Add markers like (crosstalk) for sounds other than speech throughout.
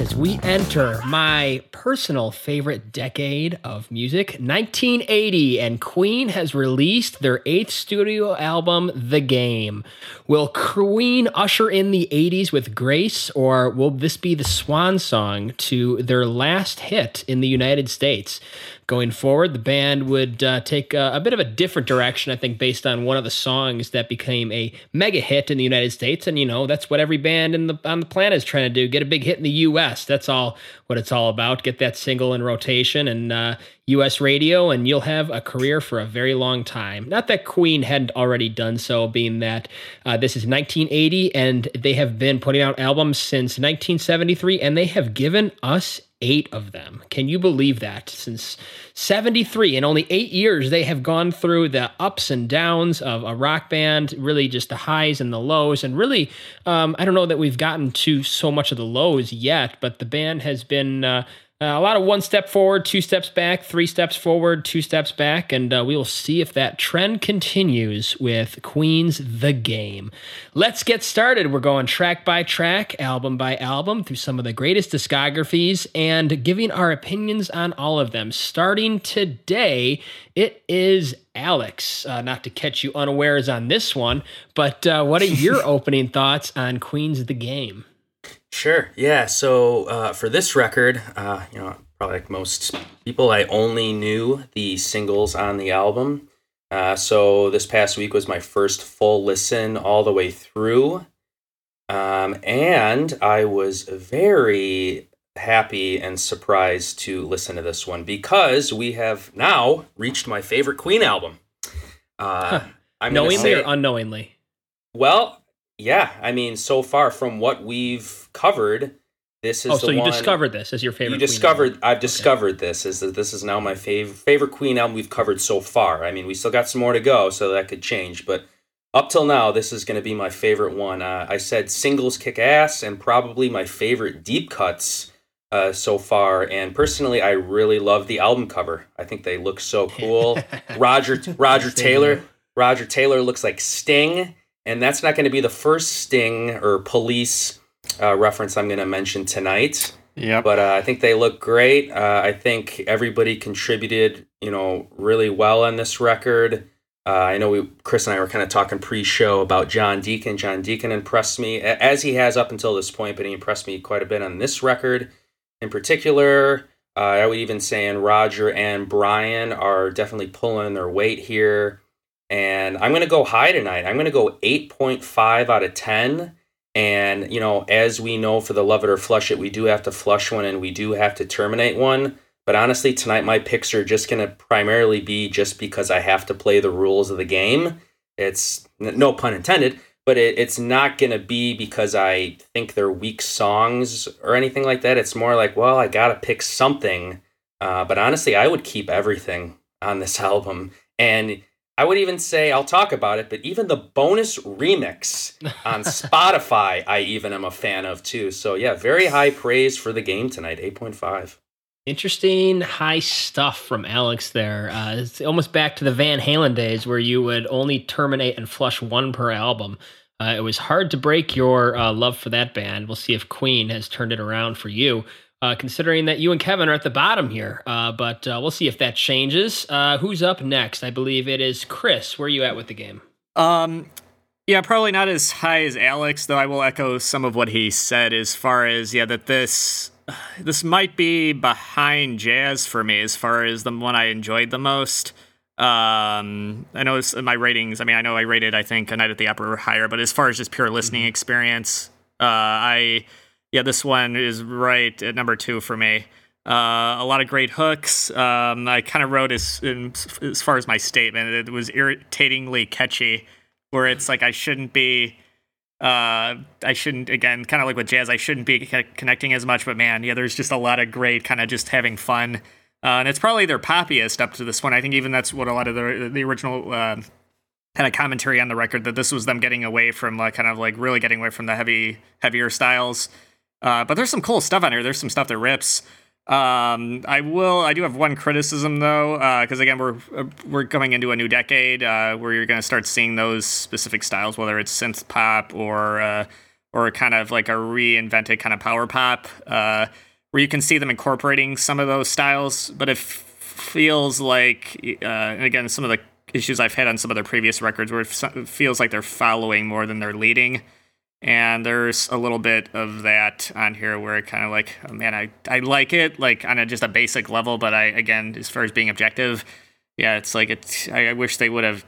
as we enter my personal favorite decade of music, 1980, and Queen has released their eighth studio album, The Game. Will Queen usher in the 80s with grace, or will this be the swan song to their last hit in the United States? Going forward. The band would uh, take a, a, bit of a different direction, I think, based on one of the songs that became a mega hit in the United States. And you know, that's what every band in the on the planet is trying to do: get a big hit in the U.S. That's all what it's all about. Get that single in rotation and uh, U.S. radio, and you'll have a career for a very long time. Not that Queen hadn't already done so, being that uh, this is 1980, and they have been putting out albums since 1973, and they have given us eight of them. Can you believe that? Since 73, in only eight years, they have gone through the ups and downs of a rock band, really just the highs and the lows. And really, um, I don't know that we've gotten to so much of the lows yet, but the band has been. Uh, uh, a lot of one step forward, two steps back, three steps forward, two steps back, and uh, we will see if that trend continues with Queen's The Game. Let's get started. We're going track by track, album by album, through some of the greatest discographies and giving our opinions on all of them. Starting today, it is Alex. Uh, not to catch you unawares on this one, but uh, what are your (laughs) opening thoughts on Queen's The Game? Sure. Yeah. So uh, for this record, uh, you know, probably like most people, I only knew the singles on the album. Uh, so this past week was my first full listen all the way through. Um, and I was very happy and surprised to listen to this one because we have now reached my favorite Queen album. Uh, huh. Knowingly say, or unknowingly? Well, yeah, I mean, so far from what we've covered, this is. Oh, so you discovered this as your favorite. You discovered. Album. I've discovered okay. this. Is that this is now my favorite favorite Queen album we've covered so far. I mean, we still got some more to go, so that could change. But up till now, this is going to be my favorite one. Uh, I said singles kick ass, and probably my favorite deep cuts uh, so far. And personally, I really love the album cover. I think they look so cool. (laughs) Roger Roger Taylor. Roger Taylor looks like Sting and that's not going to be the first Sting or Police uh, reference I'm going to mention tonight. Yeah. But uh, I think they look great. Uh, I think everybody contributed, you know, really well on this record. Uh, I know we, Chris and I were kind of talking pre-show about John Deacon. John Deacon impressed me as he has up until this point, but he impressed me quite a bit on this record, in particular. Uh, I would even say, and Roger and Brian are definitely pulling their weight here and I'm going to go high tonight. I'm going to go 8.5 out of 10. And, you know, as we know for the love it or flush it, we do have to flush one and we do have to terminate one. But honestly, tonight my picks are just going to primarily be just because I have to play the rules of the game. It's no pun intended, but it, it's not going to be because I think they're weak songs or anything like that. It's more like, well, I got to pick something. Uh, but honestly, I would keep everything on this (laughs) album. And I would even say I'll talk about it, but even the bonus remix on (laughs) Spotify, I even am a fan of too. So yeah, very high praise for the game tonight, eight point five. Interesting high stuff from Alex there. Uh, it's almost back to the Van Halen days where you would only terminate and flush one per album. Uh, it was hard to break your uh, love for that band. We'll see if Queen has turned it around for you uh, considering that you and Kevin are at the bottom here. Uh, but uh, we'll see if that changes. Uh, who's up next? I believe it is Chris. Where are you at with the game? Um, yeah, probably not as high as Alex, though. I will echo some of what he said as far as yeah that this (sighs) this might be behind Jazz for me as far as the one I enjoyed the most. Um, I know my ratings. I mean, I know I rated I think a night at the opera higher, but as far as just pure listening mm-hmm. experience, uh, I yeah, this one is right at number two for me. Uh, a lot of great hooks. Um, I kind of wrote as as far as my statement, it was irritatingly catchy, where it's like I shouldn't be. Uh, I shouldn't again, kind of like with jazz, I shouldn't be connecting as much. But man, yeah, there's just a lot of great kind of just having fun, uh, and it's probably their poppiest up to this point. I think even that's what a lot of the the original uh, kind of commentary on the record that this was them getting away from uh, kind of like really getting away from the heavy heavier styles. Uh, but there's some cool stuff on here. There's some stuff that rips. Um, I will. I do have one criticism though, because uh, again, we're uh, we're coming into a new decade uh, where you're going to start seeing those specific styles, whether it's synth pop or uh, or kind of like a reinvented kind of power pop, uh, where you can see them incorporating some of those styles, but it feels like, uh, again, some of the issues I've had on some of their previous records, where it feels like they're following more than they're leading. And there's a little bit of that on here where it kind of like, oh man, I, I like it, like on a, just a basic level, but I, again, as far as being objective, yeah, it's like it's. I, I wish they would have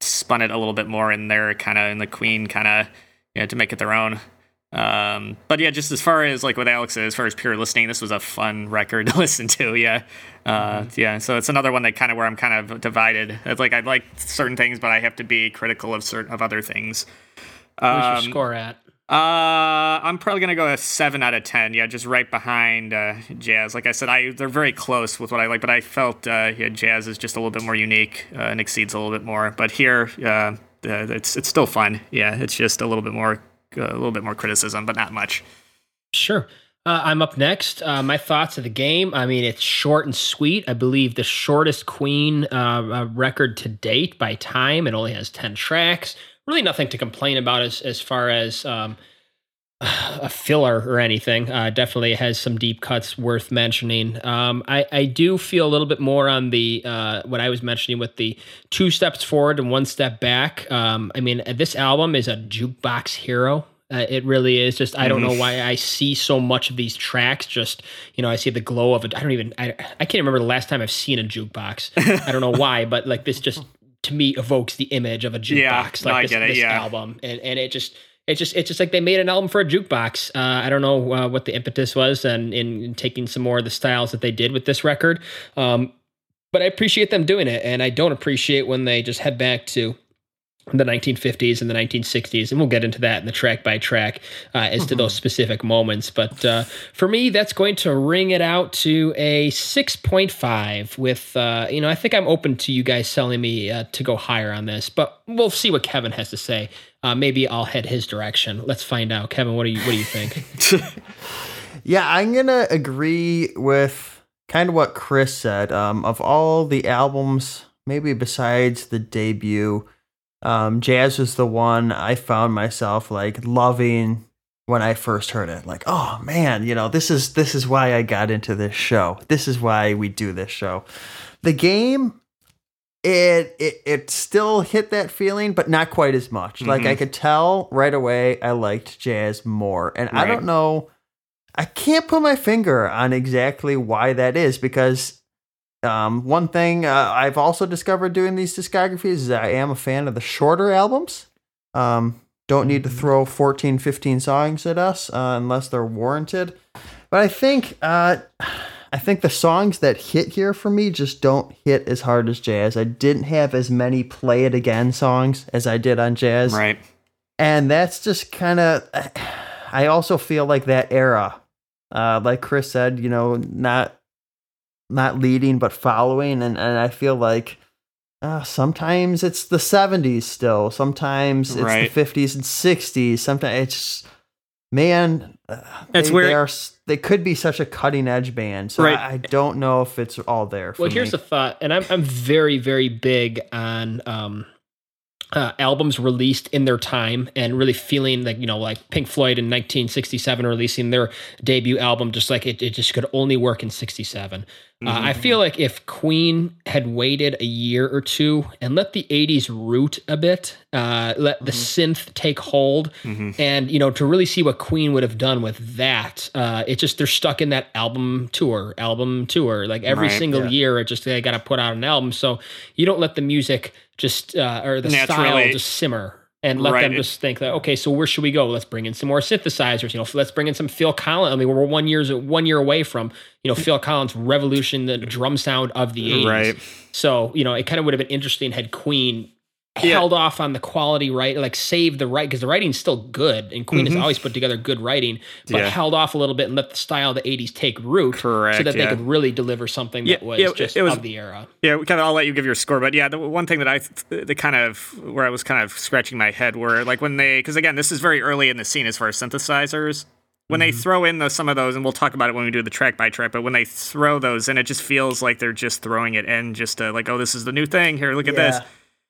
spun it a little bit more in there, kind of in the Queen kind of, you know, to make it their own. Um, but yeah, just as far as like with Alex, as far as pure listening, this was a fun record (laughs) to listen to. Yeah, uh, mm-hmm. yeah. So it's another one that kind of where I'm kind of divided. It's like I like certain things, but I have to be critical of certain of other things. Um, your score at? Uh, I'm probably gonna go a seven out of ten. Yeah, just right behind uh, Jazz. Like I said, I they're very close with what I like, but I felt uh, yeah, Jazz is just a little bit more unique uh, and exceeds a little bit more. But here, uh, it's it's still fun. Yeah, it's just a little bit more uh, a little bit more criticism, but not much. Sure. Uh, I'm up next. Uh, my thoughts of the game. I mean, it's short and sweet. I believe the shortest Queen uh, record to date by time. It only has 10 tracks really nothing to complain about as as far as um, (sighs) a filler or anything. Uh, definitely has some deep cuts worth mentioning. Um, I, I do feel a little bit more on the uh, what I was mentioning with the two steps forward and one step back. Um, I mean, this album is a jukebox hero. Uh, it really is. Just I don't know mm-hmm. why I see so much of these tracks. Just you know, I see the glow of it. I don't even. I I can't remember the last time I've seen a jukebox. I don't know (laughs) why, but like this just to me evokes the image of a jukebox yeah, like no, this, this yeah. album and and it just it's just it's just like they made an album for a jukebox. Uh, I don't know uh, what the impetus was and in, in, taking some more of the styles that they did with this record, um, but I appreciate them doing it, and I don't appreciate when they just head back to the 1950s and the 1960s, and we'll get into that in the track by track uh, as mm-hmm. to those specific moments. But uh, for me, that's going to ring it out to a 6.5. With uh, you know, I think I'm open to you guys selling me uh, to go higher on this, but we'll see what Kevin has to say. Uh, maybe I'll head his direction. Let's find out. Kevin, what do you what do you think? (laughs) yeah, I'm gonna agree with kind of what Chris said. Um, of all the albums, maybe besides the debut um, jazz was the one I found myself like loving when I first heard it. Like, oh man, you know, this is this is why I got into this show. This is why we do this show. The game, it it it still hit that feeling, but not quite as much. Mm-hmm. Like I could tell right away I liked jazz more. And right. I don't know I can't put my finger on exactly why that is because um, one thing uh, I've also discovered doing these discographies is I am a fan of the shorter albums. Um, don't need to mm-hmm. throw 14, 15 songs at us uh, unless they're warranted. But I think uh, I think the songs that hit here for me just don't hit as hard as jazz. I didn't have as many play it again songs as I did on jazz. Right. And that's just kind of I also feel like that era uh, like Chris said, you know, not not leading but following and, and i feel like uh, sometimes it's the 70s still sometimes it's right. the 50s and 60s sometimes it's man uh, it's they, weird they, are, they could be such a cutting edge band so right. I, I, don't know if it's all there well here's me. the thought and I'm, I'm very very big on um, uh, albums released in their time and really feeling like you know like pink floyd in 1967 releasing their debut album just like it, it just could only work in 67 mm-hmm. uh, i feel like if queen had waited a year or two and let the 80s root a bit uh, let mm-hmm. the synth take hold mm-hmm. and you know to really see what queen would have done with that uh, it just they're stuck in that album tour album tour like every right, single yeah. year it just they got to put out an album so you don't let the music just uh, or the Naturally. style just simmer and let right. them just think that okay, so where should we go? Let's bring in some more synthesizers. You know, let's bring in some Phil Collins. I mean, we're one years one year away from you know Phil Collins' revolution, the drum sound of the '80s. Right. So you know, it kind of would have been interesting had Queen yeah. held off on the quality right like saved the right because the writing's still good and queen mm-hmm. has always put together good writing but yeah. held off a little bit and let the style of the 80s take root Correct, so that yeah. they could really deliver something that was just it was, of the era yeah kind of i'll let you give your score but yeah the one thing that i the kind of where i was kind of scratching my head were like when they because again this is very early in the scene as far as synthesizers when mm-hmm. they throw in the, some of those, and we'll talk about it when we do the track by track, but when they throw those in, it just feels like they're just throwing it in, just to, like, oh, this is the new thing. Here, look at this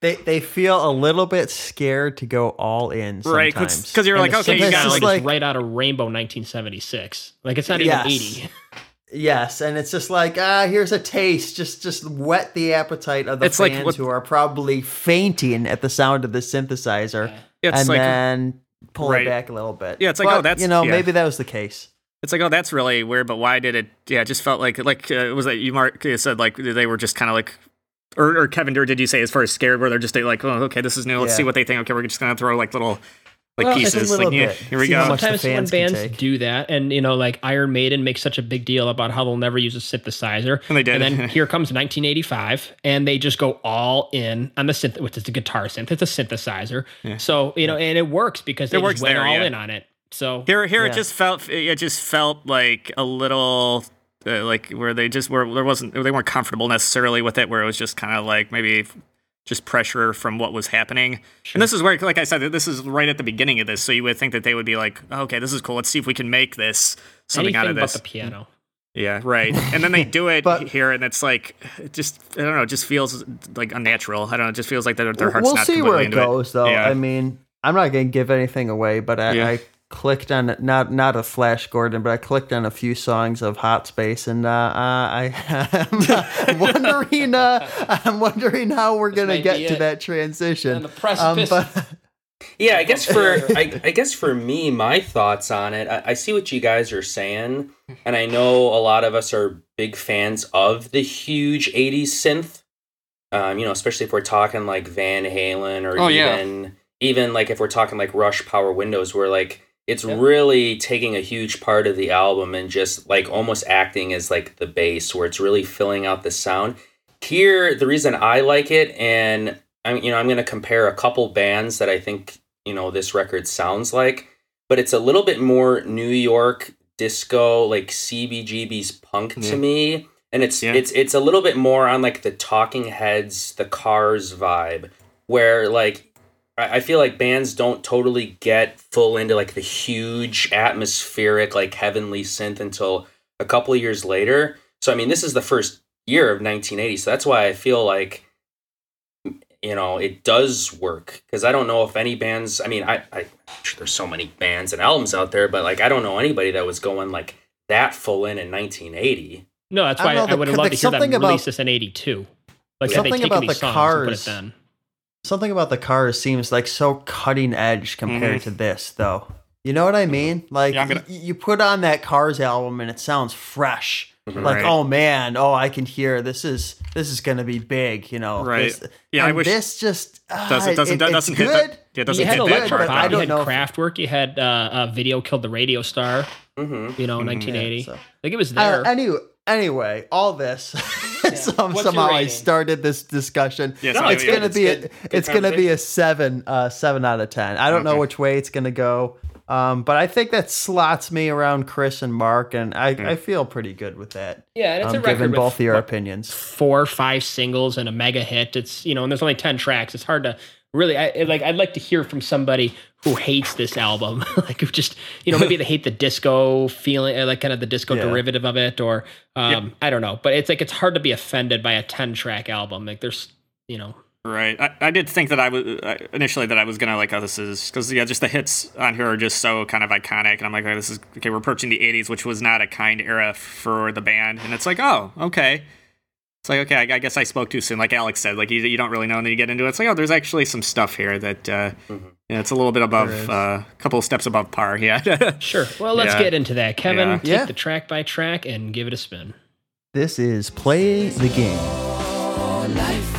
they they feel a little bit scared to go all in sometimes. Right, because you're And like, okay, you synthesizer got is like, like, like- right out of Rainbow 1976. Like it's not even Yes. 80. Yes, and it's just like ah, here's a taste. Just just whet the appetite of the It's like fans what- who are probably fainting at the sound of the synthesizer, it's and like then pull Right. it back a little bit. Yeah, it's like, But, oh, that's- you know yeah. maybe that was the case. It's like, oh, that's really weird, but why did it? Yeah, it just felt like like uh, was that you, Mark? You said like they were just kind of like, or, or Kevin, or did you say as far as scared, where they're just like, oh, okay, this is new. Let's Yeah. see what they think. Okay, we're just gonna throw like little like Well, it's a pieces. little Like, yeah, bit. here we See go. how much the Sometimes when bands do that, and you know, like Iron Maiden makes such a big deal about how they'll never use a synthesizer, And they did. And then (laughs) here comes 1985, and they just go all in on the synth, which is a guitar synth. It's a synthesizer, so you know, and it works because they It just works went there, all yeah. in on it. So Here, here, Yeah. it just felt. It just felt like a little. Uh, like where they just were there wasn't they weren't comfortable necessarily with it where it was just kind of like maybe just pressure from what was happening and this is where like i said this is right at the beginning of this so you would think that they would be like okay this is cool let's see if we can make this something anything out of but this the piano. yeah right and then they (laughs) do it But- here and it's like it just i don't know it just feels like unnatural i don't know it just feels like their, their heart's we'll not see where it goes, though. Yeah. I mean, I'm not going to give anything away, but I, Yeah. I clicked on not not a Flash Gordon, but I clicked on a few songs of Hot Space, and uh, uh, I am (laughs) wondering, uh, I'm wondering how we're going to get to it. that transition. On the precipice. but Yeah, I guess for (laughs) I, I guess for me, my thoughts on it, I, I see what you guys are saying, and I know a lot of us are big fans of the huge '80s synth. Um, you know, especially if we're talking like Van Halen or Oh, yeah. even even like if we're talking like Rush Power Windows, where like it's Yeah. really taking a huge part of the album and just like almost acting as like the bass, where it's really filling out the sound. Here, the reason I like it, and I'm you know I'm going to compare a couple bands that I think you know this record sounds like, but it's a little bit more New York disco, like CBGB's punk Yeah. to me, and it's Yeah. it's it's a little bit more on like the Talking Heads, the Cars vibe, where like I I feel like bands don't totally get full into like the huge atmospheric, like heavenly synth until a couple of years later. So I mean, this is the first year of 1980, so that's why I feel like you know it does work because I don't know if any bands. I mean, I, I there's so many bands and albums out there, but like I don't know anybody that was going like that full in in 1980. No, that's why don't I, know, would have loved to hear them something release about- this in '82. Like had Something they taken about the songs and put it then. Something about the cars seems like so cutting edge compared Mhm. to this, though. You know what I mean? Like Yeah, gonna- y- you put on that Cars album and it sounds fresh. Mhm. Like Right. oh man, oh I can hear this is this is gonna be big. You know, Right. This, Yeah, I wish- this just uh, Doesn't- doesn't- it, doesn't it's hit good. that- yeah, it doesn't you had hit that electric part, I pop. You don't had know if- Kraftwerk. You had uh, uh, Video Killed the Radio Star. Mm-hmm. You know, in Mhm. 1980. Yeah, so- Like it was Uh, there. anyway, anyway, all this (laughs) (laughs) some, What's somehow I started this discussion. Yeah, No, sorry, it's gonna it's be a, good- good it's gonna be a seven uh seven out of ten. I don't know which way it's gonna go. Um, but I think that slots me around Chris and Mark, and I, I feel pretty good with that. yeah, and it's Um, a record given with both your what, opinions. four or five singles and a mega hit. It's you know, and there's only ten tracks. It's hard to really. I, like I'd like to hear from somebody who hates this album, (laughs) like who just you know maybe they hate the disco feeling, uh, like kind of the disco Yeah. derivative of it, or um, I don't know. But it's like it's hard to be offended by a ten track album. Like there's you know. Right. I, I did think that I was uh, initially that I was gonna like, oh, this is because yeah, just the hits on here are just so kind of iconic, and I'm like, oh, this is okay. We're approaching the '80s, which was not a kind era for the band, and it's like, oh, okay. It's like okay, I, I guess I spoke too soon. Like Alex said, like you, you don't really know, and then you get into it. It's like, oh, there's actually some stuff here that uh, yeah, it's a little bit above, There is. a uh, couple of steps above par. Yeah. (laughs) Sure. Well, let's Yeah. get into that. Kevin, Yeah. take Yeah. the track by track and give it a spin. This is play the game. life.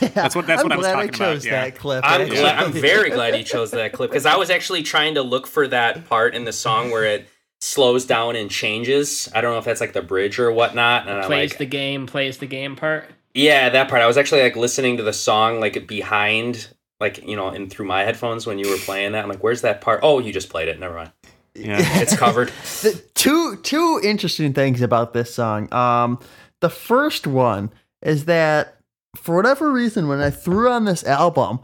That's what that's I'm what I was talking I chose about. Yeah. that clip. I'm actually. glad. I'm very glad you chose that clip because I was actually trying to look for that part in the song where it slows down and changes. I don't know if that's like the bridge or whatnot. And I'm plays like, the game, plays the game part. yeah, that part. I was actually like listening to the song like behind, like you know, and through my headphones when you were playing that. I'm like, where's that part? Oh, you just played it. Never mind. Yeah. (laughs) It's covered. (laughs) the two two interesting things about this song. Um, the first one is that for whatever reason, when I threw on this album,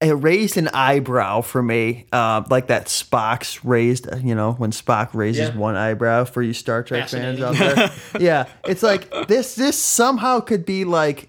it raised an eyebrow for me, uh, like that Spock's raised. You know, when Spock raises Yeah. one eyebrow for you Star Trek fans out there. (laughs) yeah, it's like this. This somehow could be like.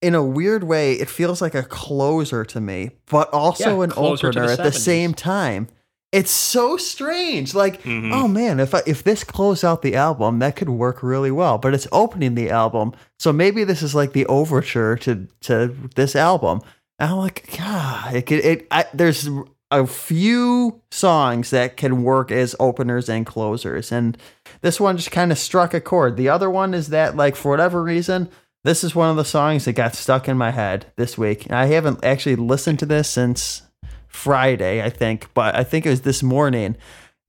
In a weird way, it feels like a closer to me, but also Yeah, an opener the at the same time. It's so strange. Like, Mhm. oh man, if I, if this closed out the album, that could work really well. But it's opening the album, so maybe this is like the overture to to this album. And I'm like, God, it could. It I, there's a few songs that can work as openers and closers, and this one just kind of struck a chord. The other one is that, like, for whatever reason, this is one of the songs that got stuck in my head this week. and I haven't actually listened to this since Friday, I think, but I think it was this morning.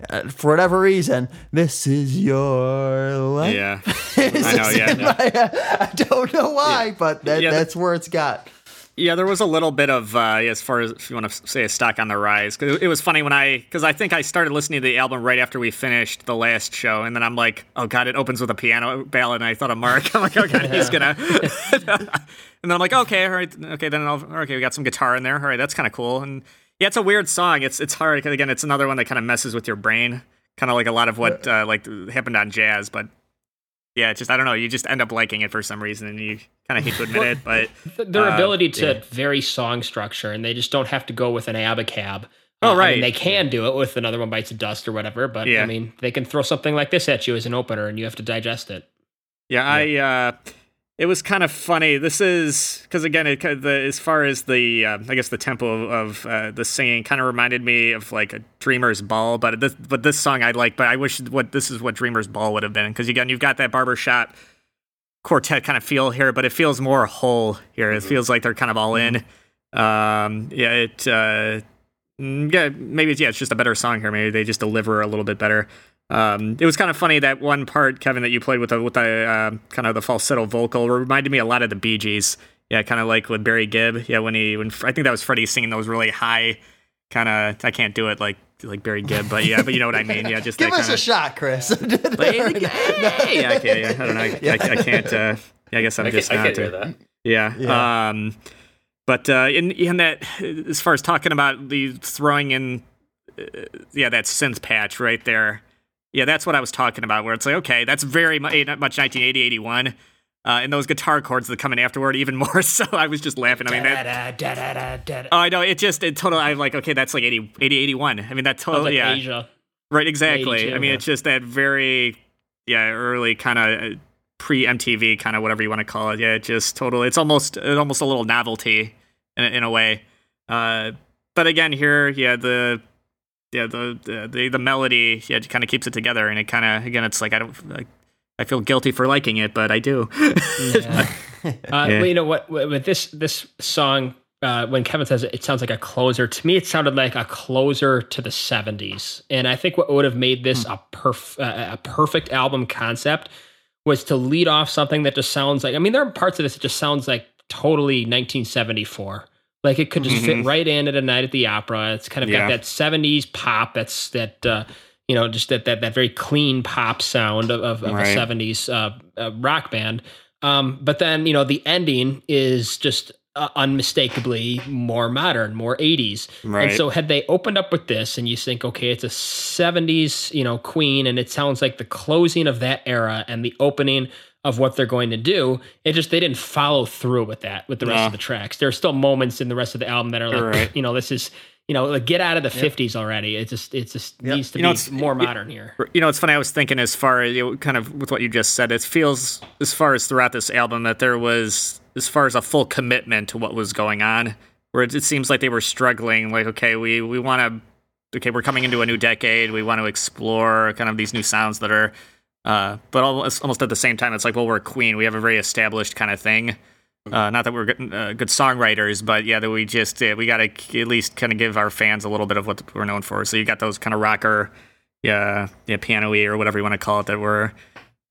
Uh, for whatever reason, this is your life. Yeah. (laughs) I know, yeah, in my- I don't know why, but that, Yeah, that's where it's got. Yeah, there was a little bit of, uh, as far as if you want to say a stock on the rise. 'Cause it was funny when I, because I think I started listening to the album right after we finished the last show, and then I'm like, oh god, it opens with a piano ballad, and I thought of Mark. (laughs) I'm like, oh god, he's gonna. (laughs) and then I'm like, okay, all right, okay, then I'll, okay, we got some guitar in there. All right, that's kind of cool. And yeah, it's a weird song. It's it's hard again, it's another one that kind of messes with your brain, kind of like a lot of what uh, like happened on jazz, but. Yeah, it's just I don't know. You just end up liking it for some reason, and you kind of hate to admit it, but (laughs) Their Uh, ability to yeah. vary song structure, and they just don't have to go with an abacab. Oh, Uh, I mean, right. they can do it with another one bites of dust or whatever, but Yeah. I mean, they can throw something like this at you as an opener, and you have to digest it. Yeah, I. Uh, it was kind of funny. This is because again, it, the, as far as the, uh, I guess the tempo of uh, the singing kind of reminded me of like a Dreamer's Ball, but this, but this song I like. But I wish what this is what Dreamer's Ball would have been because again, you've got that barbershop quartet kind of feel here, but it feels more whole here. It feels like they're kind of all in. Um, yeah, it. Uh, mm, yeah, maybe it's, yeah, it's just a better song here. Maybe they just deliver a little bit better. Um, it was kind of funny that one part, Kevin, that you played with the with the uh, kind of the falsetto vocal reminded me a lot of the Bee Gees. Yeah, kind of like with Barry Gibb. Yeah, when he when I think that was Freddie singing those really high, kind of I can't do it like like Barry Gibb, but yeah, but you know what I mean. Yeah, just (laughs) Give us kind a shot, Chris. (laughs) Yeah, (laughs) okay, yeah, I don't know. I, I, I can't. Uh, yeah, I guess I'm I just can, I not. can uh, do that. yeah. Yeah. Um, but uh, in in that, as far as talking about the throwing in, uh, yeah, that synth patch right there. Yeah, that's what I was talking about. Where it's like, okay, that's very much, not much 1980, 81. Uh, and those guitar chords that come in afterward, even (laughs) more so. I was just laughing. I mean, that. Da-da-da-da-da-da. Oh, I know. It just, it totally, I'm like, okay, that's like 80, 80 81. I mean, that totally, like yeah. Asia. Right, exactly. 82, I mean, yeah. it's just that very, yeah, early kind of pre MTV kind of whatever you want to call it. Yeah, it just totally. It's almost it's almost a little novelty in, a- in a way. Uh, but again, here, yeah, the yeah the the the, the melody, yeah, kind of keeps it together, and it kind of again, it's like I don't. Like, I feel guilty for liking it, but I do. Yeah. (laughs) Uh, Yeah. well, you know what? With with this this song, uh, when Kevin says it, it sounds like a closer. To me, it sounded like a closer to the '70s, and I think what would have made this a perf- uh, a perfect album concept was to lead off something that just sounds like. I mean, there are parts of this that just sounds like totally 1974. Like it could just fit Mhm. right in at a night at the opera. It's kind of Yeah. got that 70s pop. That's that. Uh, you know, just that that that very clean pop sound of, of, of Right. a '70s uh, uh, rock band. Um, but then you know the ending is just uh, unmistakably more modern, more '80s. Right. And so had they opened up with this, and you think, okay, it's a '70s, you know, Queen, and it sounds like the closing of that era and the opening of what they're going to do. It just they didn't follow through with that with the rest No. of the tracks. There are still moments in the rest of the album that are like, Right. you know, this is. You know, like get out of the '50s already. It just, it just Yep. needs to You know, be it's- more it- modern here. You know, it's funny. I was thinking as far as you know, kind of with what you just said, it feels as far as throughout this album that there was as far as a full commitment to what was going on. Where it, it seems like they were struggling. Like, okay, we we want to, okay, we're coming into a new decade. We want to explore kind of these new sounds that are, uh, but almost almost at the same time, it's like, well, we're a Queen. We have a very established kind of thing. Uh, not that we're good, uh, good songwriters, but yeah, that we just uh, we got to at least kind of give our fans a little bit of what we're known for. So you got those kind of rocker, yeah, yeah, piano-y or whatever you want to call it that were.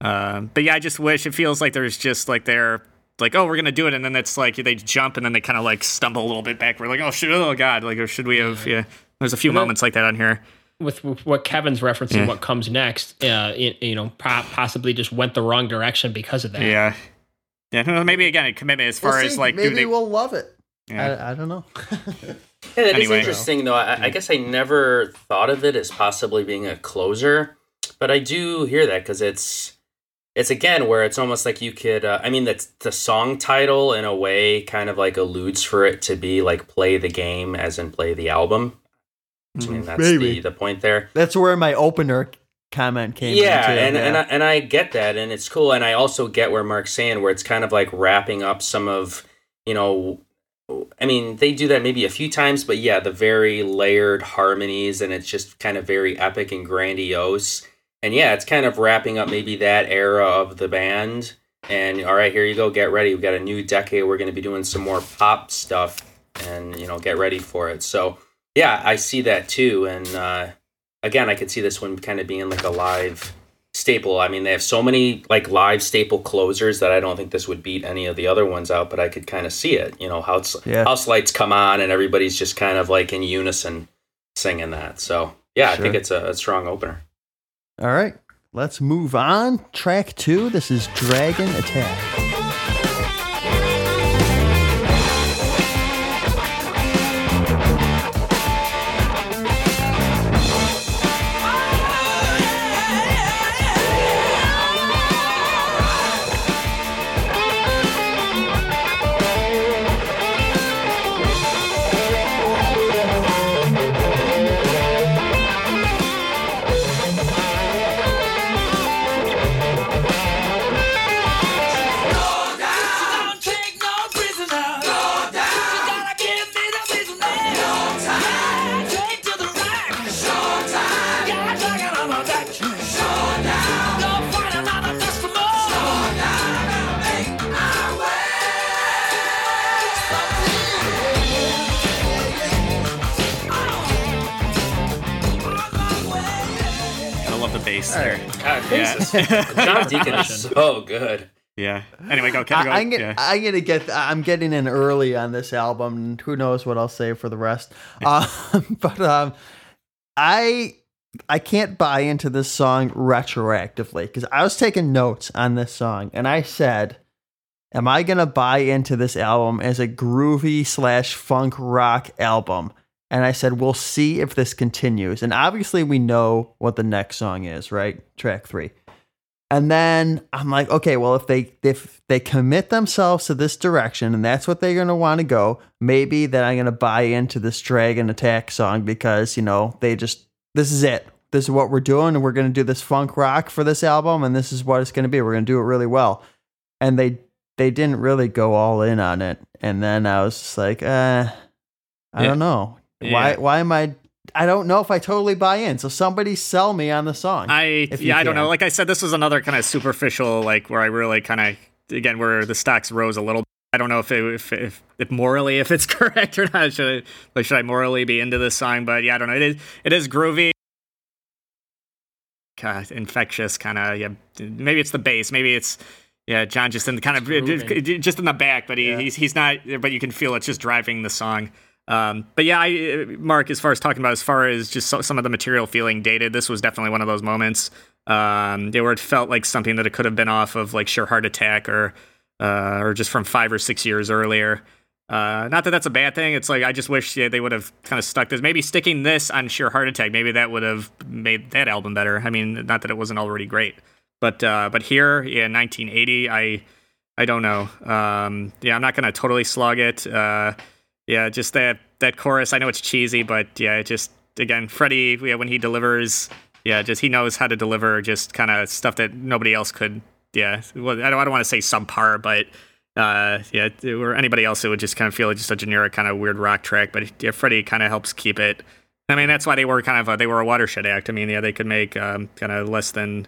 Uh, but yeah, I just wish it feels like there's just like they're like, oh, we're gonna do it, and then it's like they jump and then they kind of like stumble a little bit back. We're like, oh shit, oh god, like or should we have? Yeah, there's a few And moments like that on here. With, with what Kevin's referencing, Yeah. what comes next, uh, it, you know, po- possibly just went the wrong direction because of that. Yeah. Yeah, maybe again a commitment as far We'll as see. like maybe they, we'll love it. yeah. I, I don't know. (laughs) Yeah, that is Anyway. interesting though. I, I guess I never thought of it as possibly being a closer, but I do hear that because it's it's again where it's almost like you could. Uh, I mean, that's the song title in a way kind of like alludes for it to be like play the game as in play the album. Mm-hmm. I mean, that's Maybe. the the point there. That's where my opener comment came. yeah, into, and and I, and I get that, and it's cool, and I also get where Mark's saying where it's kind of like wrapping up some of you know. I mean, they do that maybe a few times, but yeah, the very layered harmonies, and it's just kind of very epic and grandiose. And yeah, it's kind of wrapping up maybe that era of the band. And all right, here you go, get ready. We've got a new decade. We're going to be doing some more pop stuff, and you know, get ready for it. So yeah, I see that too, and uh, again, I could see this one kind of being like a live staple. I mean, they have so many like live staple closers that I don't think this would beat any of the other ones out, but I could kind of see it. You know, house Yeah. house lights come on and everybody's just kind of like in unison singing that. So yeah, I think it's a, a strong opener. All right, let's move on. Track two. This is Dragon Attack. God, Yeah. John Deacon is so good. Yeah. Anyway, go. Kevin, go. I, am get, yeah. I'm gonna get. I'm getting in early on this album. And who knows what I'll say for the rest? (laughs) Um, (laughs) but um, I I can't buy into this song retroactively because I was taking notes on this song and I said, "Am I gonna buy into this album as a groovy slash funk rock album?" And I said, "We'll see if this continues." And obviously, we know what the next song is, right? Track three. And then I'm like, okay, well, if they if they commit themselves to this direction and that's what they're gonna want to go, maybe then I'm gonna buy into this Dragon Attack song because you know they just this is it. This is what we're doing, and we're gonna do this funk rock for this album, and this is what it's gonna be. We're gonna do it really well. And they they didn't really go all in on it. And then I was just like, uh, I Yeah. don't know. Why Yeah. why am I I don't know if I totally buy in. So somebody sell me on the song. I yeah, I don't know. Like I said, this was another kind of superficial, like where I really kind of again where the stocks rose a little. I don't know if it, if, if if morally if it's (laughs) correct or not. Should I like should I morally be into this song? But yeah, I don't know. It is it is groovy. God, infectious kind of yeah. Maybe it's the bass. Maybe it's yeah. John just in the kind of grooving. just in the back, but he, Yeah. he's he's not. But you can feel it's just driving the song. Um, but yeah, I, Mark, as far as talking about, as far as just so, some of the material feeling dated, this was definitely one of those moments um, where it felt like something that it could have been off of like Sheer Heart Attack or uh, or just from five or six years earlier. Uh, not that that's a bad thing. It's like I just wish yeah, they would have kind of stuck this. Maybe sticking this on Sheer Heart Attack. Maybe that would have made that album better. I mean, not that it wasn't already great, but uh, but here, yeah, 1980. I I don't know. Um, yeah, I'm not gonna totally slog it. Uh, yeah, just that that chorus. I know it's cheesy, but yeah, it just again, Freddie. Yeah, when he delivers, yeah, just he knows how to deliver just kind of stuff that nobody else could. Yeah, well, I don't, I don't want to say subpar, but uh, yeah, or anybody else, it would just kind of feel like just a generic kind of weird rock track. But yeah, Freddie kind of helps keep it. I mean, that's why they were kind of a, they were a watershed act. I mean, yeah, they could make um, kind of less than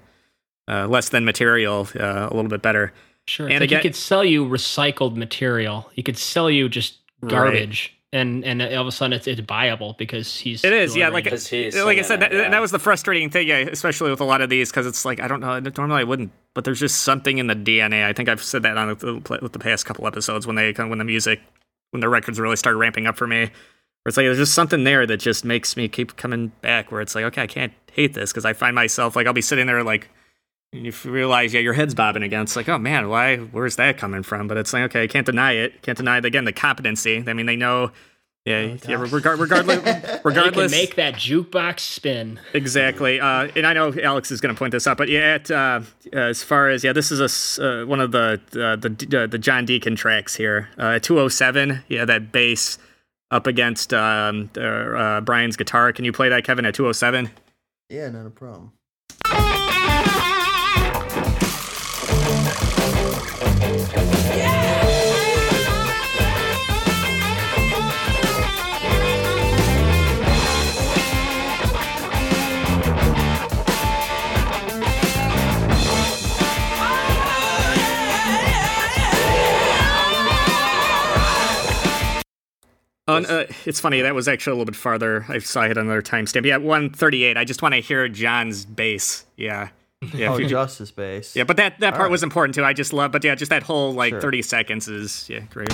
uh, less than material uh, a little bit better. Sure. And like again- he could sell you recycled material. He could sell you just Right. garbage. And and all of a sudden it's it's viable because he's It is, yeah, like- Because he's like I said, it, that, yeah. that was the frustrating thing, yeah, especially with a lot of these, because it's like I don't know. Normally I wouldn't, but there's just something in the DNA. I think I've said that on the, with the past couple episodes when they when the music, when the records really start ramping up for me. Where it's like there's just something there that just makes me keep coming back. Where it's like, okay, I can't hate this because I find myself like I'll be sitting there like. And you realize, yeah, your head's bobbing again. It's like, oh man, why? Where's that coming from? But it's like, okay, I can't deny it. Can't deny it. Again, the competency. I mean, they know, yeah, yeah. Regard, regardless, (laughs) You regardless, can make that jukebox spin. Exactly, uh, and I know Alex is going to point this out, but yeah, at, uh, as far as yeah, this is a s- uh, one of the uh, the uh, the John Deacon tracks here. Uh, 207, yeah, that bass up against um, uh, uh, Brian's guitar. Can you play that, Kevin, at 207? Yeah, not a problem. Oh, uh, it's funny. That was actually a little bit farther. I saw I had another timestamp. Yeah, 138. I just want to hear John's bass. Yeah. (laughs) Yeah, Oh, if you- Justice Base. yeah, but that, that part Alright. was important too. I just love, but yeah, just that whole like Sure. 30 seconds is yeah, great.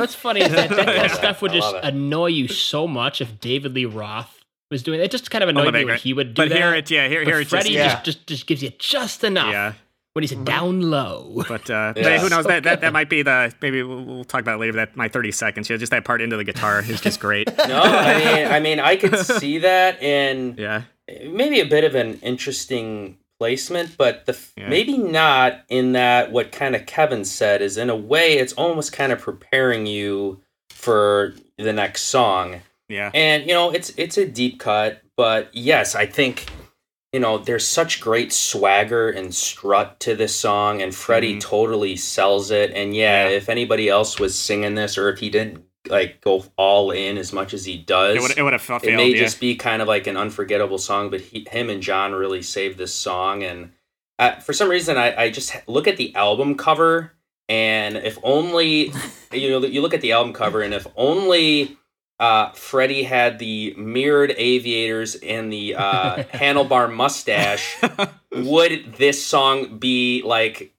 Know what's funny is that that kind of (laughs) stuff would I just annoy you so much if David Lee Roth was doing it. It just kind of annoyed but me when he would do but that. here it, yeah, here, But here it just, Freddie yeah. just, just just gives you just enough yeah. when he's down low. But uh, Yeah. who knows? So that, that that might be the maybe we'll, we'll talk about it later. That my 30 seconds, yeah, just that part into the guitar is just great. (laughs) No, I mean, I mean, I could see that, and (laughs) Yeah, maybe a bit of an interesting placement, but the Yeah. maybe not in that what kind of Kevin said is in a way it's almost kind of preparing you for the next song. yeah, And you know, it's it's a deep cut, but yes, I think you know there's such great swagger and strut to this song, and Freddie Mhm. totally sells it. And yeah, Yeah. if anybody else was singing this, or if he didn't like go all in as much as he does, it would it would have failed. it may yeah. just be kind of like an unforgettable song, but he, him and John really saved this song. And uh, for some reason, I, I just look at the album cover, and if only (laughs) you know, you look at the album cover, and if only uh, Freddie had the mirrored aviators and the uh, (laughs) handlebar mustache, (laughs) would this song be like?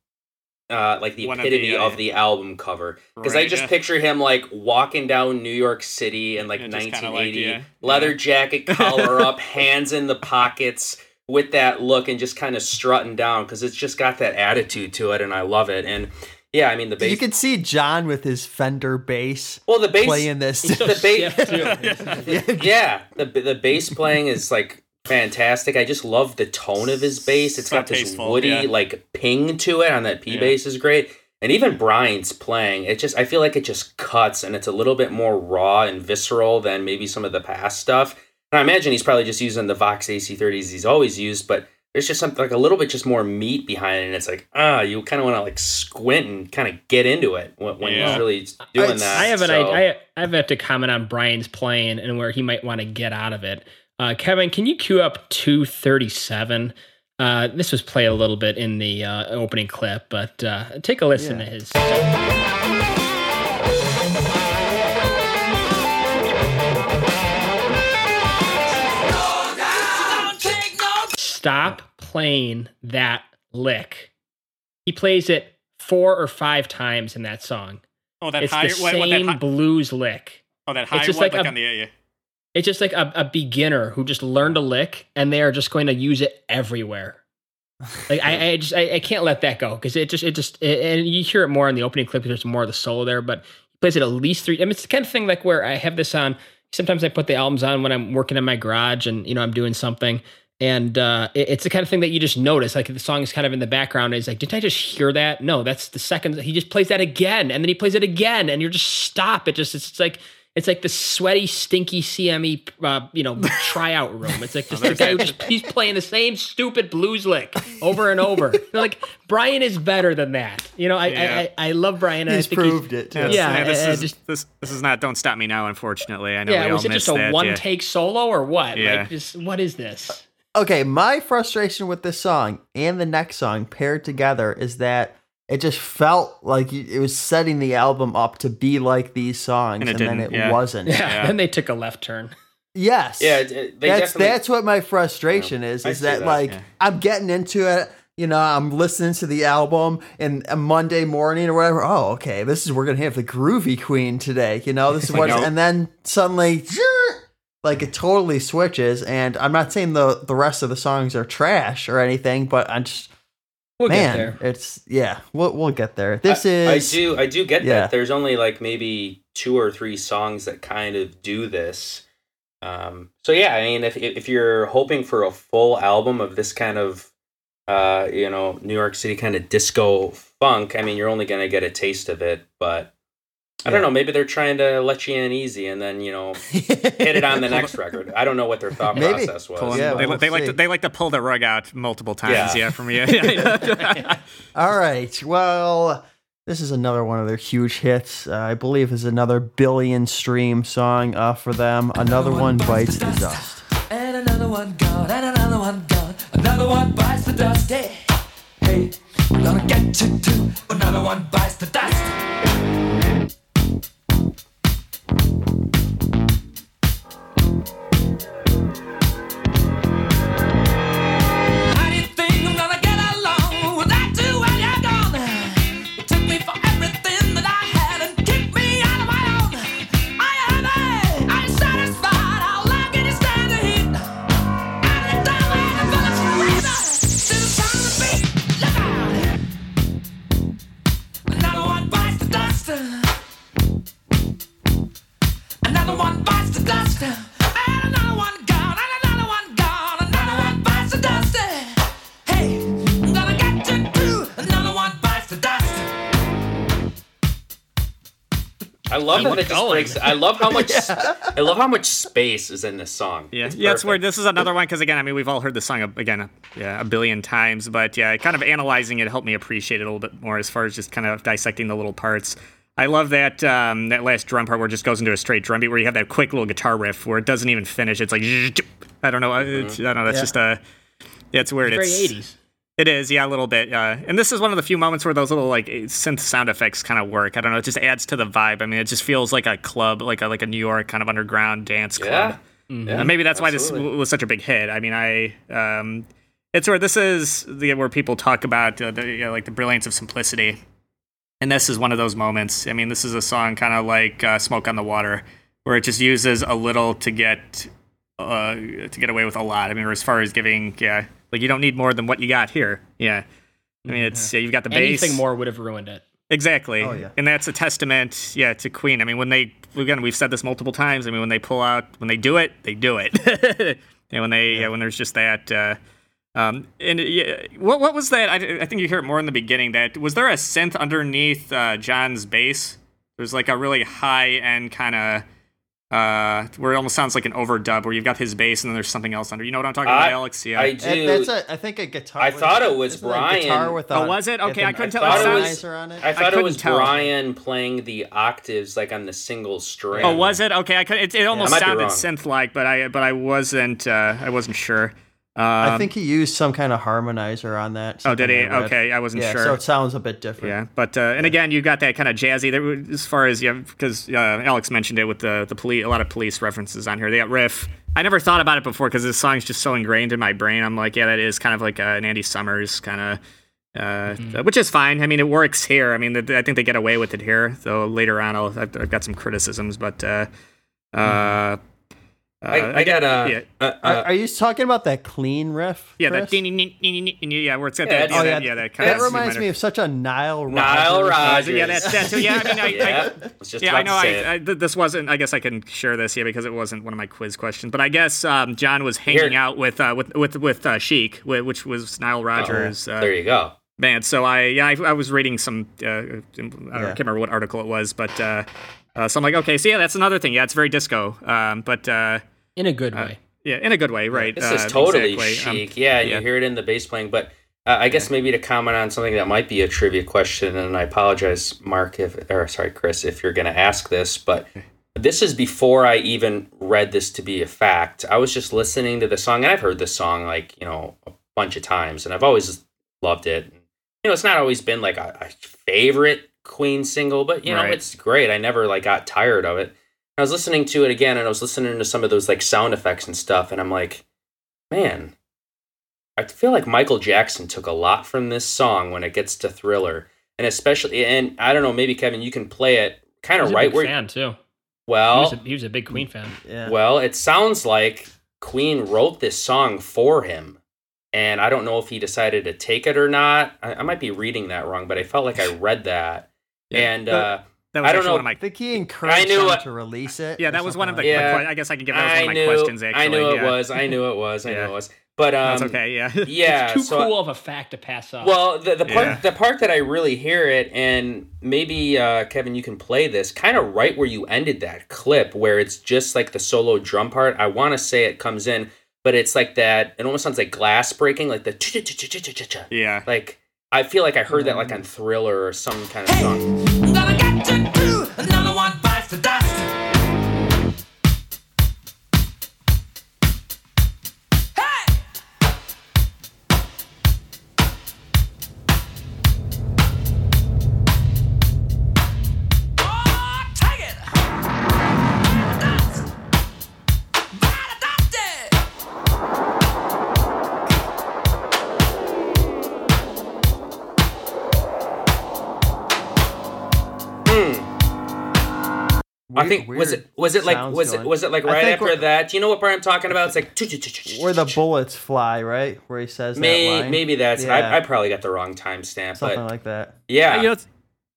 Uh, like the One of the, epitome uh, of the album cover because I just yeah. picture him like walking down New York City in like Yeah, 1980, like, yeah, leather yeah. jacket, collar up, (laughs) hands in the pockets, with that look and just kind of strutting down because it's just got that attitude to it, and I love it. And yeah, I mean the bass. You could see John with his Fender bass well, the bass playing this. (laughs) The (laughs) ba- stiff, yeah, the the bass playing is like fantastic. I just love the tone of his bass. It's So got this tasteful, woody yeah. like ping to it on that P Yeah. bass is great. And even Brian's playing, it just I feel like it just cuts and it's a little bit more raw and visceral than maybe some of the past stuff. And I imagine he's probably just using the Vox AC30s he's always used, but there's just something like a little bit just more meat behind it. And it's like, ah, you kind of want to like squint and kind of get into it when, when Yeah. he's really doing I- that. I have an So- I, I have to comment on Brian's playing and where he might want to get out of it. Uh, Kevin, can you cue up 237? Uh, this was played a little bit in the uh, opening clip, but uh, take a listen Yeah. to his. Don't take no Stop playing that lick. He plays it four or five times in that song. oh, that It's high, the what, what, that same hi- blues lick. oh, that high just one, like like, a- on the yeah, yeah. It's just like a, a beginner who just learned a lick and they are just going to use it everywhere. Like I, I just I, I can't let that go because it just it just it, and you hear it more in the opening clip. There's more of the solo there, but he plays it at least three. I mean, it's the kind of thing like where I have this on. Sometimes I put the albums on when I'm working in my garage and you know I'm doing something, and uh, it- it's the kind of thing that you just notice. Like the song is kind of in the background. And it's like, did I just hear that? No, that's the second he just plays that again, and then he plays it again, and you're just stop. It just it's like It's like the sweaty, stinky CME, uh, you know, tryout room. It's like just the (laughs) guy who just he's playing the same stupid blues lick over and over. (laughs) like Brian is better than that. You know, I Yeah. I, I love Brian. And He's I think proved it. Too. Yes, Yeah, this, I- I is, just- this this is not. Don't stop me now. Unfortunately, I know. Yeah, we was all it just a that, one yeah. take solo or what? Yeah. Like, just what is this? Okay, my frustration with this song and the next song paired together is that it just felt like it was setting the album up to be like these songs, And and, then it yeah. wasn't. Yeah. Yeah. Then they took a left turn. Yes. Yeah, it- it- they that's that's what my frustration is. Is that, that, like yeah. I'm getting into it. You know, I'm listening to the album and a Monday morning or whatever. Oh, okay, this is we're gonna have the groovy queen today. You know, this is (laughs) what, Nope. and then suddenly, like it totally switches. And I'm not saying the the rest of the songs are trash or anything, but I'm just We'll man, get there. it's yeah, we'll we'll get there. This I, is I do I do get yeah. that. There's only like maybe two or three songs that kind of do this. Um, so yeah, I mean, if if you're hoping for a full album of this kind of, uh, you know, New York City kind of disco funk, I mean, you're only gonna get a taste of it. But I don't know. Maybe they're trying to let you in easy, and then you know, hit it on the (laughs) next record. I don't know what their thought Maybe. process was. Yeah, they, we'll they like to, they like to pull the rug out multiple times. Yeah. Yeah, from you. (laughs) (laughs) All right. Well, this is another one of their huge hits. Uh, I believe is another billion stream song uh, for them. Another one bites the dust. And another one gone, and another one gone. Another one bites the dust. Hey, hey, we're gonna get you too. Another one bites the dust. Love that it just breaks. I love how (laughs) much. I love how much space is in this song. Yeah, It's yeah, it's weird. This is another one because again, I mean, we've all heard the song uh, again, a- yeah, a billion times. But yeah, kind of analyzing it helped me appreciate it a little bit more as far as just kind of dissecting the little parts. I love that um, that last drum part where it just goes into a straight drum beat where you have that quick little guitar riff where it doesn't even finish. It's like (laughs) I don't know, uh, it's, mm-hmm. I don't know. That's Yeah. just a yeah, it's weird. Very it's 80s. It is, yeah, a little bit. Uh, and this is one of the few moments where those little like synth sound effects kind of work. I don't know, it just adds to the vibe. I mean, it just feels like a club, like a like a New York kind of underground dance club. Yeah. And Yeah, maybe that's why this was such a big hit. I mean, I um, it's where this is the where people talk about uh, the you know, like the brilliance of simplicity, and this is one of those moments. I mean, this is a song kind of like uh, "Smoke on the Water," where it just uses a little to get uh, to get away with a lot. I mean, as far as giving, yeah, like you don't need more than what you got here. Yeah, I mean, it's yeah, you've got the bass. Anything more would have ruined it. Exactly. Oh, yeah. And that's a testament, yeah, to Queen. I mean, when they again, we've said this multiple times. I mean, when they pull out, when they do it, they do it. (laughs) and when they, yeah. when there's just that. Uh, um, and yeah, what what was that? I, I think you hear it more in the beginning. That was there a synth underneath uh, John's bass? There's like a really high end kind of. Uh, where it almost sounds like an overdub, where you've got his bass and then there's something else under. You know what I'm talking about, I- Alex? Yeah. I do. And that's a, I think a guitar. I with- thought it was isn't it a guitar Brian. with Oh, a- was it? Okay, I couldn't I tell. thought It it was- on it. I thought it couldn't was tell. Brian playing the octaves like on the single string. Oh, was it? Okay, I could. It, it almost might be sounded synth-like, but I but I wasn't. Uh, I wasn't sure. Um, I think he used some kind of harmonizer on that. Oh, did he? I. Okay, I wasn't yeah, sure. so it sounds a bit different. yeah, but uh, and again, you got that kind of jazzy. There, as far as yeah, because uh, Alex mentioned it with the the police, a lot of police references on here. They got riff. I never thought about it before because this song's just so ingrained in my brain. I'm like, yeah, that is kind of like uh, an Andy Summers kind of. Uh, Mm-hmm. Which is fine. I mean, it works here. I mean, th- I think they get away with it here. Though later on, I'll, I've, I've got some criticisms, but uh, uh, I, uh, I got a. yeah. uh, Are, uh, are you talking about that clean riff? Yeah, Chris? that ding, ding, ding, ding, ding, ding, yeah, where it's got Yeah, that, it's- yeah, Oh that, yeah, yeah, that kind that of reminds me of such a Nile Rodgers. Nile Rodgers. Yeah, that's that too. Yeah, I mean, I, (laughs) yeah, I, was just yeah, about I know. I, it. I, this wasn't. I guess I can share this here because it wasn't one of my quiz questions. But I guess um, John was hanging Here. out with uh, with with with uh, Chic, which was Nile Rodgers' Oh, uh, there you go. man. So I yeah, I, I was reading some. Uh, I don't, can't remember what article it was, but uh, Uh, so I'm like, okay, so yeah, that's another thing. Yeah, it's very disco, um, but uh, in a good way. yeah, in a good way, right? This uh, is totally exactly. Um, chic. yeah, yeah. you hear it in the bass playing. But uh, I guess maybe to comment on something that might be a trivia question, and I apologize, Mark, if or sorry, Chris, if you're going to ask this, but this is before I even read this to be a fact. I was just listening to the song, and I've heard this song like you know a bunch of times, and I've always loved it. You know, it's not always been like a, a favorite Queen single, but you know, Right. it's great. I never like got tired of it. I was listening to it again, and I was listening to some of those like sound effects and stuff, and I'm like, man, I feel like Michael Jackson took a lot from this song when it gets to Thriller, and especially, and I don't know, maybe Kevin, you can play it kind of was a right big where. fan too. He Well, was, a, he was a big Queen fan. Yeah. well, it sounds like Queen wrote this song for him. And I don't know if he decided to take it or not. I, I might be reading that wrong, but I felt like I (laughs) read that. Yeah. and uh, That was I don't actually know. one of my I think he encouraged knew him it. to release it. yeah, that was one of the. something Yeah. my I guess I can give that was one I of my knew, questions. Actually, I knew it yeah. was. I knew it was. I Yeah. knew it was. But um, That's okay. Yeah. (laughs) Yeah. it's too so cool of a fact to pass up. Well, the, the part Yeah. the part that I really hear it, and maybe uh, Kevin, you can play this kind of right where you ended that clip, where it's just like the solo drum part. I want to say it comes in, but it's like that. It almost sounds like glass breaking, like the ch ch ch ch ch ch ch. yeah. Like I feel like I heard that like on Thriller or some kind of song. Think was it was it like sounds was it was it like right after that? Do you know what part I'm talking about? It's like where the bullets fly, right? Where he says that May, line. maybe that's Yeah. I, I probably got the wrong timestamp, something but like that. yeah, You know, it's-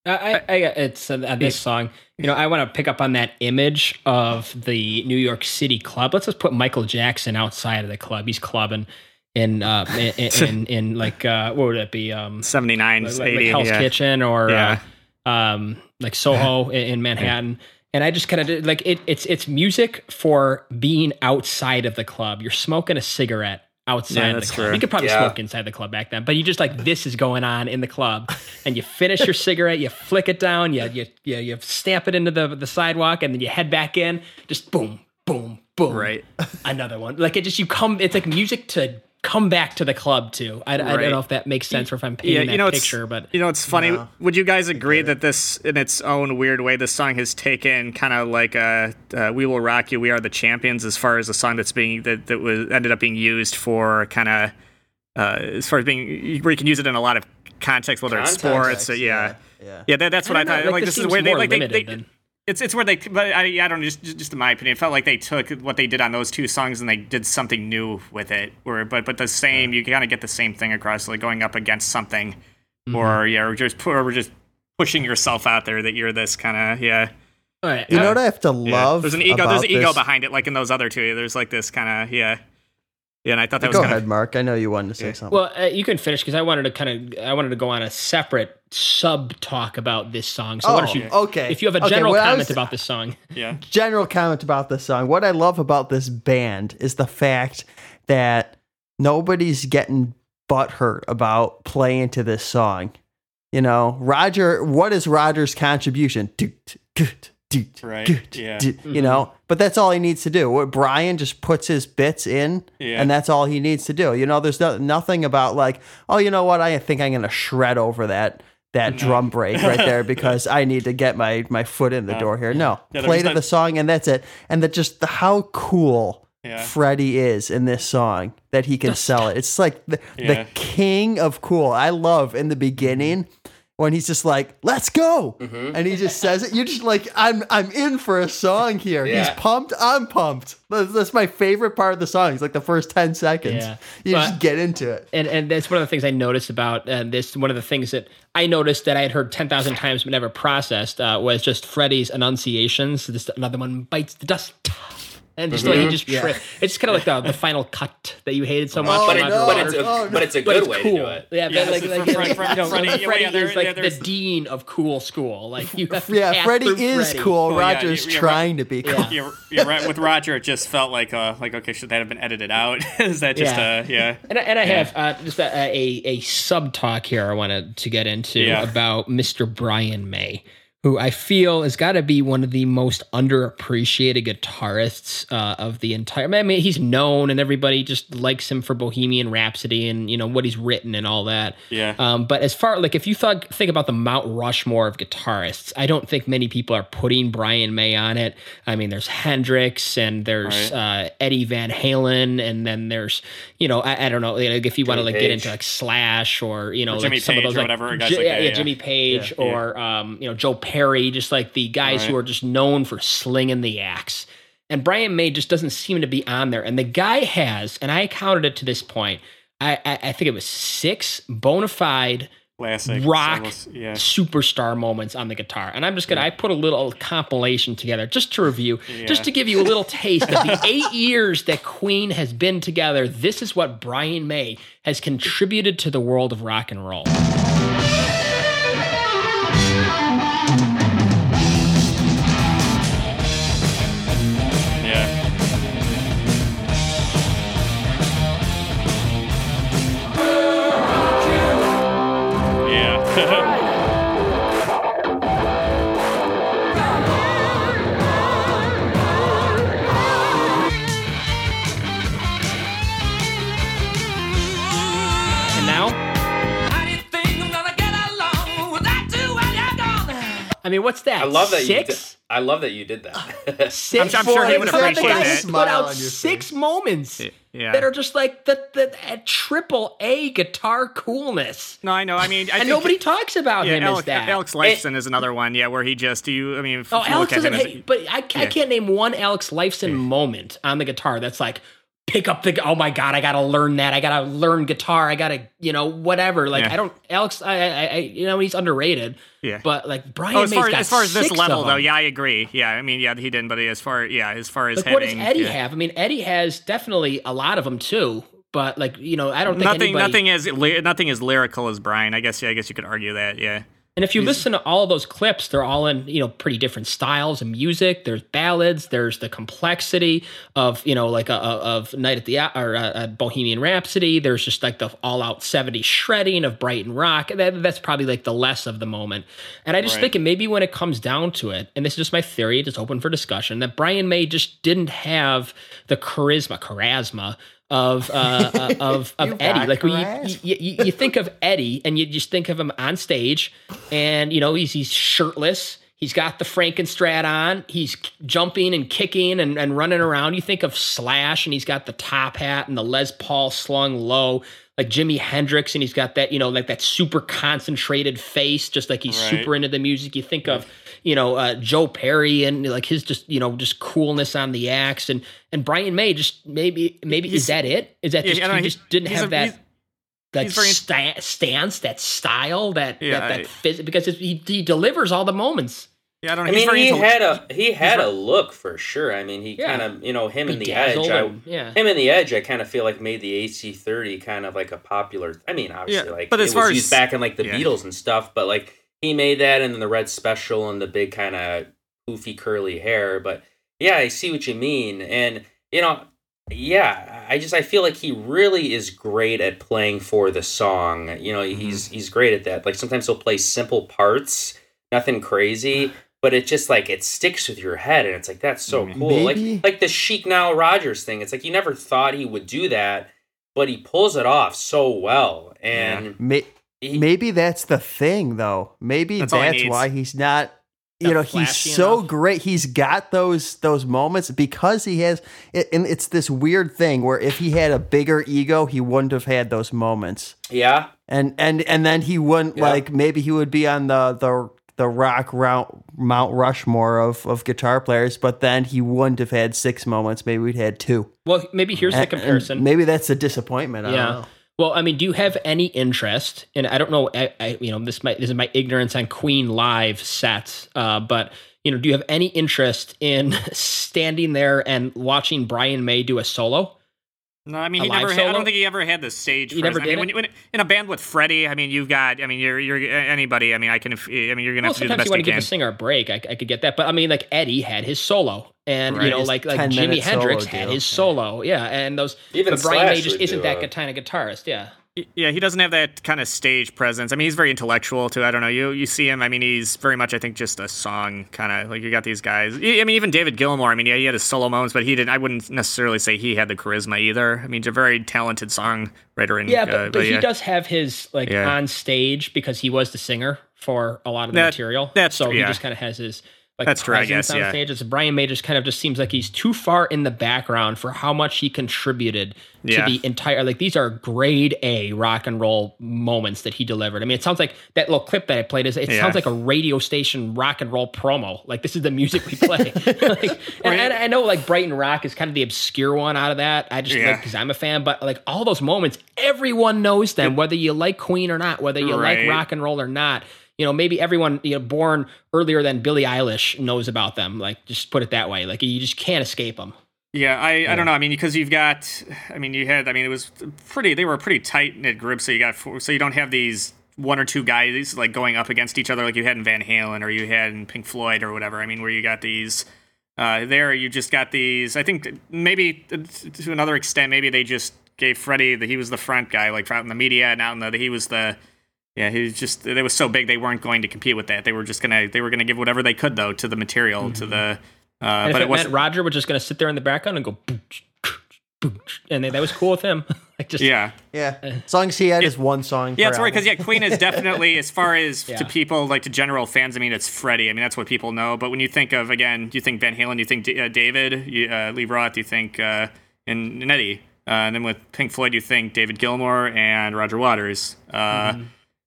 I, I, I it's uh, this song. You know, I want to pick up on that image of the New York City club. Let's just put Michael Jackson outside of the club. He's clubbing in uh in in, (laughs) in, in like uh what would it be um 79, like, like 80. Hell's yeah. Kitchen or Yeah. uh, um like Soho (laughs) in, in Manhattan. And I just kind of like it. It's it's music for being outside of the club. You're smoking a cigarette outside Yeah, of the club. true. You could probably Yeah. smoke inside the club back then, but you just like this is going on in the club, and you finish your cigarette, you flick it down, you you you, you stamp it into the the sidewalk, and then you head back in. Just boom, boom, boom. Right. Another one. Like it just you come. It's like music to come back to the club too. I, I don't know if that makes sense or if I'm painting Yeah, that you know, picture, but you know, it's funny. No. Would you guys agree that this, in its own weird way, this song has taken kind of like a uh, "We Will Rock You, We Are the Champions" as far as a song that's being that that was ended up being used for kind of uh, as far as being where you can use it in a lot of contexts, whether it's sports. uh, yeah. Yeah. Yeah, that, that's what I, I don't know, thought. like, Like, this this is where they like they, limited they than- it's it's where they but I, I don't know just just in my opinion it felt like they took what they did on those two songs and they did something new with it where but but the same you kind of get the same thing across like going up against something Mm-hmm. or yeah or just or just pushing yourself out there that you're this kind of yeah, all right. You know uh, what I have to yeah. love? there's an ego there's an ego this- behind it like in those other two there's like this kind of yeah yeah and I thought that was Go kind ahead, of Mark. I know you wanted to say Yeah. something. Well, uh, you can finish because I wanted to kind of I wanted to go on a separate sub talk about this song. So why don't you, Oh, okay. if you have a general what I comment was- about this song, (laughs) yeah general comment about this song. What I love about this band is the fact that nobody's getting butthurt about playing to this song. You know, Roger, what is Roger's contribution? Right, doot, yeah. doot, You mm-hmm. know, but that's all he needs to do. What Brian just puts his bits in, Yeah. and that's all he needs to do. You know, there's no, nothing about like, oh, you know what? I think I'm gonna shred over that that drum break right there (laughs) because I need to get my my foot in the door here. No, Yeah, play to not- the song and that's it. And that just the, how cool Yeah. Freddie is in this song that he can sell it. It's like the, Yeah. the king of cool. I love in the mm-hmm. beginning when he's just like, "Let's go," Mm-hmm. and he just says it. You're just like, "I'm I'm in for a song here." He's pumped. I'm pumped. That's, that's my favorite part of the song. It's like the first ten seconds. Yeah. You But- just get into it. and and that's one of the things I noticed about uh, this. One of the things that I noticed that I had heard ten thousand times but never processed uh, was just Freddie's enunciations. Just another one bites the dust. And just like he Mhm. just Yeah. tri- it's kind of like the, the final cut that you hated so much. Oh, but, from it, Roger but it's a, Oh, no. but it's a but good it's way cool. to do it. Yeah, Yeah, but like, like, like, Fred- you know, Freddie- like, yeah, Freddie yeah, there- is like yeah, the dean of cool school. Like you have to Yeah, pass Freddie through is Freddie. cool. Well, yeah, Roger's you- you're trying to be cool. Yeah. You're, you're right. With Roger, it just felt like, uh, like okay, should that have been edited out? (laughs) Is that just, Yeah. uh, yeah? And I, and I Yeah. have uh, just a, a, a sub talk here I wanted to get into Yeah. about Mr. Brian May, who I feel has got to be one of the most underappreciated guitarists uh, of the entire. I mean, he's known and everybody just likes him for Bohemian Rhapsody and you know what he's written and all that. Yeah. Um, but as far like if you thought think about the Mount Rushmore of guitarists, I don't think many people are putting Brian May on it. I mean, there's Hendrix and there's uh, Eddie Van Halen, and then there's you know I, I don't know like if you want to Jimmy like get into like Slash or you know Or like Jimmy some of those or like, whatever, guys Ji- like yeah, that, yeah, yeah. Jimmy Page Yeah, yeah. or um, you know Joe Perry, just like the guys who are just known for slinging the axe. And Brian May just doesn't seem to be on there. And the guy has, and I counted it to this point. I, I, I think it was six bona fide Classic. rock solos, Yeah. superstar moments on the guitar. And I'm just gonna I put a little compilation together just to review, Yeah. just to give you a little (laughs) taste of the eight years that Queen has been together. This is what Brian May has contributed to the world of rock and roll. (laughs) I mean, what's that? I love that you did. six. I love that you did that. (laughs) Six. I'm- I'm sure he Boy, would the guy appreciate has that. Put out six face. moments Yeah. that are just like the, the, the triple A guitar coolness, no, I know. I mean, I and think- nobody talks about Yeah, him Alex, as that. Alex Lifeson is another one. Yeah, where he just you. I mean, if Oh, you Alex look at doesn't him as- but I, I can't name one Alex Lifeson moment on the guitar that's like, pick up the, oh my God, I gotta learn that. I gotta learn guitar. I gotta, you know, whatever. Like, Yeah. I don't, Alex, I, I, I, you know, he's underrated, Yeah. but like Brian Oh, as far, got as far as this level, though, yeah, I agree. Yeah, I mean, yeah, he didn't, but as far, yeah, as far as Like, what does Eddie yeah. have? I mean, Eddie has definitely a lot of them too, but like, you know, I don't think Nothing, anybody, nothing as nothing as lyrical as Brian. I guess, yeah, I guess you could argue that. Yeah, And if you listen to all of those clips, they're all in, you know, pretty different styles of music. There's ballads. There's the complexity of, you know, like a, a- of Night at the or uh, uh, Bohemian Rhapsody. There's just like the all-out '70s shredding of Brighton Rock. That, that's probably like the less of the moment. And I just Right. think maybe when it comes down to it, and this is just my theory, it's open for discussion, that Brian May just didn't have the charisma, charisma of uh, uh, of of (laughs) Eddie. Like when you, you, you, you think of Eddie and you just think of him on stage and you know he's he's shirtless. He's got the frankenstrat on. He's jumping and kicking and, and running around. You think of slash and he's got the top hat and the les paul slung low like jimi hendrix and he's got that you know like that super concentrated face just like he's Right. super into the music. You think of you know uh, joe perry and like his just you know just coolness on the axe and and brian may just maybe maybe He's- is that it is that Yeah, just I he know, just didn't have a- that that He's very- sta- stance, that style, that Yeah, that, I- phys- because it, he, he delivers all the moments. yeah. I don't know. I he's mean, very he into- had a he had a look for sure. I mean, he Yeah. kind of you know him and the edge. Bedazzled I, and- yeah. him and the edge. I kind of feel like made the AC30 kind of like a popular. I mean, obviously, Yeah, like but it as far was as- used back in like the yeah. Beatles and stuff. But like he made that, and then the red special and the big kind of poofy curly hair. But yeah, I see what you mean, and you know, yeah, I just I feel like he really is great at playing for the song. You know, he's he's great at that. Like sometimes he'll play simple parts, nothing crazy, but it just like it sticks with your head, and it's like that's so Mhm. cool. Maybe- Like like the Chic Nile Rodgers thing. It's like you never thought he would do that, but he pulls it off so well, and May- he, Maybe that's the thing, though. Maybe That's that's, he why he's not. You know, he's so enough. great. He's got those those moments because he has, it, and it's this weird thing where if he had a bigger ego, he wouldn't have had those moments, yeah, and and and then he wouldn't Yeah. like maybe he would be on the the the rock round Mount Rushmore of of guitar players, but then he wouldn't have had six moments. Maybe we'd had two. Well, maybe here's the And- and comparison. maybe that's a disappointment. I Yeah. Well, I mean, do you have any interest? And I don't know, I, I you know, this might this is my ignorance on Queen live sets, uh, but you know, do you have any interest in (laughs) standing there and watching Brian May do a solo? No, I mean he never. Had, I don't think he ever had the stage. He never presence. I mean, did when, when, in a band with Freddie, I mean, you've got. I mean, you're you're anybody. I mean, I can. I mean, you're gonna Well, have to do the best you want you to give can. a singer a break. I, I could get that, but I mean, like Eddie had his solo, and Right. you know, His like like Jimi Hendrix had deal. his solo, yeah, and those. Even Brian May just isn't that kind of guitarist, yeah. Yeah, he doesn't have that kind of stage presence. I mean, he's very intellectual too. I don't know. You you see him. I mean, he's very much. I think just a song kind of like you got these guys. I mean, even David Gilmour. I mean, yeah, he had his solo moments, but he didn't. I wouldn't necessarily say he had the charisma either. I mean, he's a very talented songwriter. And, Yeah, but, uh, but he yeah. does have his like Yeah. on stage because he was the singer for a lot of the That- material. that's- so he just kind of has his like That's true, I guess, on yeah. stage. It's Brian May just kind of just seems like he's too far in the background for how much he contributed Yeah. to the entire like these are grade A rock and roll moments that he delivered. I mean, it sounds like that little clip that I played is it Yeah. sounds like a radio station rock and roll promo. Like this is the music we play. (laughs) like, and, and I know like Brighton Rock is kind of the obscure one out of that. I just like because I'm a fan, but like all those moments, everyone knows them, whether you like Queen or not, whether you Right. like rock and roll or not. You know, maybe everyone you know born earlier than Billie Eilish knows about them. Like, just put it that way. Like, you just can't escape them. Yeah, I, I don't know. I mean, because you've got, I mean, you had, I mean, it was pretty. They were a pretty tight knit group. So you got, four, so you don't have these one or two guys like going up against each other like you had in Van Halen or you had in Pink Floyd or whatever. I mean, where you got these. Uh, there, you just got these. I think maybe to another extent, maybe they just gave Freddie that he was the front guy, like out in the media, and out in the he was the. Yeah, he was just. They was so big they weren't going to compete with that. They were just gonna. They were gonna give whatever they could though to the material, to the. Uh, And but if it it, wasn't. meant Roger was just going to sit there in the background and go, "Booch, booch," and that was cool with him. (laughs) like just yeah. Yeah. As long as he had his one song. Yeah, per it's right because yeah, Queen is definitely as far (laughs) as Yeah. to people like to general fans. I mean, it's Freddie. I mean, that's what people know. But when you think of again, you think Van Halen, you think D- uh, David, you, uh, Lee Roth, you think uh, and, and Eddie, uh, and then with Pink Floyd, you think David Gilmour and Roger Waters. Uh,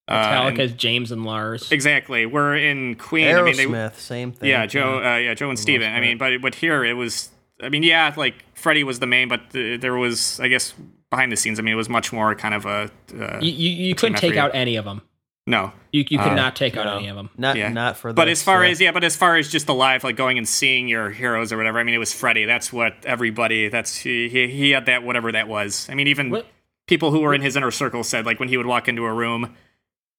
uh, and- James and Lars. exactly. We're in Queen. I mean, they, Aerosmith, same thing. yeah, Joe, uh, yeah, Joe and Steven. I mean, but but here it was. I mean, yeah, like Freddie was the main, but uh, there was, I guess, behind the scenes. I mean, it was much more kind of a. Uh, You, you, you couldn't take out any of them. no, You, you could Uh, not take out no. any of them. Not Yeah. not for the But as far yeah. as yeah, but as far as just the live, like going and seeing your heroes or whatever, I mean, it was Freddie. That's what everybody. That's he. He, he had that whatever that was. I mean, even What- people who were in his inner circle said like when he would walk into a room,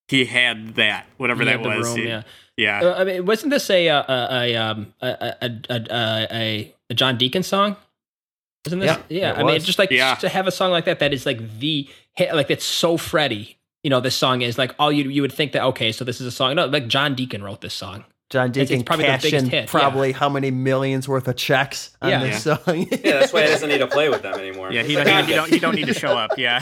he had that whatever He that had the was. room, He- yeah. yeah. Uh, I mean, wasn't this a a a um, a a, a, a, a John Deacon song? Isn't this? Yeah, Yeah, it I mean, just like Yeah. to have a song like that that is like the hit, like it's so Freddie. You know, this song is like all you you would think that okay, so this is a song. No, like John Deacon wrote this song. John it's Deacon probably the cashed biggest in hit, yeah. probably how many millions worth of checks on Yeah. this song. Yeah, that's why he doesn't need to play with them anymore. Yeah, he, don't, like, he, don't, he don't need to show up. Yeah.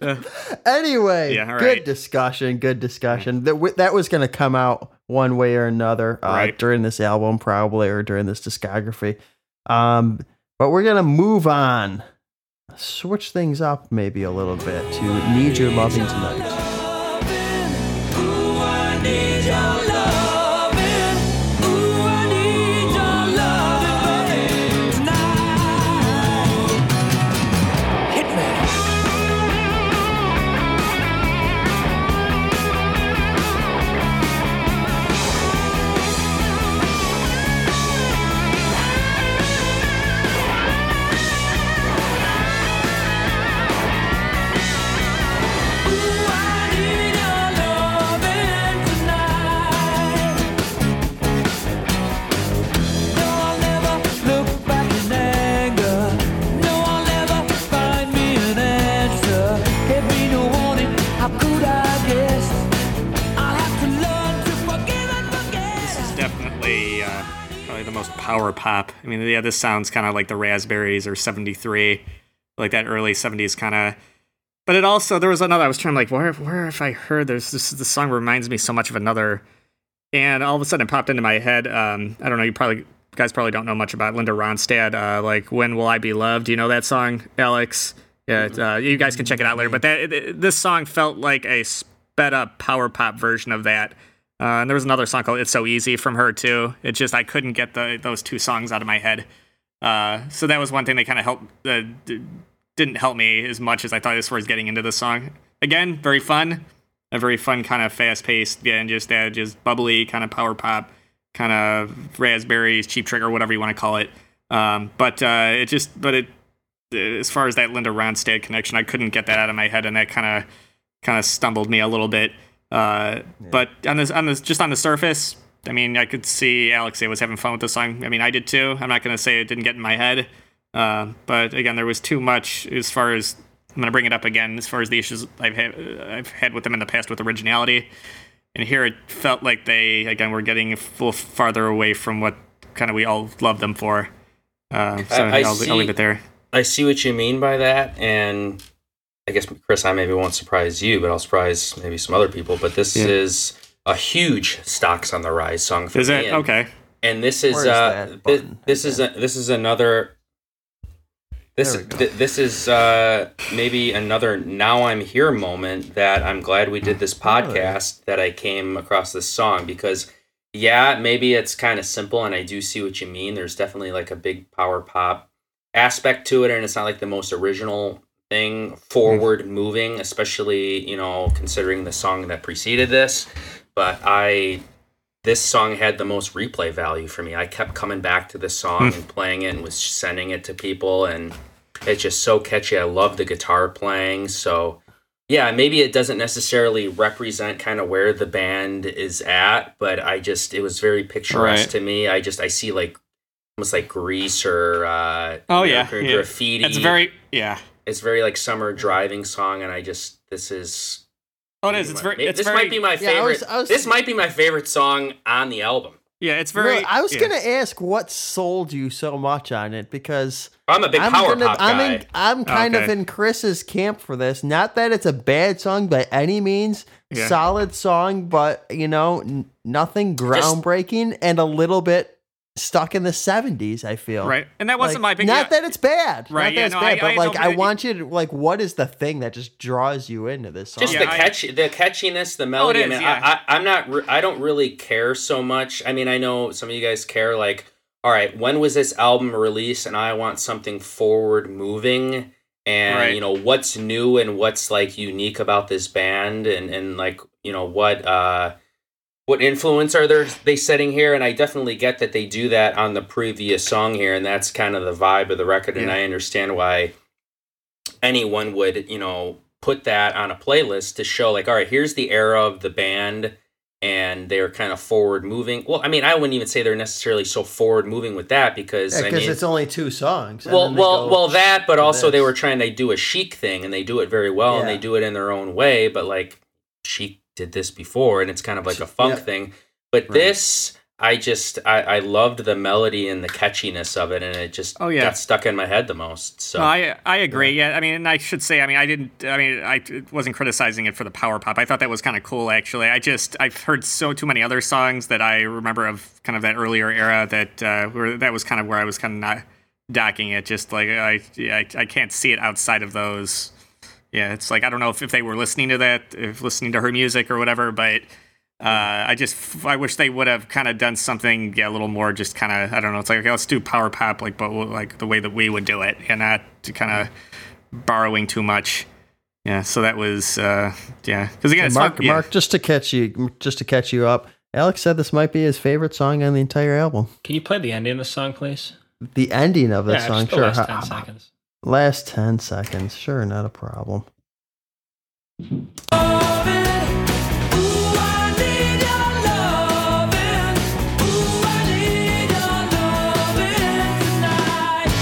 (laughs) anyway, Yeah, all good discussion. Good discussion. That w- that was going to come out one way or another uh, Right. during this album, probably, or during this discography. Um, but we're gonna move on, switch things up maybe a little bit to "Need Your Loving Tonight." Power pop. I mean, yeah, this sounds kind of like the Raspberries or '73, like that early '70s kind of. But it also there was another. I was trying to like where where have I heard this? This the song reminds me so much of another, and all of a sudden it popped into my head. Um, I don't know. You probably guys probably don't know much about Linda Ronstadt. Uh, like when will I be loved? Do you know that song, Alex? Yeah, uh, you guys can check it out later. But that it- this song felt like a sped up power pop version of that. Uh, and there was another song called "It's So Easy" from her too. It just I couldn't get the those two songs out of my head. Uh, so that was one thing that kind of helped uh, d- didn't help me as much as I thought as far as getting into the song. Again, very fun, a very fun kind of fast paced, yeah, and just uh, just bubbly kind of power pop, kind of raspberries, Cheap Trick, whatever you want to call it. Um, but uh, it just, but it, as far as that Linda Ronstadt connection, I couldn't get that out of my head, and that kind of kind of stumbled me a little bit. Uh, But on this, on this, just on the surface, I mean, I could see Alex was having fun with the song. I mean, I did too. I'm not gonna say it didn't get in my head, uh, but again, there was too much as far as I'm gonna bring it up again as far as the issues I've had I've had with them in the past with originality, and here it felt like they again were getting a little farther away from what kind of we all love them for. Uh, so I- I will see- I'll leave it there. I see what you mean by that, and I guess Chris, I maybe won't surprise you, but I'll surprise maybe some other people. But this Yeah. is a huge stocks on the rise song for Is me. it and- okay? And this is Where's uh, that this is a, this is another. This There we go. th- this is uh, maybe another now I'm here moment that I'm glad we did this podcast that I came across this song because yeah maybe it's kind of simple and I do see what you mean. There's definitely like a big power pop aspect to it and it's not like the most original thing forward moving especially you know considering the song that preceded this but I this song had the most replay value for me. I kept coming back to this song and playing it and was sending it to people and it's just so catchy. I love the guitar playing. So yeah, maybe it doesn't necessarily represent kind of where the band is at, but I just it was very picturesque Right. to me. I just I see like almost like Grease or uh Oh know, yeah, yeah. graffiti. It's very yeah. It's very like summer driving song and I just this is Oh, it is. It's very. It's this very. might be my Yeah, I favorite. was- I was- this might be my favorite song on the album. yeah, it's very. Really, I was yeah. gonna ask what sold you so much on it because I'm a big I'm power gonna, pop guy. I'm in, I'm kind of in Chris's camp for this. Not that it's a bad song by any means, Yeah. solid song, but you know, n- nothing groundbreaking and a little bit stuck in the '70s. I feel right, and that wasn't Like, my big. Not yeah. that it's bad, Right, Not that yeah, it's no, bad, I- but I like don't I want you to like, what is the thing that just draws you into this song? just Yeah, the I- catch the catchiness the melody it I mean, is, yeah. I, I, i'm not re- i don't really care so much i mean i know some of you guys care like all right when was this album released and i want something forward moving and Right. you know what's new and what's like unique about this band and and like you know what uh what influence are they they setting here and i definitely get that they do that on the previous song here and that's kind of the vibe of the record and Yeah. i understand why anyone would you know put that on a playlist to show like all right here's the era of the band and they're kind of forward moving well i mean i wouldn't even say they're necessarily so forward moving with that because i because mean it's only two songs. well well go well that but also they were trying to do a chic thing and they do it very well and they do it in their own way but like chic did this before and it's kind of like a funk Yeah. thing but Right. this i just I, I loved the melody and the catchiness of it and it just Oh, yeah. got stuck in my head the most so No, I I agree. Yeah. I mean, and I should say, I mean, I didn't. I mean, I wasn't criticizing it for the power pop. I thought that was kind of cool, actually. I just I've heard so too many other songs that I remember of kind of that earlier era that uh, where that was kind of where I was kind of not docking it. Just like I I, I can't see it outside of those. Yeah, it's like I don't know if, if they were listening to that, if listening to her music or whatever, but. Uh, I just I wish they would have kind of done something yeah, a little more just kind of I don't know it's like okay let's do power pop like but like the way that we would do it and not to kind of borrowing too much yeah so that was uh yeah because again it's Mark, fun, yeah. Mark, just to catch you, just to catch you up. Alex said this might be his favorite song on the entire album. Can you play the ending of the song, please? The ending of the yeah, song, just the sure. last 10 seconds. Last ten seconds, sure, not a problem. I need your loving. Ooh, I need your loving tonight.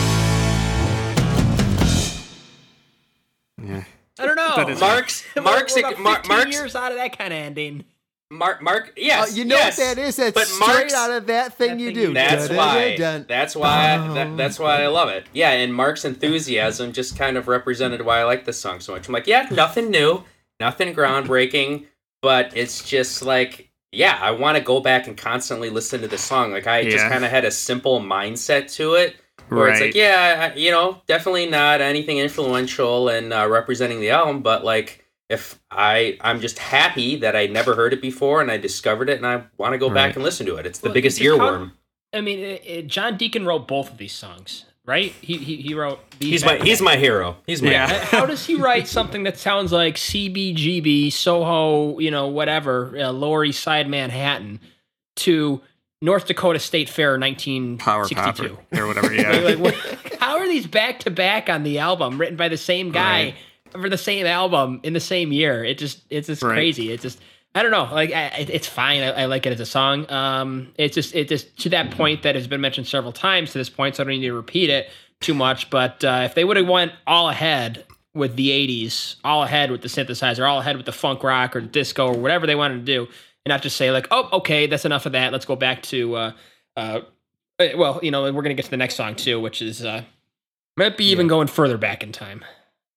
yeah I don't know. That is- Mark's (laughs) We're- Mark's we're about Mar- 15 Mark's years out of that kind of ending. Mark Mark yes Uh, you know yes, what that is? That's but straight Mark's- out of that thing That you thing do. you do. That's why. That's why. That, that's why I love it. Yeah, and Mark's enthusiasm just kind of represented why I like this song so much. I'm like, yeah, nothing new, nothing groundbreaking, but it's just like, yeah, I want to go back and constantly listen to the song. Like I just kind of had a simple mindset to it. Where it's like, yeah, you know, definitely not anything influential and uh, representing the album, but like, if I, I'm just happy that I never heard it before and I discovered it and I want to go Right. back and listen to it. It's the Well, biggest because how- earworm. I mean, it, it, John Deacon wrote both of these songs, right? He he, he wrote. These He's my back- he's my hero. He's my Yeah. hero. How does he write something that sounds like CBGB, Soho, you know, whatever, uh, Lower East Side Manhattan, to North Dakota State Fair, 1962? Popper or whatever. Yeah. (laughs) like, what, how are these back to back on the album, written by the same guy Right. For the same album in the same year? It just it's just Right. crazy. It just I don't know. Like I, it's fine. I, I like it as a song. Um, it's just it just to that point that has been mentioned several times to this point, so I don't need to repeat it too much. But uh, if they would have went all ahead with the '80s, all ahead with the synthesizer, all ahead with the funk rock or disco or whatever they wanted to do, and not just say like, oh, okay, that's enough of that. Let's go back to uh, uh, well, you know, we're gonna get to the next song too, which is uh, might be even going further back in time.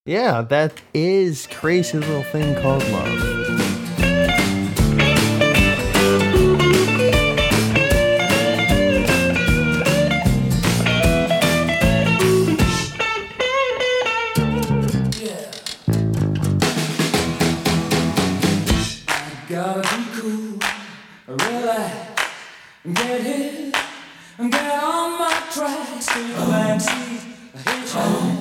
Yeah, that is crazy little thing called love. Get on my tracks, take a backseat, I hate you.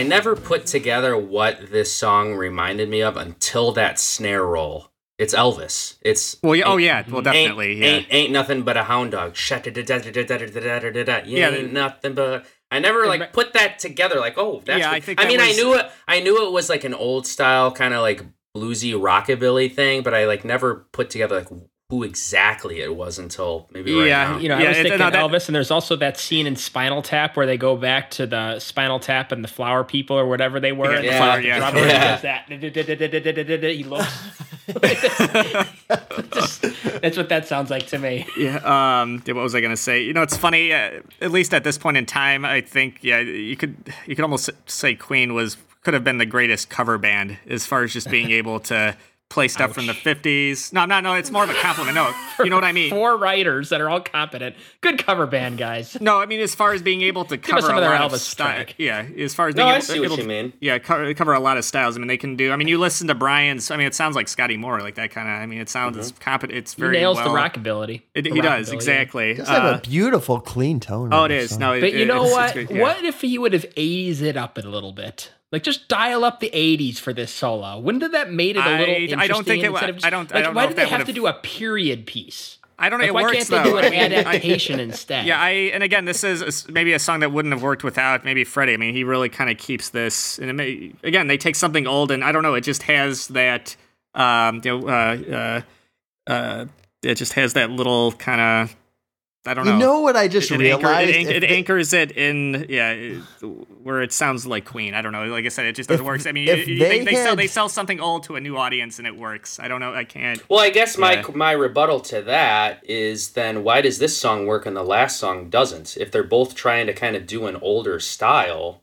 I never put together what this song reminded me of until that snare roll. It's Elvis. It's well, yeah, oh yeah, well definitely. Ain't, yeah. ain't, ain't nothing but a hound dog. Yeah, ain't nothing but. I never like put that together. Like, oh, that's. Yeah, I, think I mean, was... I knew it. I knew it was like an old style kind of like bluesy rockabilly thing, but I like never put together like who exactly it was until maybe right Yeah, now. You know, Yeah, I was it- thinking no, that- Elvis, and there's also that scene in Spinal Tap where they go back to the Spinal Tap and the Flower People or whatever they were. Yeah, and the the Flower- yeah. drummer Yeah. does that. (laughs) He looks. (laughs) Just- that's what that sounds like to me. Yeah. Um. What was I gonna say? You know, it's funny. Uh, at least at this point in time, I think yeah, you could you could almost say Queen was could have been the greatest cover band as far as just being (laughs) able to play stuff from the '50s. No, no, no. It's more of a compliment. No, you know what I (laughs) mean. Four writers that are all competent. Good cover band, guys. (laughs) No, I mean as far as being able to (laughs) cover some a of their lot Elvis style. track. Yeah, as far as No, being I able, see what able you to- mean. Yeah, cover, cover a lot of styles. I mean, they can do. I mean, you listen to Brian's. I mean, it sounds like Scotty Moore, like that kind of. I mean, it sounds Mm-hmm. it's competent. It's He very nails well. the rockabilly. It, The he does rockabilly, exactly. Does have Uh, a beautiful, clean tone. oh, it is. it song. No, it- But you know it's- what? it's good, yeah. What if he would have eased it up a little bit? Like just dial up the '80s for this solo. Wouldn't have that made it a little I interesting? don't think it would- of just- I don't- I Like, don't why if they have would've- to do a period piece? I don't know. Like, it why works can't they though. do an I mean, I- (laughs) instead? Yeah, I and again, this is maybe a song that wouldn't have worked without maybe Freddie. I mean, he really kind of keeps this, and it may, again, they take something old, and I don't know, it just has that, um, you know, uh, uh, uh, it just has that little kind of, I don't know. You know what I just it, it, anchor- realized? it, it anchors it in yeah where it sounds like Queen. I don't know. Like I said, it just doesn't work. I mean, if you- they they, they sell they sell something old to a new audience and it works. I don't know. I can't. Well, I guess my Yeah. my rebuttal to that is then why does this song work and the last song doesn't? If they're both trying to kind of do an older style,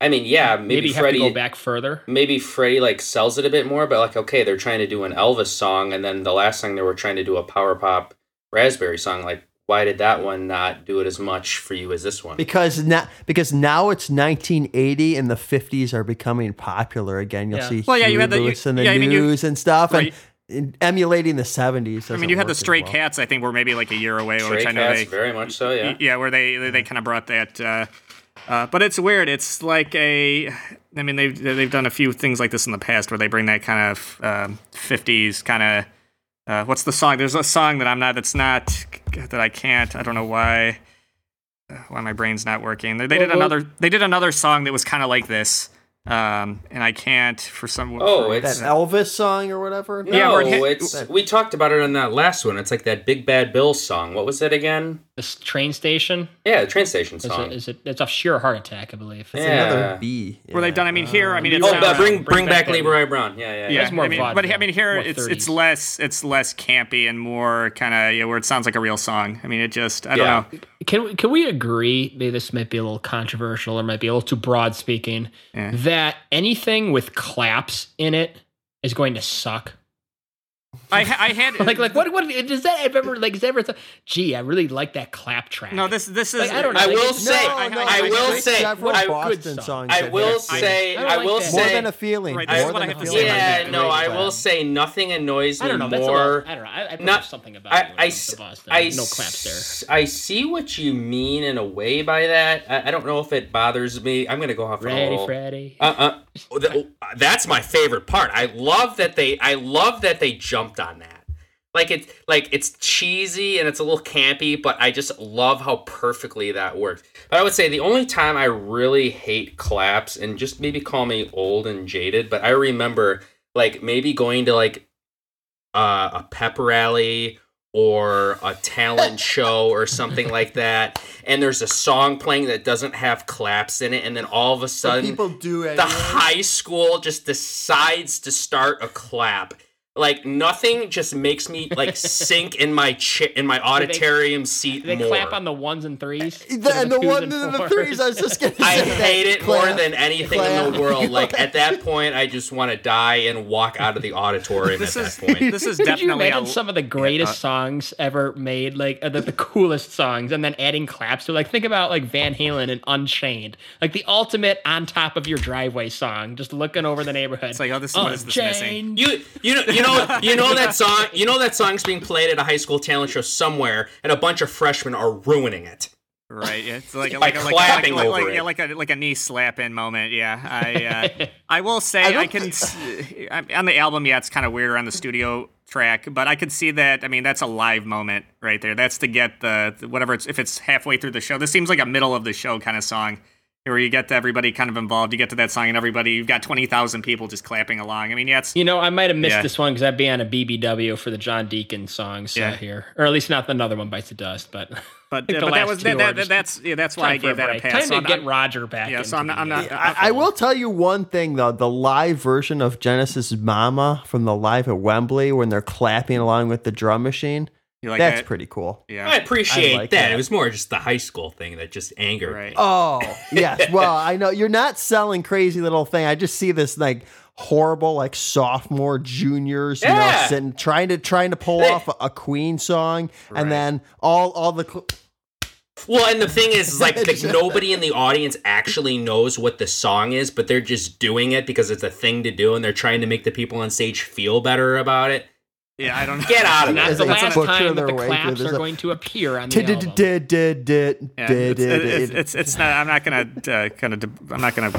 I mean, yeah, maybe, maybe, Freddie to go back further. maybe Freddie like sells it a bit more, but like okay, they're trying to do an Elvis song, and then the last song they were trying to do a power pop raspberry song. Like, why did that one not do it as much for you as this one? because now because now it's 1980 and the 50s are becoming popular again. You'll Yeah. see Well, yeah, you had the- you- in the yeah, I mean, you- news and stuff, Right. and, and emulating the 70s. I mean, you had the work Stray well. Cats. I think were maybe like a year away, Stray which I know Cats, they very much so, yeah. yeah, where they they, they kind of brought that. Uh, uh, but it's weird. It's like a. I mean, they've they've done a few things like this in the past where they bring that kind of um, 50s kind of. Uh, what's the song? There's a song that I'm not. That's not that I can't. I don't know why. uh, Why my brain's not working. They, they did Well, well- another. They did another song that was kind of like this, um, and I can't for some. Oh, for- it's That Elvis song or whatever. no, Yeah, hit- it's we talked about it on that last one. It's like that Big Bad Bill song. What was it again? This train station Yeah, the train station is song. it, is it? It's a sheer heart attack, I believe. It's Yeah. another B. Were they yeah. done? I mean, here, I mean, Um, it's oh, but bring bring bring back back Leroy Brown. Yeah, yeah. Yeah, That's more I mean, vaudeville, but I mean, here more it's it's less it's less campy and more kind of yeah, where it sounds like a real song. I mean, it just I don't Yeah. know. Can we- can we agree? Maybe this might be a little controversial or might be a little too broad speaking. Yeah. That anything with claps in it is going to suck. I ha- I had (laughs) Like like what what does that have ever like is that ever th- gee I really like that clap track. no this this is Like, I don't know. I will it's- say, no, I, no, I like, will like, say, several I, good Boston song. songs. I will say, I don't like will that. more than a feeling. Right, more than what I a have to feeling. say yeah, that. no, I will say nothing annoys I me don't know. More. I don't know. I, I prefer not- something about I, it. I, I, s- Boston. I no claps there. I see what you mean in a way by that. I, I don't know if it bothers me. I'm gonna go off on a Freddy, Uh, uh, that's my favorite part. I love that they. I love that they jumped on that. Like it's like it's cheesy and it's a little campy, but I just love how perfectly that works. But I would say the only time I really hate claps, and just maybe call me old and jaded, but I remember like maybe going to like uh, a pep rally or a talent (laughs) show or something like that, and there's a song playing that doesn't have claps in it, and then all of a But sudden people do it. the high school just decides to start a clap. Like nothing just makes me like (laughs) sink in my chi- in my auditorium seat they more. clap on the ones and threes. The, instead and the twos one and and the threes. I was just gonna (laughs) say. I that. hate it more than anything in the world. (laughs) Like at that point, I just want to die and walk out of the auditorium this at is that point. this is Could you definitely imagine a, some of the greatest uh, songs ever made, like uh, the, the coolest songs, and then adding claps to? Like, think about like Van Halen and Unchained, like the ultimate on top of your driveway song, just looking over the neighborhood. It's like, oh, this what is this missing? You you know you know you know that song you know that song's being played at a high school talent show somewhere, and a bunch of freshmen are ruining it. Right. Yeah, it's like a, (laughs) By like a, like, clapping like, over like, it. yeah, like a like a knee slap in moment. Yeah. I uh, (laughs) I will say I I, can think- on the album. Yeah, it's kind of weird on the studio track, but I could see that. I mean, that's a live moment right there. That's to get the, the whatever it's if it's halfway through the show. This seems like a middle of the show kind of song. Where you get to everybody kind of involved, you get to that song, and everybody, you've got twenty thousand people just clapping along. I mean, yeah, it's You know, I might have missed Yeah. this one because I'd be on a BBW for the John Deacon songs Yeah. uh, here, or at least not another one bites the dust, but. (laughs) but, think uh, the but that last was two that, that, that's yeah, that's why I Time for gave that a pass. Time So to I'm get not- Roger back. Yeah, so I'm not- I'm not- I, I will tell you one thing though. The live version of Genesis Mama from the live at Wembley when they're clapping along with the drum machine. You like that's that? pretty cool. Yeah. I appreciate I like that. that. It was more just the high school thing that just angered Right. me. Oh, yes. (laughs) Well, I know you're not selling crazy little thing. I just see this like horrible like sophomore juniors, you know, Yeah. sitting trying to trying to pull They- off a, a Queen song, Right. and then all all the cl- Well, and the thing is, is like, (laughs) like Just- nobody in the audience actually knows what the song is, but they're just doing it because it's a thing to do, and they're trying to make the people on stage feel better about it. Yeah, I don't know. Get out of (laughs) Not it. As the they last time that their the way claps are going to appear on the album. Yeah, it's, it's, it's, it's not. I'm not gonna uh, kind of. I'm not gonna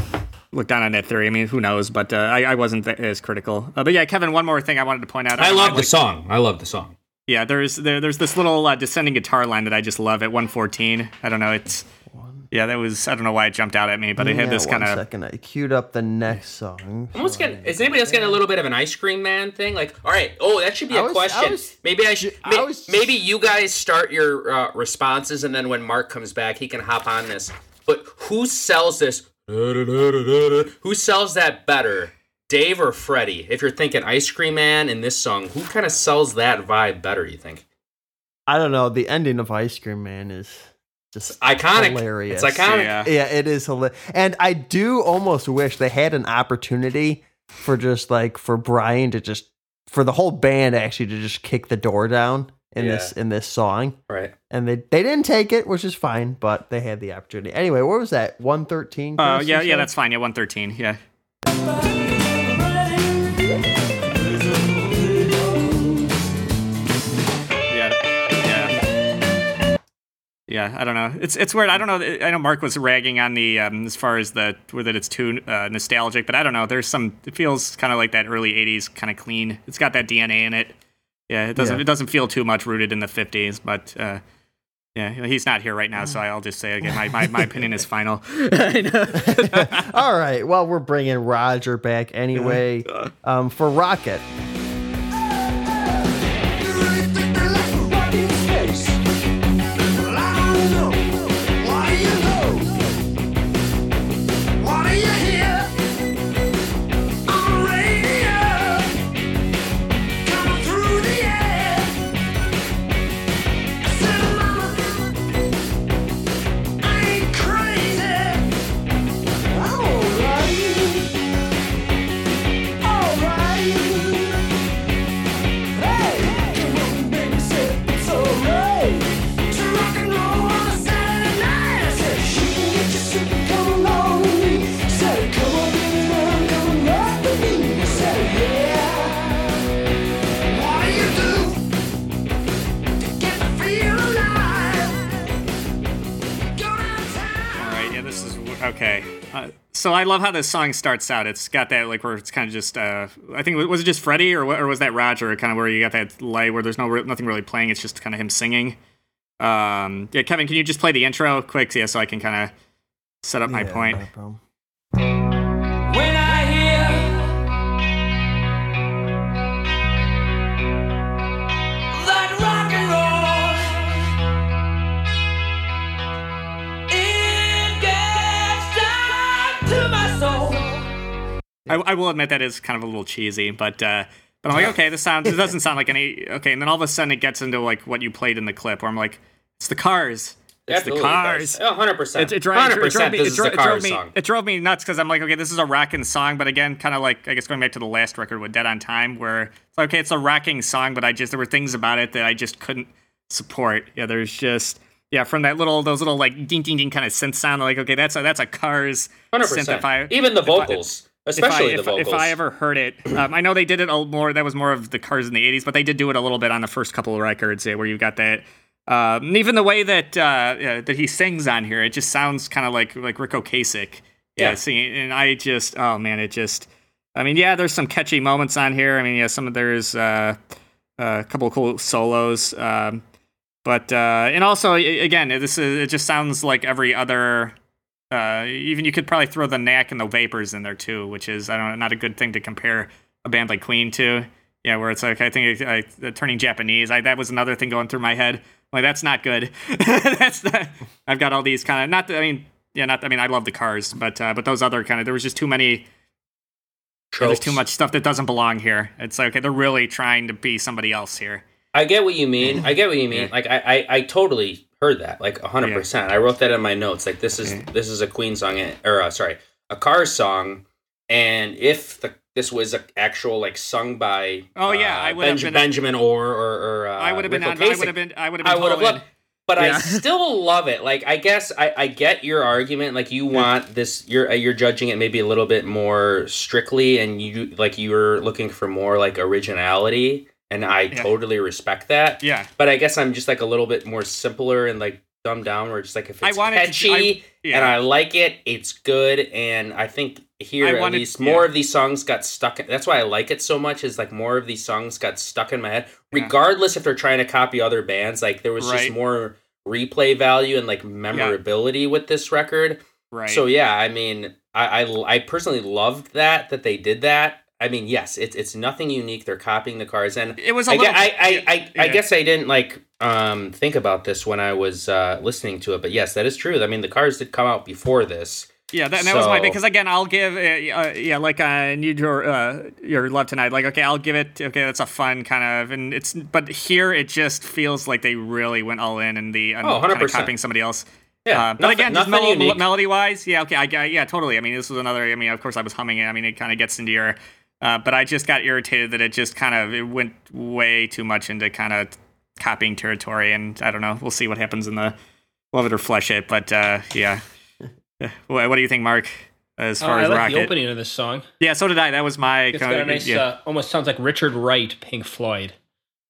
look down on that theory. I mean, who knows? But uh, I, I wasn't th- as critical. Uh, but yeah, Kevin. One more thing I wanted to point out. I love the song. I love the song. Yeah, there's there, there's this little uh, descending guitar line that I just love at 114. I don't know. It's yeah, that was. I don't know why it jumped out at me, but it had this kind of. second. I queued up the next song. Almost getting, is anybody else getting a little bit of an ice cream man thing? Like, all right, oh, that should be a was- I question. was- maybe I should. I may- was- maybe you guys start your uh, responses, and then when Mark comes back, he can hop on this. But who sells this? Who sells that better, Dave or Freddie? If you're thinking ice cream man in this song, who kind of sells that vibe better? You think? I don't know. The ending of Ice Cream Man is just Iconic. hilarious. It's iconic. Yeah. Yeah, it is hilarious. And I do almost wish they had an opportunity for just like for Brian to just for the whole band actually to just kick the door down in this in this song. Right. And they they didn't take it, which is fine, but they had the opportunity. Anyway, what was that? 113? Oh uh, Chris, yeah, yeah, that's fine. Yeah, 113. Yeah. Yeah, yeah. I don't know. It's it's weird. I don't know. I know Mark was ragging on the um, as far as the where that it's too uh, nostalgic, but I don't know. There's some. It feels kind of like that early '80s kind of clean. It's got that DNA in it. Yeah, it doesn't. Yeah. It doesn't feel too much rooted in the '50s, but. Uh, yeah, he's not here right now, so I'll just say again, my, my, my opinion is (laughs) final. (laughs) All right. Well, we're bringing Roger back anyway. (laughs) Um, for Rocket. Okay. Uh, so I love how this song starts out. It's got that like where it's kind of just. Uh, I think was it just Freddie or what- or was that Roger? Kind of where you got that light where there's no nothing really playing. It's just kind of him singing. Um, yeah, Kevin, can you just play the intro quick, yeah, so I can kind of set up my Yeah, point. no I, I will admit that is kind of a little cheesy, but uh, but I'm like, okay, this sounds. It doesn't sound like any. Okay, and then all of a sudden it gets into like what you played in the clip, where I'm like, it's the cars. It's Absolutely, the cars. Oh, 100%. It, it, dri- it, dri- it 100% drove me. It, is it drove me. It drove me nuts because I'm like, okay, this is a rocking song, but again, kind of like I guess going back to the last record with Dead on Time, where it's like, okay, it's a rocking song, but I just there were things about it that I just couldn't support. Yeah, there's just yeah, from that little those little like ding ding ding kind of synth sound, like okay, that's a that's a Cars synth. If I 100%. Even the vocals, especially if I. If, if I ever heard it, um, I know they did it a more. That was more of the Cars in the '80s, but they did do it a little bit on the first couple of records, where you've got that. Um, even the way that uh, that he sings on here, it just sounds kind of like like Ric Ocasek. Yeah, Yeah. singing, and I just, oh man, it just. I mean, yeah, there's some catchy moments on here. I mean, yeah, some of there's uh, a couple of cool solos. Um, but uh, and also again, this is it just sounds like every other. Uh, even you could probably throw the knack and the vapors in there too, which is I don't know, not a good thing to compare a band like Queen to. Yeah, where it's like I think I, I, turning Japanese. I, that was another thing going through my head. Like that's not good. (laughs) that's not, I've got all these kind of not. I mean, yeah, not. I mean, I love the cars, but uh, but those other kind of there was just too many there's too much stuff that doesn't belong here. It's like okay, they're really trying to be somebody else here. I get what you mean. I get what you mean. Like I, I, I totally heard that. Like hundred percent. I wrote that in my notes. Like this is Yeah. this is a Queen song, or uh, sorry, a Cars song. And if the this was a actual like sung by Oh, yeah, uh, I would have Benj- been- Benjamin Orr or or uh, I would have been. On, I would have been. I would have I would have loved, but Yeah. I (laughs) still love it. Like I guess I, I get your argument. Like you want this, you're uh, you're judging it maybe a little bit more strictly, and you like you're looking for more like originality, and I Yeah. totally respect that. Yeah. But I guess I'm just like a little bit more simpler and like dumbed down. Where it's like if I it's to- catchy I- yeah. and I like it, it's good, and I think here I at wanted- least more yeah. of these songs got stuck. That's why I like it so much. Is like more of these songs got stuck in my head, regardless if they're trying to copy other bands. Like there was Right. just more replay value and like memorability with this record. Right. So yeah, I mean, I, I I personally loved that that they did that. I mean, yes, it's it's nothing unique. They're copying the cars, and it was a I, little. I, I, I, I yeah. guess I didn't like um think about this when I was uh listening to it, but yes, that is true. I mean, the cars did come out before this. Yeah, that, and that was my because again, I'll give uh, uh, yeah, like I need your uh, your love tonight. Like, okay, I'll give it. Okay, that's a fun kind of, and it's but here it just feels like they really went all in and the Oh, kind of 100%. copying somebody else. Yeah, Uh, but nothing- again, just mel- melody wise, yeah, okay, I, I yeah, totally. I mean, this was another. I mean, of course, I was humming it. I mean, it kind of gets into your. Uh, but I just got irritated that it just kind of it went way too much into kind of copying territory, and I don't know. We'll see what happens in the love it or flesh it. But uh, yeah, (laughs) Yeah. what, what do you think, Mark? As Oh, far I as like Rocket, the opening of this song. yeah, so did I. That was my It's got a nice, yeah, uh, almost sounds like Richard Wright, Pink Floyd.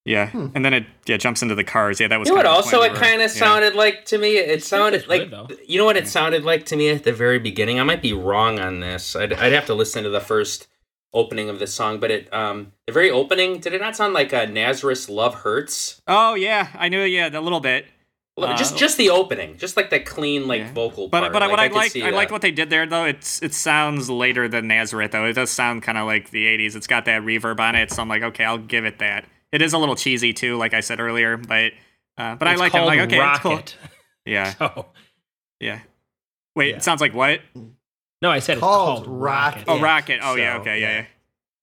yeah. And then it yeah jumps into the cars. Yeah, that was You know what? Also, it kind of sounded like to me. It sounded like good, you know what it sounded like to me at the very beginning. I might be wrong on this. I'd, I'd have to listen to the first opening of this song, but it um the very opening did it not sound like a Nazareth Love Hurts? Oh yeah, I knew. Yeah, a little bit. Uh, just just the opening, just like the clean like Yeah. vocal But part. but what I could like see I like what they did there though. It's it sounds later than Nazareth though. It does sound kind of like the '80s. It's got that reverb on it, so I'm like, okay, I'll give it that. It is a little cheesy too, like I said earlier, but uh, but It's I like it. I'm like, okay, it's cool. Yeah, (laughs) So, yeah. Wait, Yeah. it sounds like what? No, I said Called it's called Rocket. Rocket. Oh, Yeah. Rocket. Oh yeah, okay, yeah. yeah.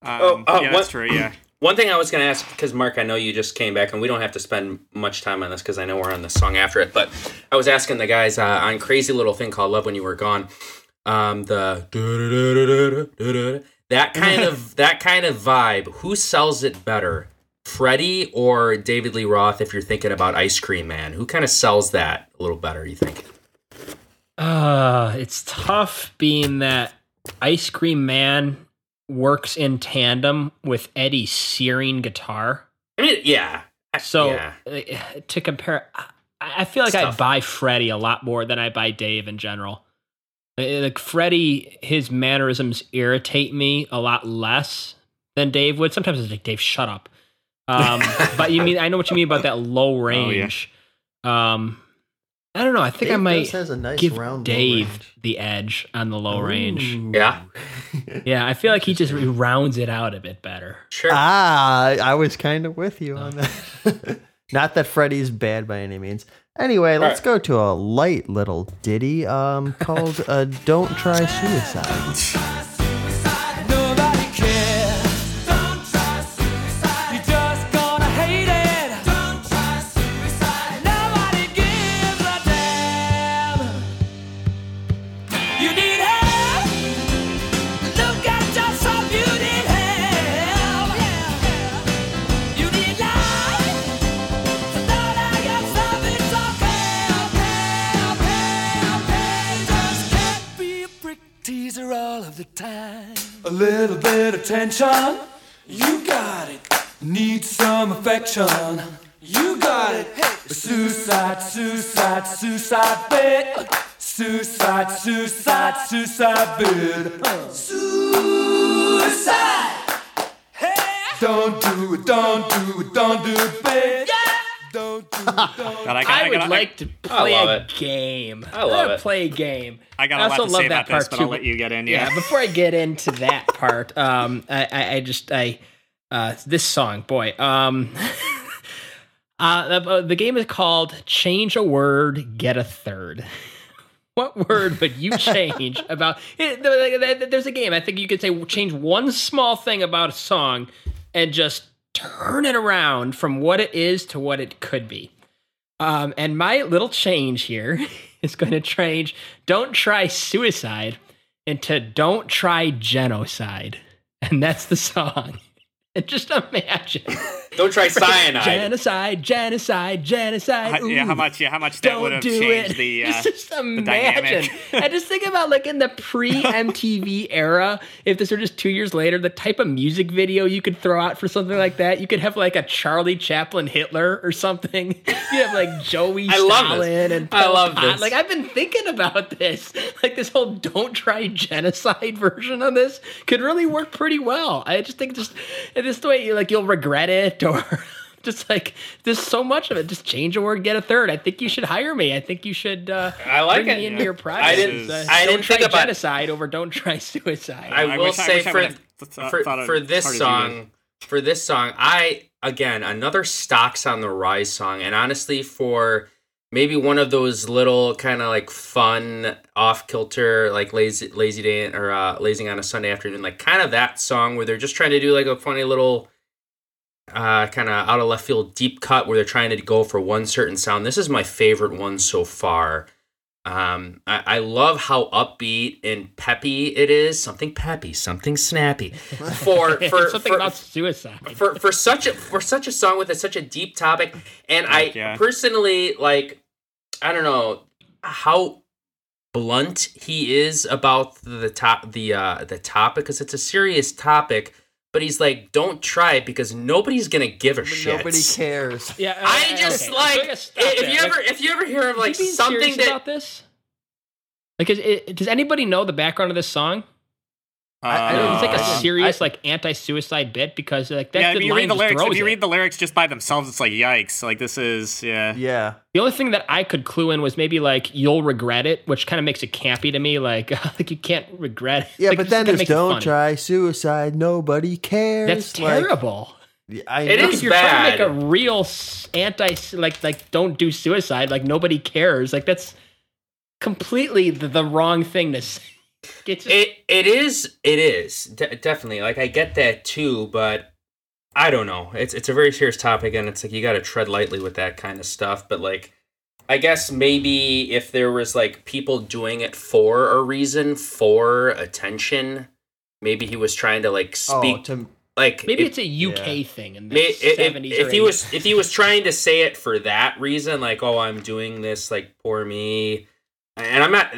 yeah. Oh, Um, uh, yeah, what- that's true. Yeah. (clears throat) One thing I was going to ask, because Mark, I know you just came back, and we don't have to spend much time on this because I know we're on the song after it. But I was asking the guys uh, on Crazy Little Thing called "Love When You Were Gone," um, the (clears throat) that kind of (laughs) that kind of vibe. Who sells it better, Freddie or David Lee Roth? If you're thinking about Ice Cream Man, who kind of sells that a little better? You think? Uh, it's tough being that Ice Cream Man works in tandem with Eddie's searing guitar. I mean, yeah. So yeah. uh, to compare, I, I feel like It's I tough. buy Freddie a lot more than I buy Dave in general. Uh, Like Freddie, his mannerisms irritate me a lot less than Dave would. Sometimes it's like Dave, shut up. (laughs) Um, but you mean I know what you mean about that low Oh, yeah. range. Um, I don't know. I think I Dave might has a nice give round Dave the edge on the low range. Yeah. (laughs) Yeah, I feel like he just rounds it out a bit better. Sure. Ah, I was kind of with you on that. (laughs) Not that Freddie's bad by any means. Anyway, let's right. go to a light little ditty um, called uh, "Don't Try Suicide." (laughs) A little bit of tension, you got it. Need some affection, you got it. Suicide, suicide, suicide bit. Suicide, suicide, suicide bit. Suicide. Hey. Don't do it, don't do it, don't do it, babe. Don't do it, (laughs) don't I, got, I I, would gotta, like to play a game. I love it. Play a game. I got a lot to love say that about this, part but too. I'll let you get in. yeah. Yeah. before I get into that part, um, I, I, I just I uh, this song, boy, um, (laughs) uh, the, the game is called "Change a Word, Get a Third. (laughs) What word would you change about? it- there- there- There's a game. I think you could say change one small thing about a song and just turn it around from what it is to what it could be. Um, and my little change here (laughs) is going to change don't try suicide into don't try genocide. And that's the song. And (laughs) just imagine Don't try (laughs) cyanide. genocide, genocide, genocide. How- yeah, how much? Yeah, how much that would Don't have do changed it. the. (laughs) Uh, just imagine. dynamic. (laughs) I just think about like in the pre MTV era, if this were just two years later, the type of music video you could throw out for something like that. You could have like a Charlie Chaplin Hitler or something. You have like Joey I love Stalin this. and I love Pot. this. Like I've been thinking about this. Like this whole "Don't try genocide" version of this could really work pretty well. I just think just this way, like you'll regret it or. (laughs) Just like there's so much of it. Just change a word, get a third. I think you should hire me. I think you should. Uh, I like bring it. me into your I didn't- Uh, I don't didn't try think about- genocide over don't try (laughs) suicide. I I will wish I- say I for would've th- for, thought for this hard as you song, for this song, I again another stocks on the rise song, and honestly, for maybe one of those little kind of like fun off kilter like lazy lazy day or uh, lazing on a Sunday afternoon, like kind of that song where they're just trying to do like a funny little. Uh, kind of out of left field deep cut where they're trying to go for one certain sound. This is my favorite one so far. Um, I, I love how upbeat and peppy it is. Something peppy, something snappy. For (laughs) for something for, about suicide. for for such a for such a song with a, such a deep topic, and I Yeah. personally like. I don't know how blunt he is about the top the uh the topic because it's a serious topic. But he's like, don't try it because nobody's gonna give a shit. Nobody cares. (laughs) Yeah, I just okay, like so I gotta stop if there. you Like, ever if you ever hear of like something that about this. Like, is it, does anybody know the background of this song? I- I don't um, it's like know. a I- serious like anti-suicide bit because like that yeah, the if you line read the lyrics, if you it. read the lyrics just by themselves, it's like yikes. Like this is yeah. Yeah. The only thing that I could clue in was maybe like you'll regret it, which kind of makes it campy to me. Like (laughs) like you can't regret it. Yeah, Like, but then there's don't funny. try suicide. Nobody cares. That's Like, terrible. I It know. is if you're trying to bad. make a real anti like like don't do suicide, like nobody cares. Like that's completely the, the wrong thing to (laughs) say. It's just, It it is it is de- definitely like I get that too, but I don't know. It's it's a very serious topic, and it's like you got to tread lightly with that kind of stuff. But like, I guess maybe if there was like people doing it for a reason, for attention, maybe he was trying to like Oh, speak to, like maybe if- it's a UK thing in the May- if, if, 70s if or he was if he was trying to say it for that reason, like oh I'm doing this like poor me, and I'm not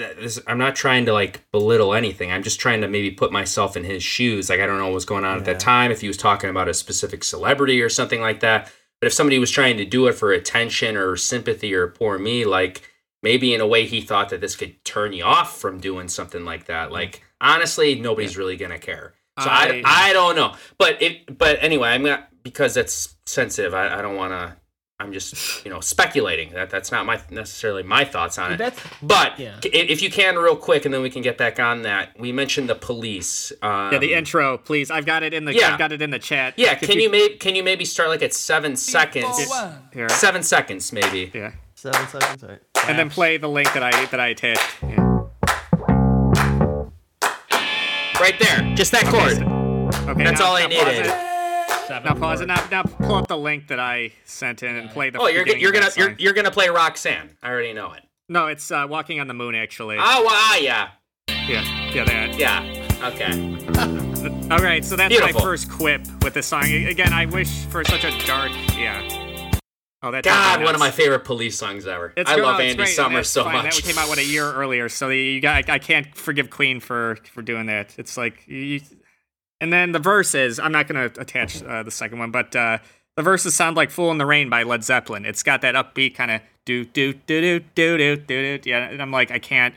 I'm not trying to like belittle anything. I'm just trying to maybe put myself in his shoes. Like I don't know what was going on at that time. If he was talking about a specific celebrity or something like that, but if somebody was trying to do it for attention or sympathy or poor me, like maybe in a way he thought that this could turn you off from doing something like that. Mm. Like honestly, nobody's really gonna care. So I, I- I don't know. But it but anyway, I'm not because that's sensitive. I, I don't want to. I'm just you know speculating. That that's not my necessarily my thoughts on it. That's But Yeah. if you can, real quick, and then we can get back on that. We mentioned the police. Um, Yeah, the intro, please. I've got it in the. Yeah. I've got it in the chat. Yeah, If can you maybe can you maybe start like at seven seconds? Here. Seven seconds, maybe. Yeah, Seven seconds. All right. and then play the link that I that I attached. Yeah. Right there, just that chord. Okay, That's now- all I now pause needed. It. seven Now pause it. Now, now pull up the link that I sent in and play the. Oh, you're beginning you're of gonna you're you're gonna play Roxanne. I already know it. No, it's uh, "Walking on the Moon." Actually. Oh, well, ah, yeah, Yeah, yeah, that. yeah. Okay. (laughs) All right, so that's Beautiful. my first quip with this song. Again, I wish for such a dark. Yeah. Oh, that. God, one of my favorite police songs ever. It's I good. love Oh, Andy great. Summers so fine. much. That came out what a year earlier, so you got. I can't forgive Queen for for doing that. It's like, you, and then the verses, I'm not going to attach uh, the second one, but uh, the verses sound like Fool in the Rain by Led Zeppelin. It's got that upbeat kind of do, do, do, do, do, do, do, do. Yeah. And I'm like, I can't.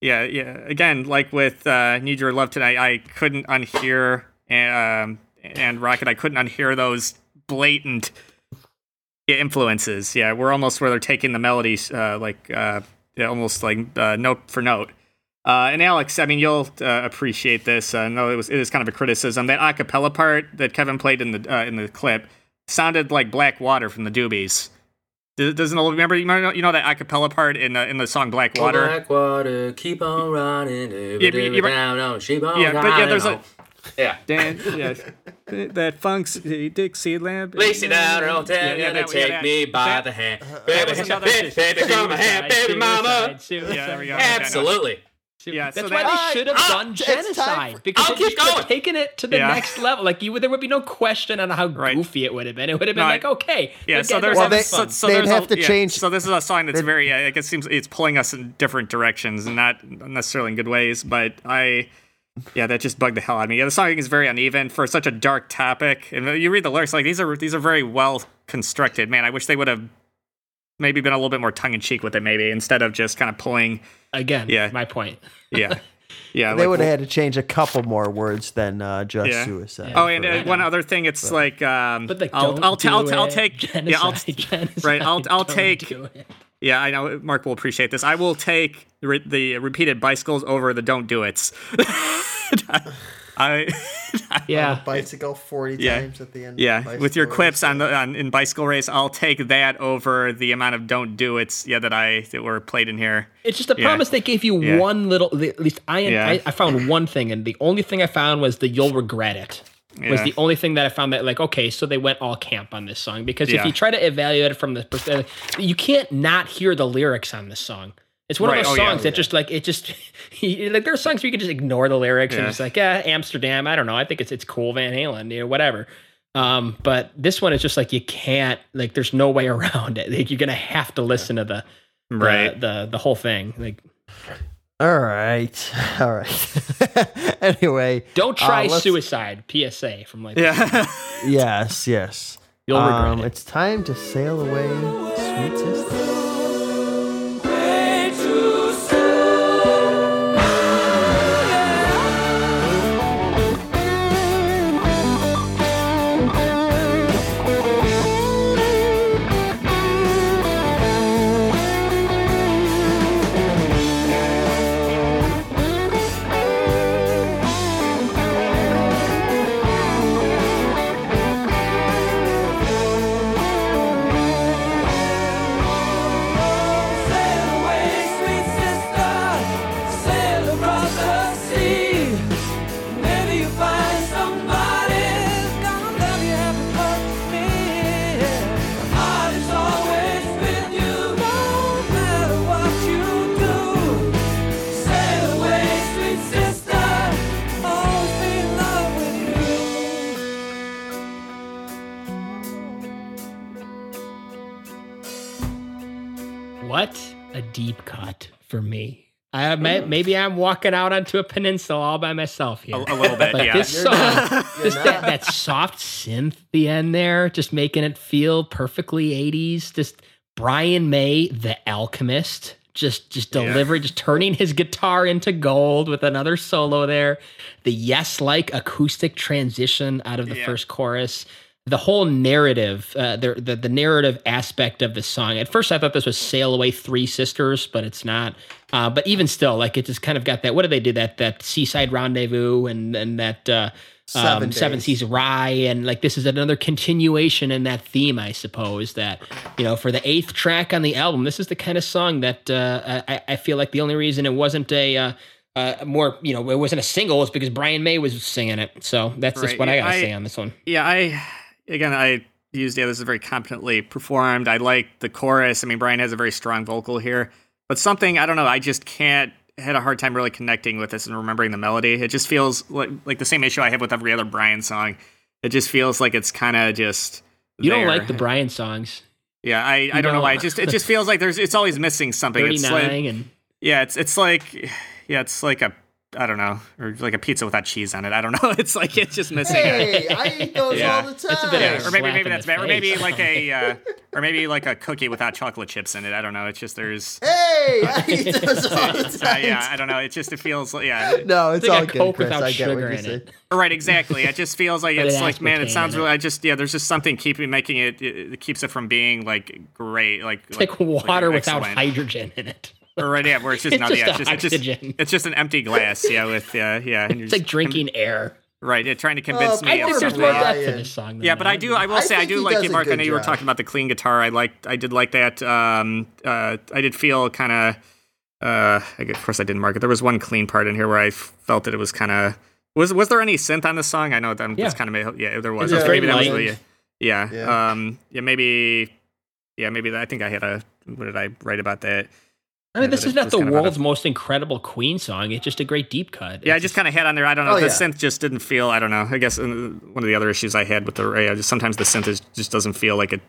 Yeah. Yeah. Again, like with uh, Need Your Love Tonight, I couldn't unhear um, and Rocket, I couldn't unhear those blatant influences. Yeah. We're almost where they're taking the melodies, uh, like, uh, almost like uh, note for note. Uh, and Alex, I mean, you'll uh, appreciate this. Uh, no, it was it is kind of a criticism. That acapella part that Kevin played in the uh, in the clip sounded like Black Water from the Doobies. Does- Doesn't remember you know you know that acapella part in the, in the song Black Water? Black water, keep on running. Yeah, you- down, on, sheep on Yeah, but yeah, there's a- yeah. (laughs) Dan, yeah, that funk's Dixie lamp. Lace it down, I'll tell Yeah, you yeah, to that- yeah, take me by that- the hand. Baby, baby, baby, come hand, baby mama. Suicide, Yeah, there we go. suicide. Absolutely. Yeah, That's that- why Ah, they should have ah, done it's genocide because I'll they keep just would have taken it to the Yeah. next level. Like you, there would be no question on how Right. goofy it would have been. It would have been No, like, okay, Yeah, so there's they're Well, a, they- so, fun. so they'd there's have a, to yeah, change- So this is a song that's very. I guess it seems it's pulling us in different directions and not necessarily in good ways. But I, yeah, that just bugged the hell out of me. Yeah, the song is very uneven for such a dark topic. And you read the lyrics, like these are these are very well constructed. Man, I wish they would have maybe been a little bit more tongue in cheek with it, maybe instead of just kind of pulling. Again, Yeah. my point. Yeah, (laughs) yeah. They like- would have had to change a couple more words than uh, just Yeah. suicide. Oh, and uh, one other thing, it's like, um, But like, I'll, I'll, do ta- I'll, ta- I'll take, genocide, yeah, I'll, genocide, right, I'll- I'll take- Yeah, I know Mark will appreciate this. I will take the, re- the repeated bicycles over the don't do it's. (laughs) (laughs) I (laughs) Yeah, bicycle 40 Yeah. times at the end. yeah, of with your quips race. on the on in bicycle race, I'll take that over the amount of don't do it's yeah that I that were played in here. It's just a Yeah. promise they gave you Yeah. one little. At least I, Yeah. I I found one thing, and the only thing I found was the "you'll regret it." Was the only thing that I found that like okay, so they went all camp on this song because if you try to evaluate it from the perspective, you can't not hear the lyrics on this song. It's one Right, of those oh, yeah. songs that just like it just (laughs) like there are songs where you can just ignore the lyrics and just like yeah Amsterdam I don't know I think it's it's cool Van Halen you know whatever. Um, but this one is just like you can't like there's no way (laughs) around it. Like, you're gonna have to listen to the the, Right. the the whole thing. Like All right. (laughs) All right. anyway. Don't try uh, suicide. PSA from like Yeah. Yes, yes. You'll regret Um, it. It's time to sail away, sweet sister. What a deep cut for me. I may, maybe I'm walking out onto a peninsula all by myself here. a, a little bit. But yeah. this song, just that, that soft synth the end there, just making it feel perfectly 80s. Just Brian May, the alchemist, just just Yeah. just turning his guitar into gold with another solo there. The yes like acoustic transition out of the Yeah. first chorus. The whole narrative, uh, the, the the narrative aspect of the song. At first, I thought this was "Sail Away Three Sisters," but it's not. Uh, but even still, like it just kind of got that. What did they do? That that seaside rendezvous and and that uh, Seven um, Seven Seas Rhye, and like this is another continuation in that theme, I suppose. That you know, for the eighth track on the album, this is the kind of song that uh, I, I feel like the only reason it wasn't a uh, uh, more, you know, it wasn't a single is because Brian May was singing it. So that's just Right, what I gotta I- say on this one. Yeah, I again I used yeah, this is very competently performed. I like the chorus. I mean, Brian has a very strong vocal here, but something I don't know. I just can't had a hard time really connecting with this and remembering the melody. It just feels like like the same issue I have with every other Brian song. It just feels like it's kind of just. You don't like the Brian songs, Yeah, I, I don't know don't. why. It just it just feels like there's it's always missing something. It's like (laughs) and yeah, it's it's like yeah, it's like a I don't know, or like a pizza without cheese on it. I don't (laughs) know. It's like it's just missing. a- Hey, I eat those Yeah. all the time. It's a bit yeah, or maybe maybe that's the bad, or maybe like a (laughs) uh, or maybe like a cookie without chocolate chips in it. I don't know. It's just there's Hey, I eat (laughs) those all the uh, yeah, I don't know. It just it feels like yeah. No, it's It's like all a good, Coke Chris. without I get sugar in it. Right, exactly. It just feels like it's it like man. It sounds in really. I just yeah. There's just something keeping making it. It, it keeps it from being like great. Like It's like water without hydrogen in it. Or right, yeah, where it's just It's not. just yeah, it's a just, it's just oxygen. it's just an empty glass. Yeah, with yeah, yeah. and It's like just- drinking air. Right, yeah, trying to convince Oh, me. I of think there's something. more Brian. depth to this song. Yeah, but I that. do. I will I say I do like does it, Mark. I know you were talking about the clean guitar. I liked. I did like that. Um, uh, I did feel kind of. Uh, I guess- of course I didn't mark it. There was one clean part in here where I felt that it was kind of. Was was there any synth on this song? I know that Yeah. it's kind of yeah. There was. It was very maybe that was really. Yeah. Yeah. Um. Yeah. Maybe. Yeah. Maybe that, I think I had a. What did I write about that? I mean, this is not the kind of world's most incredible Queen song. It's just a great deep cut. Yeah, I just kind of had on there. I don't know. Oh, the yeah. synth just didn't feel. I don't know. I guess uh, one of the other issues I had with the Ray, I just sometimes the synth is, just doesn't feel like it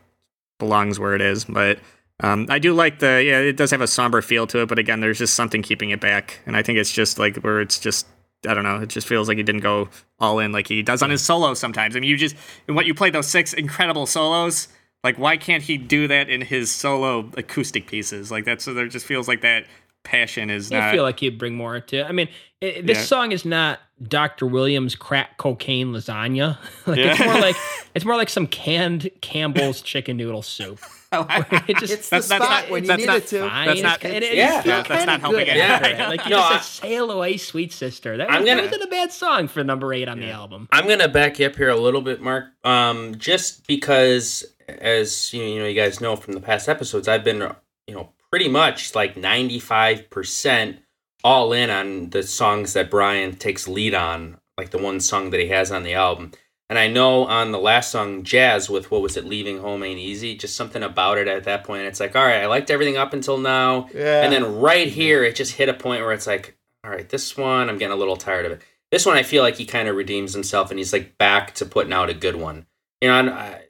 belongs where it is. But um, I do like the. Yeah, it does have a somber feel to it. But again, there's just something keeping it back, and I think it's just like where it's just. I don't know. It just feels like he didn't go all in like he does on his solos sometimes. I mean, you just and what you played those six incredible solos. Like, why can't he do that in his solo acoustic pieces? Like that's so there just feels like that passion is I not. feel like you'd bring more to. I mean, it, this Yeah. song is not Dr. Williams crack cocaine lasagna. (laughs) like it's Yeah. more like (laughs) it's more like some canned Campbell's chicken noodle soup. (laughs) It just It's the That's- that's spot not- when you that's need not it to. fine. That's not- and it- Yeah. you Yeah, that's not helping it. Yeah. Like you No, just I- said, "Sail away, sweet sister." That, I'm was, gonna- wasn't a bad song for number eight on the album. I'm gonna back you up here a little bit, Mark. Um, just because, as you you know, you guys know from the past episodes, I've been, you know, pretty much like 95 percent all in on the songs that Brian takes lead on, like the one song that he has on the album. And I know on the last song, Jazz, with what was it, Leaving Home Ain't Easy, just something about it at that point. It's like, all right, I liked everything up until now. Yeah. And then right here, it just hit a point where it's like, all right, this one, I'm getting a little tired of it. This one, I feel like he kind of redeems himself and he's like back to putting out a good one. You know, I,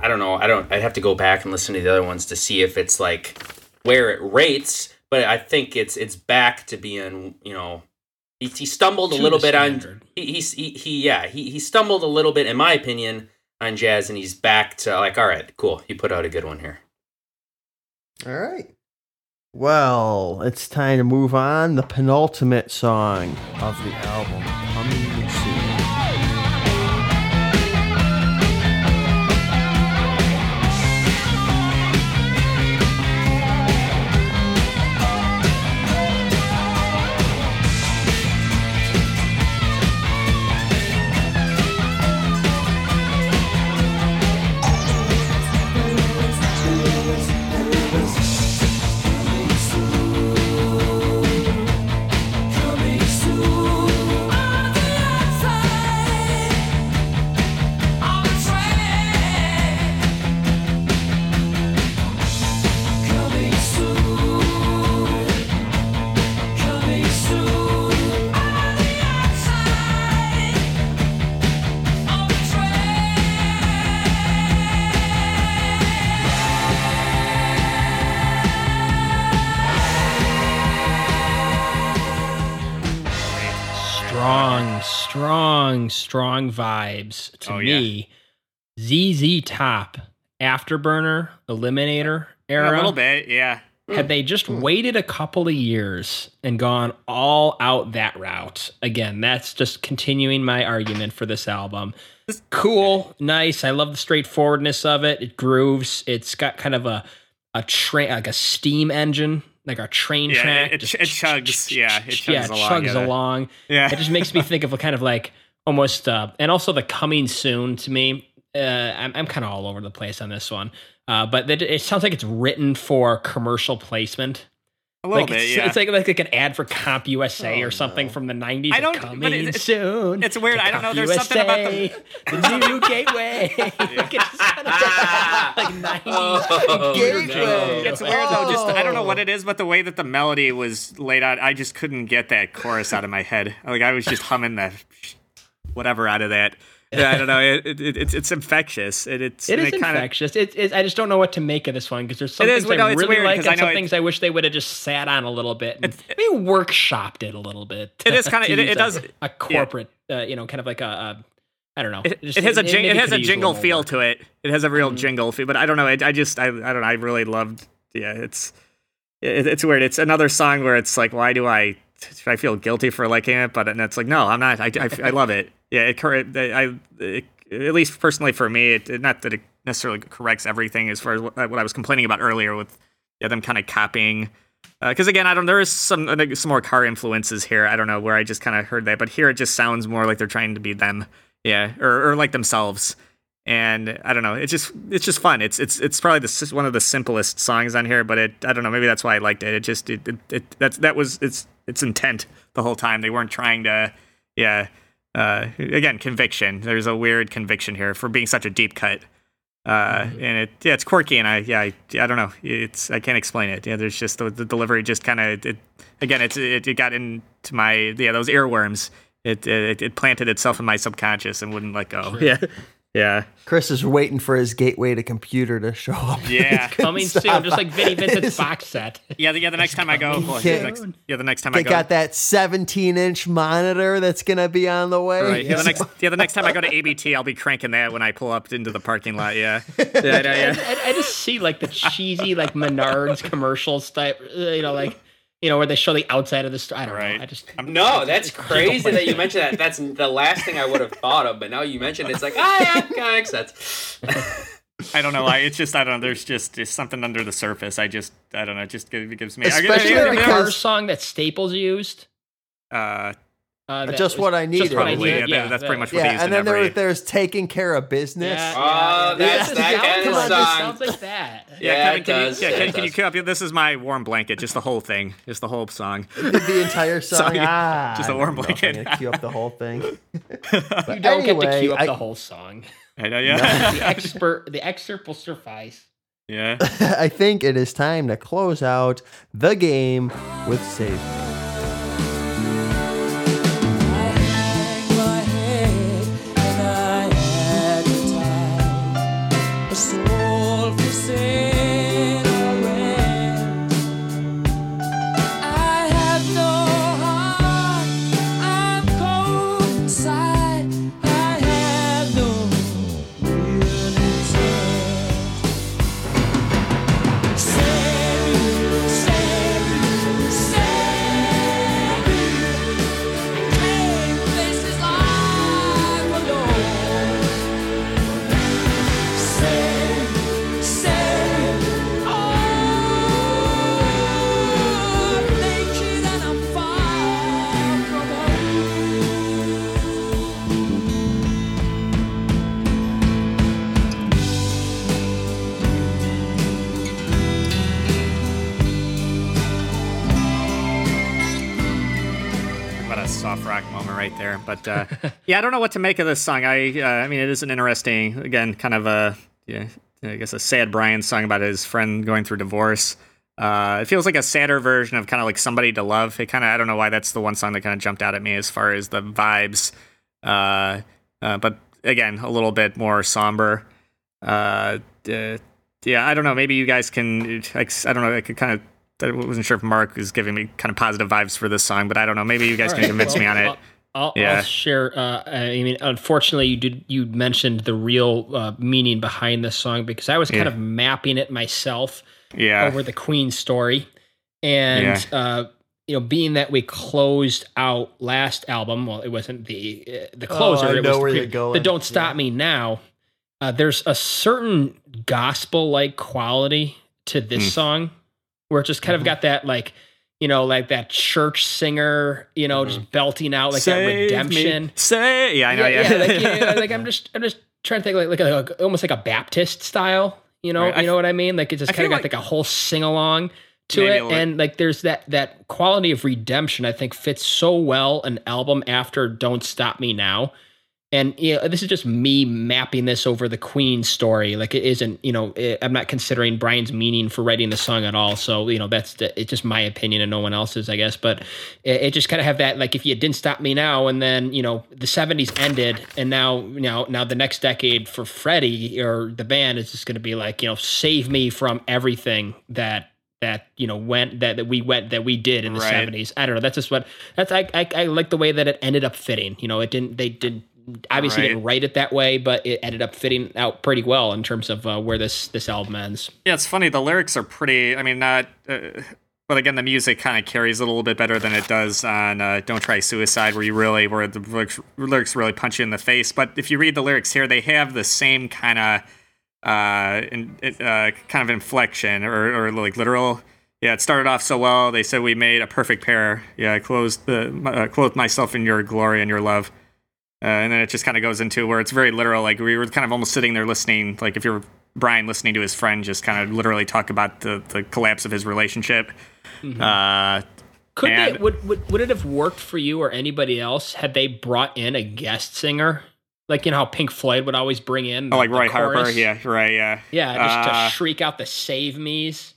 I don't know. I don't. I'd have to go back and listen to the other ones to see if it's like where it rates. But I think it's it's back to being. You know, he, he stumbled a little bit standard. on. He, he's he, he yeah he he stumbled a little bit in my opinion on jazz, and he's back to like all right, cool. You put out a good one here. All right. Well, it's time to move on. The penultimate song of the album coming strong, strong vibes to Oh, yeah. me. ZZ Top, Afterburner, Eliminator era. a little bit, yeah. Had they just hmm. waited a couple of years and gone all out that route, again, that's just continuing my argument for this album. Cool, nice. I love the straightforwardness of it. It grooves. It's got kind of a a train, like a steam engine, like a train Yeah, track. it- just it chugs. Yeah, it chugs yeah, along, chugs yeah. along. Yeah. It just makes me (laughs) think of a kind of like almost, uh, and also the coming soon to me. Uh, I'm, I'm kind of all over the place on this one, uh, but it, it sounds like it's written for commercial placement. A little like bit, it's, yeah. it's like, like like an ad for CompUSA Oh, or something no. from the 90s. I don't- but coming it- it's- soon. it's weird. I don't know. There's something about the- the new (laughs) gateway. (laughs) Like, it's just kind of like (laughs) 90s Oh, Gateway. no. It's weird though. Just I don't know what Oh. it is, but the way that the melody was laid out, I just couldn't get that chorus out of my head. Like I was just humming the whatever out of that. (laughs) I don't know. It, it, it's it's infectious. It, it's It kinda- infectious. It, it, I just don't know what to make of this one because there's some It is, things no, I really like and some it- things I wish they would have just sat on a little bit. And maybe workshopped it a little bit. It is (laughs) kinda- it- it a- does- a corporate, uh, you know, kind of like a, a I don't know. It, Just- it has a jing- it has a jingle little feel more to it. It has a real jingle feel, but I don't know. I, I just I, I don't know. I really loved. Yeah, it's it, it's weird. It's another song where it's like, why do I should I feel guilty for liking it? But and it's like, no, I'm not. I, I, I love it. Yeah, it, I it, at least personally for me, it, not that it necessarily corrects everything as far as what, I was complaining about earlier with yeah them kind of copying. Because again, I don't. There is some uh, some more car influences here. I don't know where I just kind of heard that, but here it just sounds more like they're trying to be them, yeah, or, or like themselves. And I don't know. It's just it's just fun. It's it's it's probably the one of the simplest songs on here, but it I don't know. Maybe that's why I liked it. It just it, it, it that's that was its its intent the whole time. They weren't trying to yeah. Uh, again, conviction. There's a weird conviction here for being such a deep cut. Uh, and it yeah, it's quirky, and I yeah, I, I don't know, it's I can't explain it. Yeah, there's just the, the delivery just kind of it, again, it's it, it got into my yeah those earworms. It, it it planted itself in my subconscious and wouldn't let go. (laughs) Yeah, yeah, Chris is waiting for his gateway to computer to show up. (laughs) yeah, coming Stop. soon, just like Vinnie Vincent's (laughs) box set. yeah. The, yeah, the next time I go, well, can't- the next, yeah, the next time I They go, got that 17 inch monitor that's gonna be on the way. Right. Yeah, the next (laughs) yeah, the next time I go to ABT, I'll be cranking that when I pull up into the parking lot. Yeah, yeah, yeah. yeah. I, I just see like the cheesy like Menards commercials type, you know, like you know where they show the outside of the store. I don't Right. know. I just No, (laughs) that's crazy that you mentioned that. That's the last thing I would have thought of, but now you mentioned it, it's like, ah, yeah, (laughs) kind of makes sense. (laughs) I don't know. I it's just I don't know. There's just there's something under the surface. I just I don't know. It just gives, gives me. I- Especially I- the because- Cars song that Staples used. uh, Uh, Just what I needed. Just what I Probably, needed. yeah, that's pretty much what they Yeah, used and then there, every- there's taking care of business. Yeah, Oh, yeah, yeah. that's song. Sounds like that. (laughs) yeah, Yeah, Kevin, it can does. you, yeah, It Kevin, can you cue up? This is my warm blanket, just the whole thing, just the whole song. (laughs) the entire song. Sorry, ah, just a I warm don't know if I'm blanket. cue up the whole thing. (laughs) You don't get to cue up I- the whole song. I know, yeah, The expert, the excerpt will suffice. yeah. I think it is time to close out the game with Save. Uh, yeah, I don't know what to make of this song. I uh, I mean, it is an interesting, again, kind of a yeah, I guess a sad Brian song about his friend going through divorce. Uh, it feels like a sadder version of kind of like somebody to love. It kind of I don't know why that's the one song that kind of jumped out at me as far as the vibes. Uh, uh, but again, a little bit more somber. Uh, uh, yeah, I don't know. Maybe you guys can. Like, I don't know. I could kind of. I wasn't sure if Mark was giving me kind of positive vibes for this song, but I don't know. Maybe you guys can right, convince well, me on it. I'll, I'll, Yeah. I'll share. Uh, I mean, unfortunately, you did. You mentioned the real uh, meaning behind this song because I was kind Yeah. of mapping it myself. Yeah. over the Queen story. And uh, you know, being that we closed out last album, well, it wasn't the uh, the Oh, closer. I it know was where the, you're going. The Don't Stop Me Now. Uh, there's a certain gospel like quality to this Mm. song, where it just kind of Mhm. got that like. You know, like that church singer, you know, just mm-hmm. belting out like that Save me. redemption. Say, yeah, I know, yeah. like, you (laughs) know, like I'm just, I'm just trying to think like, like, a, like almost like a Baptist style. You know, Right. You know what I mean? Like it just kind of got like- like a whole sing along to it, and like there's that that quality of redemption. I think fits so well an album after "Don't Stop Me Now." And you know, this is just me mapping this over the Queen story. Like it isn't, you know, it, I'm not considering Brian's meaning for writing the song at all. So you know, that's the, it's just my opinion and no one else's, I guess. But it, it just kind of have that like if you didn't stop me now, and then you know the '70s ended, and now now now the next decade for Freddie or the band is just going to be like you know save me from everything that that you know went that, that we went that we did in the Right. 70s i don't know that's just what that's I, I i like the way that it ended up fitting you know it didn't they did obviously Right. didn't write it that way but it ended up fitting out pretty well in terms of uh, where this this album ends Yeah, it's funny. The lyrics are pretty. I mean, not. Uh, but again, the music kind of carries it a little bit better than it does on uh, "Don't Try Suicide," where you really, where the lyrics, lyrics really punch you in the face. But if you read the lyrics here, they have the same kind of, uh, in, uh, kind of inflection or, or like literal. Yeah, it started off so well. They said we made a perfect pair. Yeah, I closed the uh, clothed myself in your glory and your love. Uh, and then it just kind of goes into where it's very literal. Like we were kind of almost sitting there listening, like if you're Brian listening to his friend just kind of literally talk about the, the collapse of his relationship. Uh, could And- it would, would would it have worked for you or anybody else had they brought in a guest singer like you know how pink floyd would always bring in oh, like the Roy Harper. Yeah, right. Yeah. yeah just Uh, to shriek out the save me's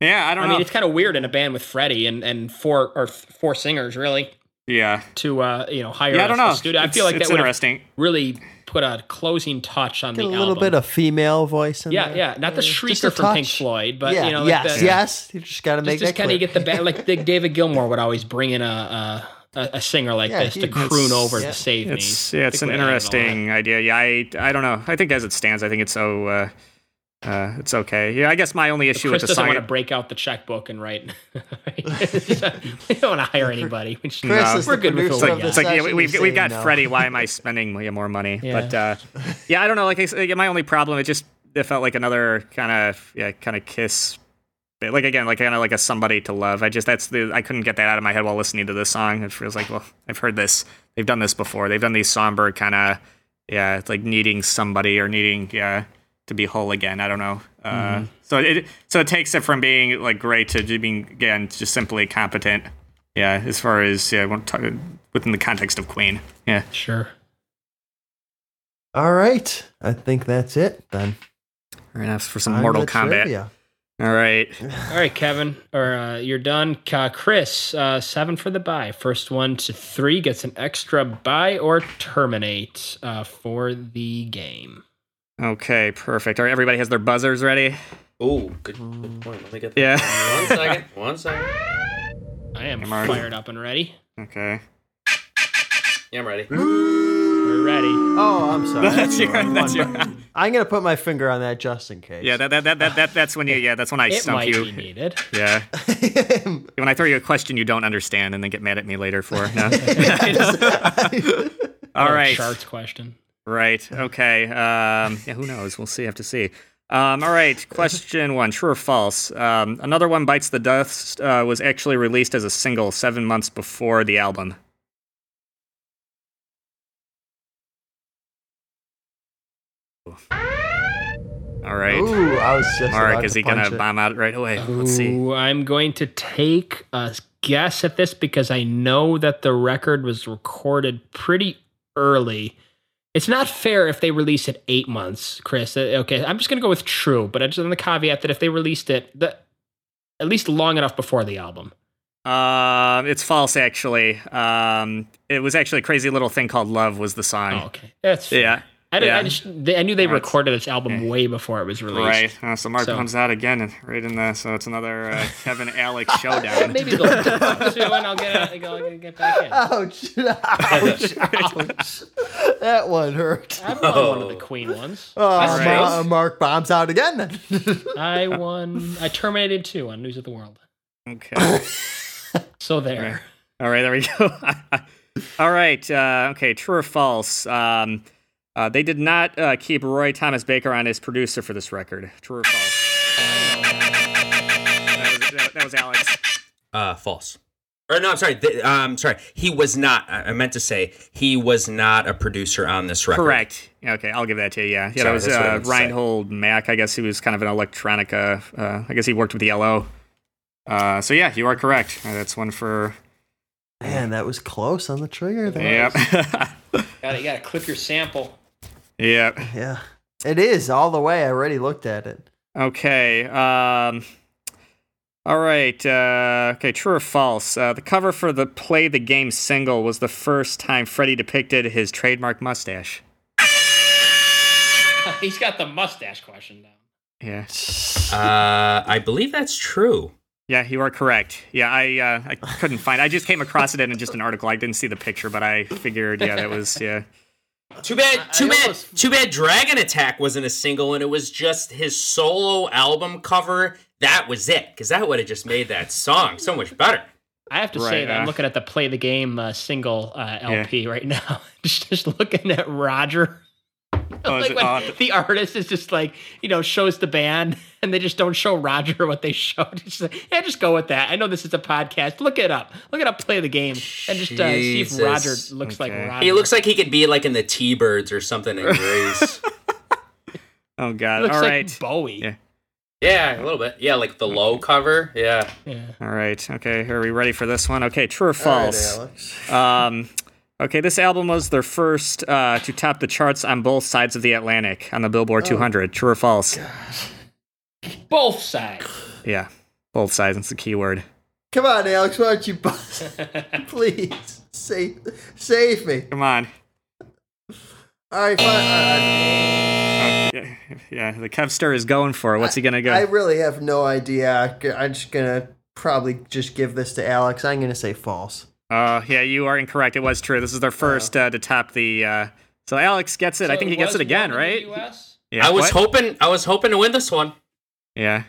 Yeah, I don't know. I know. mean, it's kind of weird in a band with Freddie and, and four or four singers really yeah. to uh you know hire Yeah, I a- don't a know. studio. I It's- feel like it's that would have interesting. really put a closing touch on Get a little album. bit of female voice in yeah, there. yeah, not the just a shrieker from Pink. Floyd, but yeah, you know, like yes, the, yes. You just got to just, make just that kind of get the band like the David Gilmour would always bring in a a, a, a singer like Yeah, this to croon over yeah. the save me. It's yeah, it's an I think we handled interesting idea. Yeah, I I don't know. I think as it stands, I think it's so uh, uh, it's okay. Yeah, I guess my only issue Chris with the doesn't song. want to break out the checkbook and write. (laughs) we don't want to hire anybody. We just- Chris No. is we're good with what It's we like, got. it's like yeah, we've we've got saying no. Freddie. Why am I spending more money? Yeah. But uh, yeah, I don't know. Like I my only problem it just it felt like another kind of yeah kind of kiss. Like again, like kind of like a somebody to love. I just that's the I couldn't get that out of my head while listening to this song. It feels like well, I've heard this. They've done this before. They've done these somber kind of yeah, it's like needing somebody or needing yeah to be whole again. I don't know. Uh, So it so it takes it from being like great to being again just simply competent. Yeah, as far as yeah, I want to talk within the context of Queen. Yeah. Sure. All right, I think that's it then. We're gonna ask for some On Mortal the Kombat. trivia. All right. (laughs) All right, Kevin, or uh, you're done. Uh, Chris, uh, seven for the buy. First one to three gets an extra buy or terminate uh, for the game. Okay, perfect. All right, everybody has their buzzers ready? Ooh, good, good point. Let me get that. Yeah. One second. One second. I am I'm already- fired up and ready. Okay. Yeah, I'm ready. (gasps) We're ready. Oh, I'm sorry. (laughs) That's your- One that's your- I'm gonna put my finger on that just in case. Yeah, that, that, that, that, that that's when you yeah, that's when I It stump might you. be needed. (laughs) Yeah. (laughs) When I throw you a question you don't understand and then get mad at me later for. No. All Another right. Charts question. Right. Okay. Um, yeah, who knows? We'll see. Have to see. Um, all right. (laughs) Question one: True or false? Um, Another one bites the dust uh, was actually released as a single seven months before the album. All right. Ooh, I was just. Mark, is he gonna punch it. bomb out right away? Let's see. I'm going to take a guess at this because I know that the record was recorded pretty early. It's not fair if they release it eight months, Chris. Uh, Okay, I'm just going to go with true, but I just on the caveat that if they released it the, at least long enough before the album. Um, it's false actually. Um, it was actually a crazy little thing called "Love" was the song. Oh, okay, that's fair. Yeah. I, Yeah. I, just, they, I knew they That's- recorded this album way before it was released. Right. Uh, so Mark So- comes out again, and right in the. So it's another uh, Kevin (laughs) Alex showdown. Maybe they'll this (laughs) one I'll get, I'll get back in. Ouch! (laughs) Ouch! Ouch! that one hurt. I've won one of the Queen ones. Oh, That's Ma- Mark bombs out again. Then. I won. I terminated two on News of the World. Okay. So there. All right, there we go. All right. Uh, okay, true or false? Um, uh, they did not uh, keep Roy Thomas Baker on as producer for this record. True or false? That was, that, that was Alex. Uh, false. Or no, I'm sorry. Th- um, sorry. He was not. I I meant to say he was not a producer on this record. Correct. Okay, I'll give that to you. Yeah, yeah. Sorry, that was that's what I uh, meant to say. Reinhold Mack. I guess he was kind of an electronica. Uh, I guess he worked with ELO. Uh, so yeah, you are correct. Uh, that's one for. Man, that was close on the trigger. There. Yep. (laughs) Got You got to clip your sample. Yep. Yeah. It is all the way. I already looked at it. Okay. Um, all right. Uh, okay. True or false? Uh, the cover for the "Play the Game" single was the first time Freddie depicted his trademark mustache. (laughs) He's got the mustache question down. Yeah. Uh, I believe that's true. Yeah, you are correct. Yeah, I uh, I couldn't find. I just came across it in just an article. I didn't see the picture, but I figured, yeah, that was yeah. Too bad. Too I bad. almost- Too bad. Dragon Attack wasn't a single, and it was just his solo album cover. That was it, because that would have just made that song so much better. I have to Right, say that I'm uh, looking at the Play the Game uh, single uh, LP right now. (laughs) just, just looking at Roger. (laughs) Oh, like when oh, the artist is just like, you know, shows the band (laughs) and they just don't show Roger what they showed. (laughs) Just like, yeah, just go with that. I know this is a podcast. Look it up. Look it up, play the game. And just uh, see if Roger looks like Roger. He looks like he could be like in the T-Birds or something in Grease. Oh God! looks All like right. Bowie. Yeah. yeah, a little bit. Yeah, like the low cover. Yeah. Yeah. All right. Okay. Are we ready for this one? Okay. True or All right, false? Alex. Um, okay, this album was their first uh, to top the charts on both sides of the Atlantic on the Billboard 200. True or false? Both sides. Yeah, both sides. That's the key word. Come on, Alex. Why don't you bust? (laughs) Please save save me. Come on. All right, fine. Uh, yeah, yeah, the Kevster is going for it. What's he gonna go? I really have no idea. I'm just gonna probably just give this to Alex. I'm gonna say false. Uh, yeah, you are incorrect. It was true. This is their first uh, to top the. Uh, so Alex gets it. I think he gets it again, right? Yeah. I was what? hoping. I was hoping to win this one. Yeah.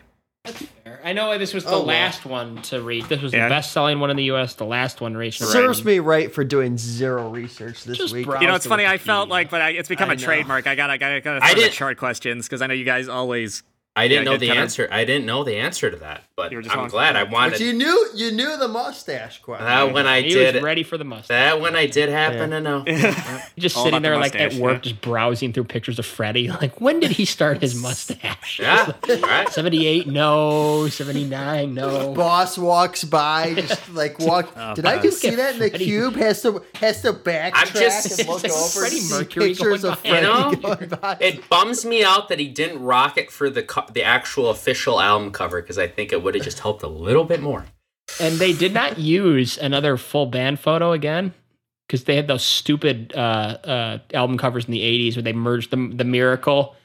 I know this was the Oh, well. last one to reach. This was Yeah. the best selling one in the U.S., the last one reached. Serves me right for doing zero research this Just week. You know, it's funny. I felt like, but I, it's become I a know. trademark. I got, I got, I got to I the chart questions because I know you guys always. I didn't Yeah, know good the cover. answer. I didn't know the answer to that, but You were just I'm on- glad I But wanted you knew you knew the mustache question. that when I He did. was ready for the mustache. That when I did happen Yeah. to know. (laughs) just All sitting about the there like at work, yeah. just browsing through pictures of Freddie. (laughs) Like, when did he start his (laughs) mustache? Yeah. All right. 78, no. 79, no. Boss walks by, just like walk. Oh, Did I just see that in the Freddie- cube? Has to has to backtrack just- and look It's like over Freddie and see Mercury pictures going of by. You know? Freddie. It bums me out that he didn't rock it for the co- the actual official album cover because I think it would have just helped a little bit more. And they did not (laughs) use another full band photo again because they had those stupid uh, uh, album covers in the 80s where they merged the, the Miracle,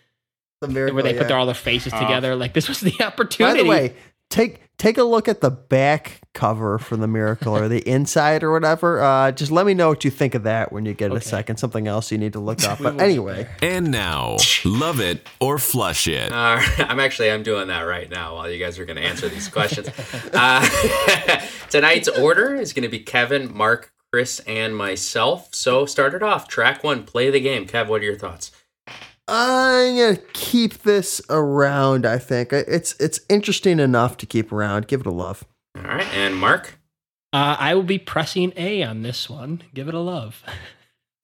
The miracle, where they put their, all their faces Oh. together. Like, this was the By opportunity. the way, take take a look at the back cover for the miracle or the inside or whatever. Uh, just let me know what you think of that when you get a second. Something else you need to look (laughs) up. But anyway, And now, love it or flush it. Uh, (laughs) I'm actually I'm doing that right now while you guys are going to answer these questions. Uh, (laughs) tonight's order is going to be Kevin, Mark, Chris, and myself. So start it off. Track one, play the game. Kev, what are your thoughts? I'm gonna keep this around. I think it's it's interesting enough to keep around. Give it a love. All right, and Mark. Uh, I will be pressing A on this one. Give it a love.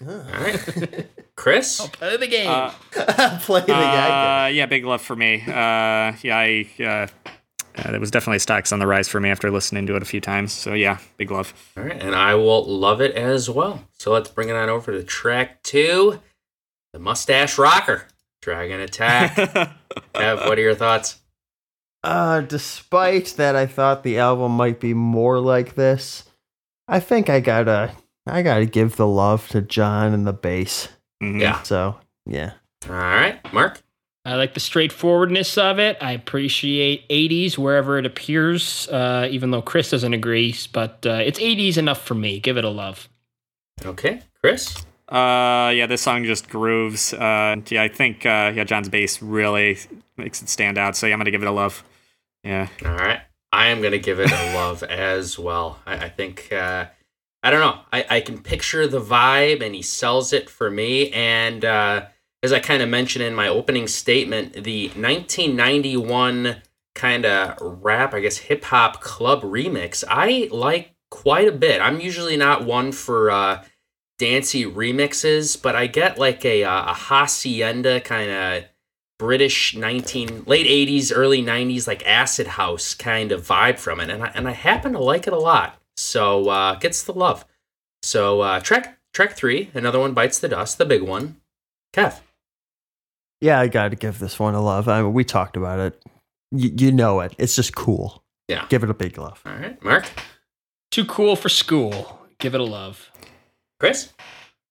All right, Chris. Play the game. Uh, (laughs) Play the guy. uh, yeah, big love for me. Uh, yeah, I. Uh, uh, there was definitely stocks on the rise for me after listening to it a few times. So yeah, big love. All right, and I will love it as well. So let's bring it on over to track two, the Mustache Rocker, Dragon Attack. (laughs) Kev, what are your thoughts? Uh, despite that, I thought the album might be more like this. I think I gotta I gotta give the love to John and the bass. Mhm. Yeah. So yeah. All right, Mark. I like the straightforwardness of it. I appreciate 80s wherever it appears, uh, even though Chris doesn't agree. But uh, it's 80s enough for me. Give it a love. Okay, Chris. Uh, yeah, this song just grooves. Uh, yeah, I think uh, yeah, John's bass really makes it stand out. So yeah, I'm gonna give it a love. Yeah. All right. I am to give it a love (laughs) as well. I, I think, uh, I don't know. I, I can picture the vibe and he sells it for me. And uh, as I kind of mentioned in my opening statement, the 1991 kind of rap, I guess, hip hop club remix, I like quite a bit. I'm usually not one for uh, dancey remixes, but I get like a, uh, a hacienda kind of British 19 late 80s early 90s like acid house kind of vibe from it and I, and I happen to like it a lot so uh gets the love so uh track track 3 another one bites the dust the big one Kev Yeah, I got to give this one a love. I mean, we talked about it. Y- you know it. It's just cool. Yeah. Give it a big love. all right Mark Too cool for school. Give it a love. Chris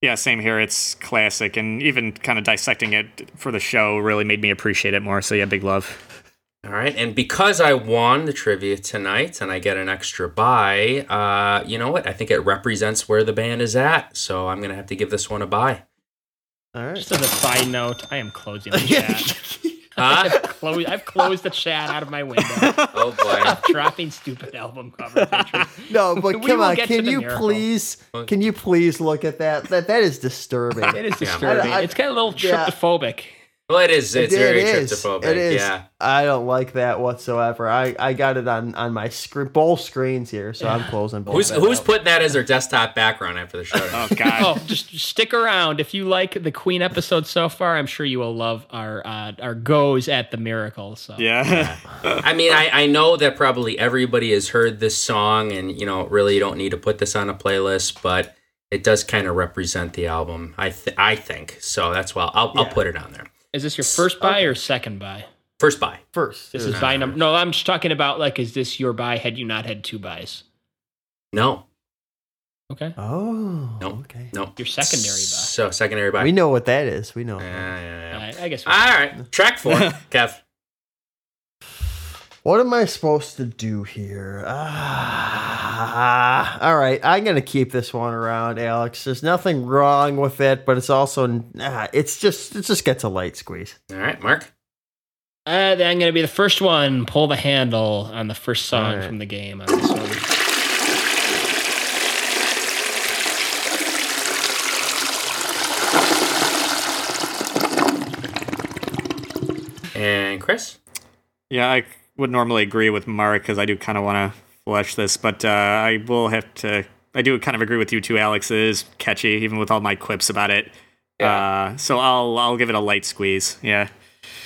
Yeah, same here. It's classic, and even kind of dissecting it for the show really made me appreciate it more. So yeah, big love. all right and because I won the trivia tonight and I get an extra buy uh you know what I think it represents where the band is at so I'm gonna have to give this one a buy All right. Just as a side note, I am closing the (laughs) chat. Huh I've, closed, I've closed the chat out of my window. oh boy Stop dropping stupid album cover pictures. No, but come on. Can you miracle. please? Can you please look at that? That that is disturbing. It is Yeah. disturbing. I- I- it's kind of a little yeah. tryptophobic. Well it is it's It- very it is. tryptophobic It is. yeah I don't like that whatsoever. I, I got it on, on my screen, both screens here, so I'm closing both. Who's who's out. putting that as their desktop background after the show? Oh God. (laughs) Oh, just stick around. If you like the Queen episode so far, I'm sure you will love our uh, our goes at the miracle. So Yeah. (laughs) I mean, I, I know that probably everybody has heard this song, and you know, really you don't need to put this on a playlist, but it does kind of represent the album. I th- I think so. That's why I'll I'll Yeah. put it on there. Is this your first buy or second buy? First buy. first? This is buy number. No, I'm just talking about like, is this your buy? Had you not had two buys? No, Okay, Oh, No. okay. no. your secondary buy. So secondary buy. We know what that is. We know. Yeah, yeah, yeah. I, I guess. All right, track four, (laughs) Kev. What am I supposed to do here? Ah, all right, I'm gonna keep this one around, Alex. There's nothing wrong with it, but it's also ah, it's just it just gets a light squeeze. All right, Mark. Uh, then I'm going to be the first one. Pull the handle on the first song All right. from the game on this one. And Chris. Yeah, I would normally agree with Mark because I do kind of want to flesh this, but uh, I will have to. I do kind of agree with you too, Alex. It is catchy, even with all my quips about it. Uh, so I'll I'll give it a light squeeze. Yeah.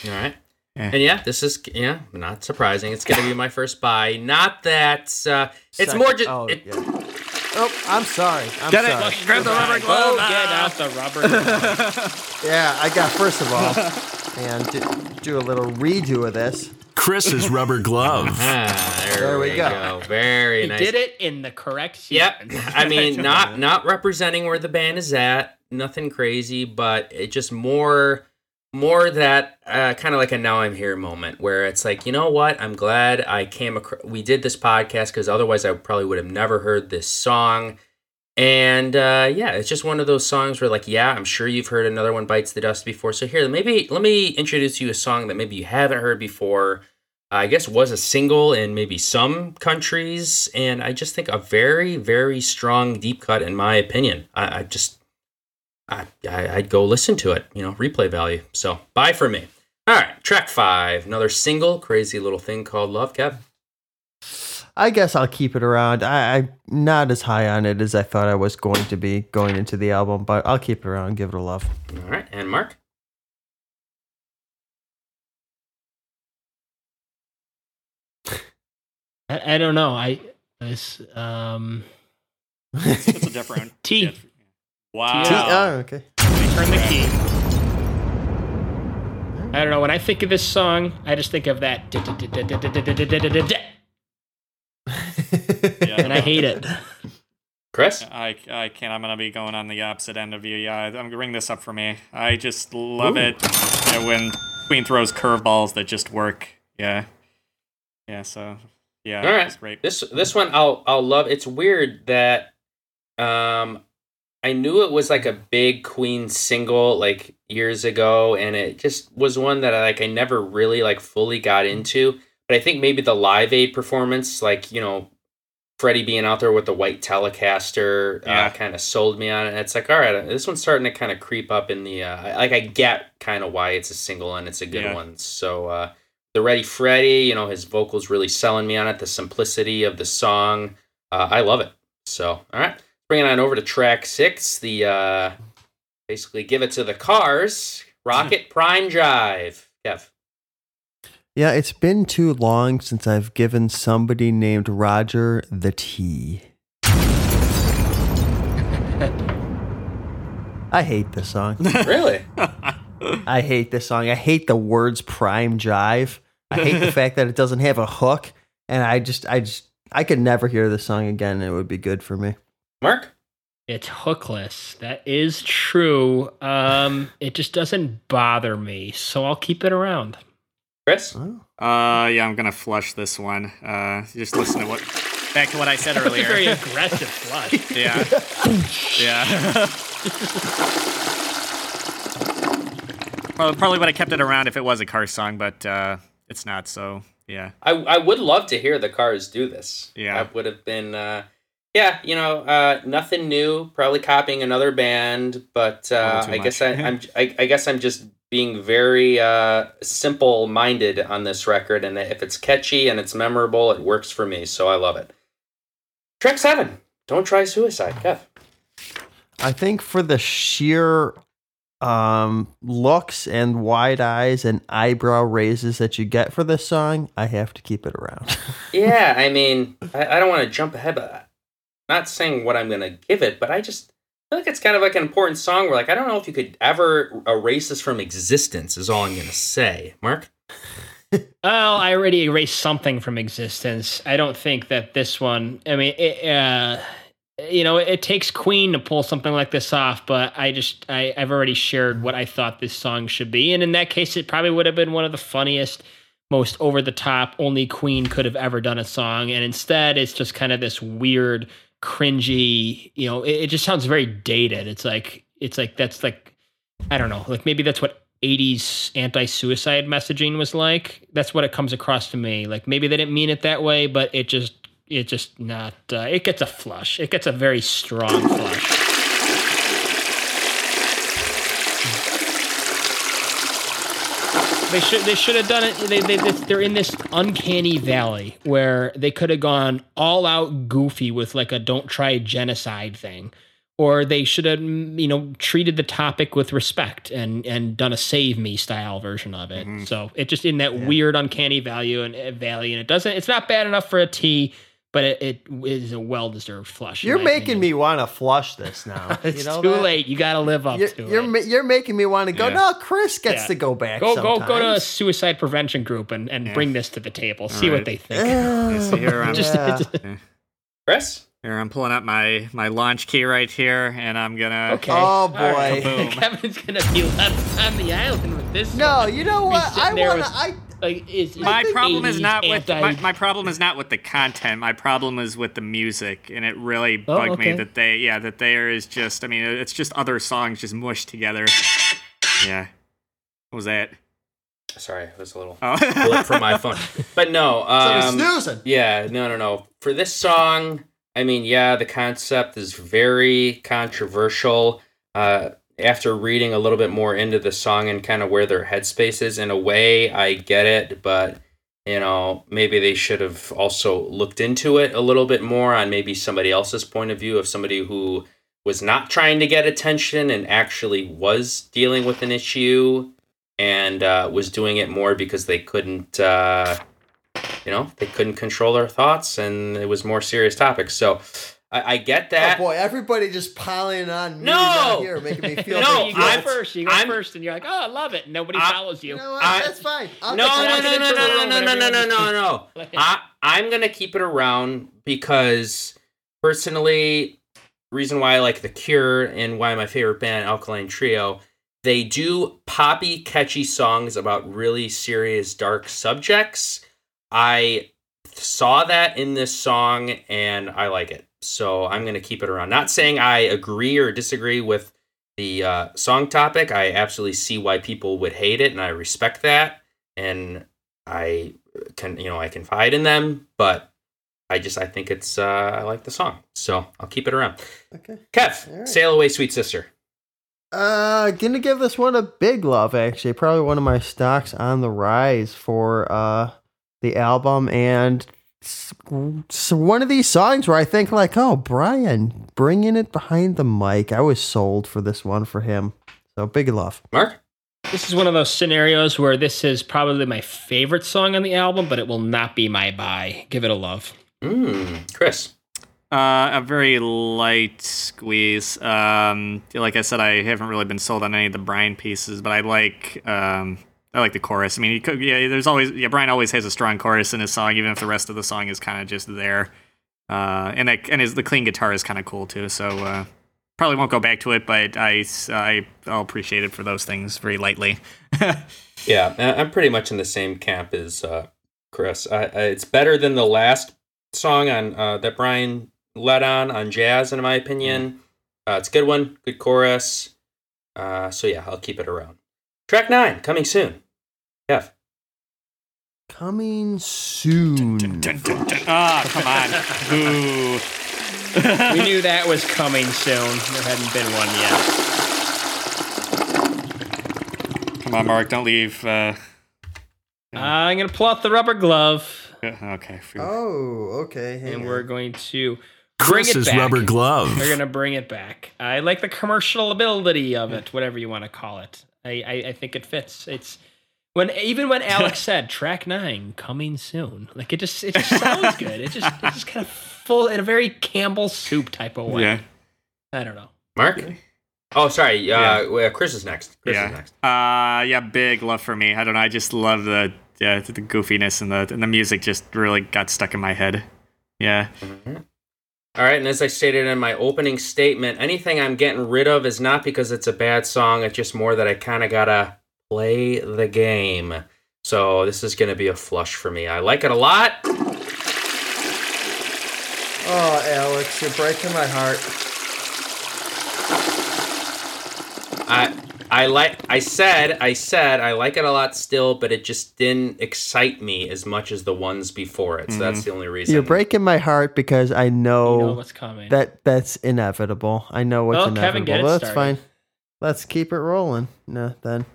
All right. Yeah. And yeah, this is yeah, not surprising. It's gonna be my first buy. Not that uh, it's Second- more just Oh, it, yeah. oh, I'm sorry. I'm Get it. Grab the rubber Oh, glove. get out the rubber. glove. (laughs) Yeah, I got first of all, and do, do a little redo of this. Chris's rubber glove. (laughs) Ah, there, There we, we go. go. Very he nice. did it in the correct Yep. (laughs) I mean, not not representing where the band is at. Nothing crazy, but it just more more that uh, kind of like a now I'm here moment where it's like, you know what? I'm glad I came across. We did this podcast because otherwise I probably would have never heard this song. And uh, yeah, it's just one of those songs where like, yeah, I'm sure you've heard another one bites the dust before. So here, maybe let me introduce you a song that maybe you haven't heard before. I guess was a single in maybe some countries, and I just think a very, very strong deep cut in my opinion. I, I just, I, I, I'd go listen to it. You know, replay value. So bye for me. All right, track five, another single, crazy little thing called Love, Kev. I guess I'll keep it around. I, I'm not as high on it as I thought I was going to be going into the album, but I'll keep it around. Give it a love. All right, and Mark. I, I don't know. I this um. It's a different T. diff- Wow. T- Oh, okay. Let me turn the key. I don't know. When I think of this song, I just think of that, and I hate it. Chris? I, I can't. I'm gonna be going on the opposite end of you. Yeah, I'm gonna bring this up for me. I just love it yeah, when Queen throws curveballs that just work. Yeah, yeah. So yeah, All right. great. This this one I'll I'll love. It's weird that um I knew it was like a big Queen single like years ago, and it just was one that I like I never really like fully got into. But I think maybe the Live Aid performance, like you know, Freddie being out there with the white Telecaster, Yeah. uh, kind of sold me on it. And it's like, all right, this one's starting to kind of creep up in the uh, like I get kind of why it's a single and it's a good Yeah. one. So uh, the Ready Freddie, you know, his vocals really selling me on it. The simplicity of the song, uh, I love it. So all right, bringing on over to track six. The uh, basically give it to the Cars, Rock It (laughs) Prime Jive. Kev. Yeah, it's been too long since I've given somebody named Roger the T. I hate this song. (laughs) Really? I hate this song. I hate the words prime jive. I hate the (laughs) fact that it doesn't have a hook. And I just, I just, I could never hear this song again. And it would be good for me. Mark? It's hookless. That is true. Um, it just doesn't bother me, so I'll keep it around. Chris? Oh. Uh, yeah, I'm gonna flush this one. Uh, just listen to what back to what I said That was a very earlier. aggressive flush. (laughs) Yeah, yeah. (laughs) Probably, probably would have kept it around if it was a car song, but uh, it's not. So yeah, I, I would love to hear the Cars do this. Yeah. That would have been, uh, yeah, you know, uh, nothing new. Probably copying another band, but uh, too I guess. I, I'm I, I guess I'm just being very uh, simple minded on this record, and if it's catchy and it's memorable, it works for me. So I love it. Track seven. Don't try suicide, Kev. I think for the sheer um, looks and wide eyes and eyebrow raises that you get for this song, I have to keep it around. (laughs) yeah, I mean, I, I don't want to jump ahead, but I'm not saying what I'm gonna give it, but I just feel like it's kind of like an important song. Where like I don't know if you could ever erase this from existence. Is all I'm gonna say, Mark. Well, I already erased something from existence. I don't think that this one. I mean, it, uh, you know, it takes Queen to pull something like this off, but I just, I, I've already shared what I thought this song should be, and in that case, it probably would have been one of the funniest, most over the top, only Queen could have ever done a song, and instead, it's just kind of this weird, cringy. You know, it, it just sounds very dated. It's like, it's like that's like, I don't know, like maybe that's what 80s anti-suicide messaging was like that's what it comes across to me like maybe they didn't mean it that way but it just it just not uh, it gets a flush it gets a very strong flush they should they should have done it. They, they, they, they're in this uncanny valley where they could have gone all out goofy with like a don't try genocide thing. Or they should have mm, you know treated the topic with respect and and done a save me style version of it. So it just in that weird uncanny value and uh, valley and it doesn't it's not bad enough for a t but it, it is a well-deserved flush You're making opinion. me want to flush this (laughs) now. it's you know too that? late you gotta live up You're, to you're, it ma- you're making me want to go. Yeah. No, Chris gets Yeah. to go back. go go go to a suicide prevention group and, and Yeah. bring this to the table see what they think (laughs) so here (laughs) I'm Just- uh, Yeah. it's- Chris. here I'm pulling up my my launch key right here, and I'm gonna. okay Oh, All right. boy. kevin's gonna be left on the island with this No, one. you know what? I want to. with- I like is My is problem is not with anti- my, my problem is not with the content. My problem is with the music, and it really Oh, bugged okay. me that they yeah that there is just I mean it's just other songs just mushed together. Yeah, what was that? Sorry, it was a little Oh, blip from my phone. (laughs) But no, um, snoozing. Yeah, no, no, no. For this song, I mean, yeah, the concept is very controversial. Uh, after reading a little bit more into the song and kind of where their headspace is, in a way, I get it, but you know, maybe they should have also looked into it a little bit more on maybe somebody else's point of view of somebody who was not trying to get attention and actually was dealing with an issue and uh, was doing it more because they couldn't. Uh, you know they couldn't control their thoughts and it was more serious topics so i, I get that Oh boy, everybody just piling on me No! here, making me feel No, you go I'm- first. You go I'm- first, and you're like, "Oh, I love it." Nobody I- follows you. You know? I- That's fine. I'll no no no no no no no no no no no no no I, i'm gonna keep it around because personally reason why I like The Cure and why my favorite band, Alkaline Trio, they do poppy, catchy songs about really serious, dark subjects. I saw that in this song and I like it. So I'm going to keep it around. Not saying I agree or disagree with the uh, song topic. I absolutely see why people would hate it and I respect that. And I can, you know, I confide in them, but I just, I think it's, uh, I like the song. So I'll keep it around. Okay. Kev, right. Sail Away, Sweet Sister. Uh, gonna give this one a big love. Actually, probably one of my stocks on the rise for uh the album, and s- s- one of these songs where I think like, oh, Brian bringing it behind the mic. I was sold for this one for him. So big love. Mark? This is one of those scenarios where this is probably my favorite song on the album, but it will not be my buy. Give it a love. Mm, Chris. Uh, a very light squeeze. Um, like I said, I haven't really been sold on any of the Brian pieces, but I like um, I like the chorus. I mean, could, yeah, there's always yeah, Brian always has a strong chorus in his song, even if the rest of the song is kind of just there. Uh, and that, and his the clean guitar is kind of cool too. So uh, probably won't go back to it, but I I I'll appreciate it for those things very lightly. (laughs) Yeah, I'm pretty much in the same camp as uh, Chris. I, I, it's better than the last song on uh, that Brian led on on jazz, in my opinion. Uh, it's a good one, good chorus. Uh, so yeah, I'll keep it around. Track nine coming soon. Kev. Coming soon. Ah, come on, (laughs) boo. We knew that was coming soon. There hadn't been one yet. Come on, Mark, don't leave. Uh, I'm gonna pull out the rubber glove, okay. phew. Oh, okay. hang and on. we're going to bring it Chris's back. rubber glove. We're gonna bring it back. I like the commercial ability of it, whatever you want to call it. I, I, I think it fits. It's when even when Alex (laughs) said track nine coming soon, like it just it just sounds good. It just it's just kind of full in a very Campbell soup type of way. Yeah. I don't know. Mark? Oh, sorry. Uh, Yeah. well, Chris is next. Chris yeah. is next. Uh, yeah, big love for me. I don't know. I just love the yeah the goofiness and the and the music just really got stuck in my head. Yeah. All right, and as I stated in my opening statement, anything I'm getting rid of is not because it's a bad song. It's just more that I kind of gotta play the game. So this is gonna be a flush for me. I like it a lot. Oh, Alex, you're breaking my heart. I I like I said I said I like it a lot still, but it just didn't excite me as much as the ones before it. So that's mm-hmm. the only reason. You're breaking my heart because I You know, know what's coming. that that's inevitable. I know what's Well, inevitable. Kevin, get it That's started. fine. Let's keep it rolling. No, then.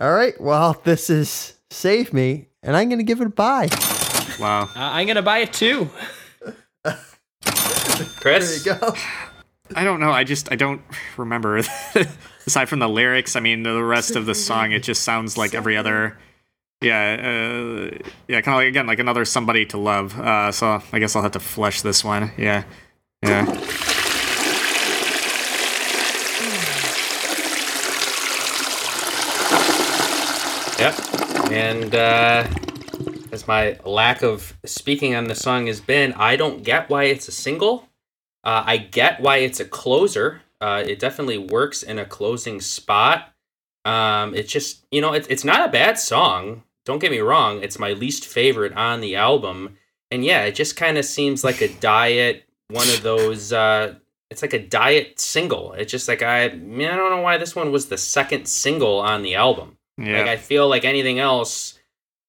All right. Well, this is save me, and I'm gonna give it a buy. Wow. Uh, I'm gonna buy it too. Chris. There you go. I don't know. I just I don't remember. (laughs) Aside from the lyrics, I mean, the rest of the song, it just sounds like every other. Yeah, uh, yeah, kind of like again like another somebody to love. Uh, so I guess I'll have to flesh this one. Yeah, yeah. Yep. And uh, as my lack of speaking on the song has been, I don't get why it's a single. Uh, I get why it's a closer. Uh, it definitely works in a closing spot. Um, it's just, you know, it, it's not a bad song. Don't get me wrong. It's my least favorite on the album. And yeah, it just kind of seems like a diet, one of those. Uh, it's like a diet single. It's just like I, I don't know why this one was the second single on the album. Yeah. Like I feel like anything else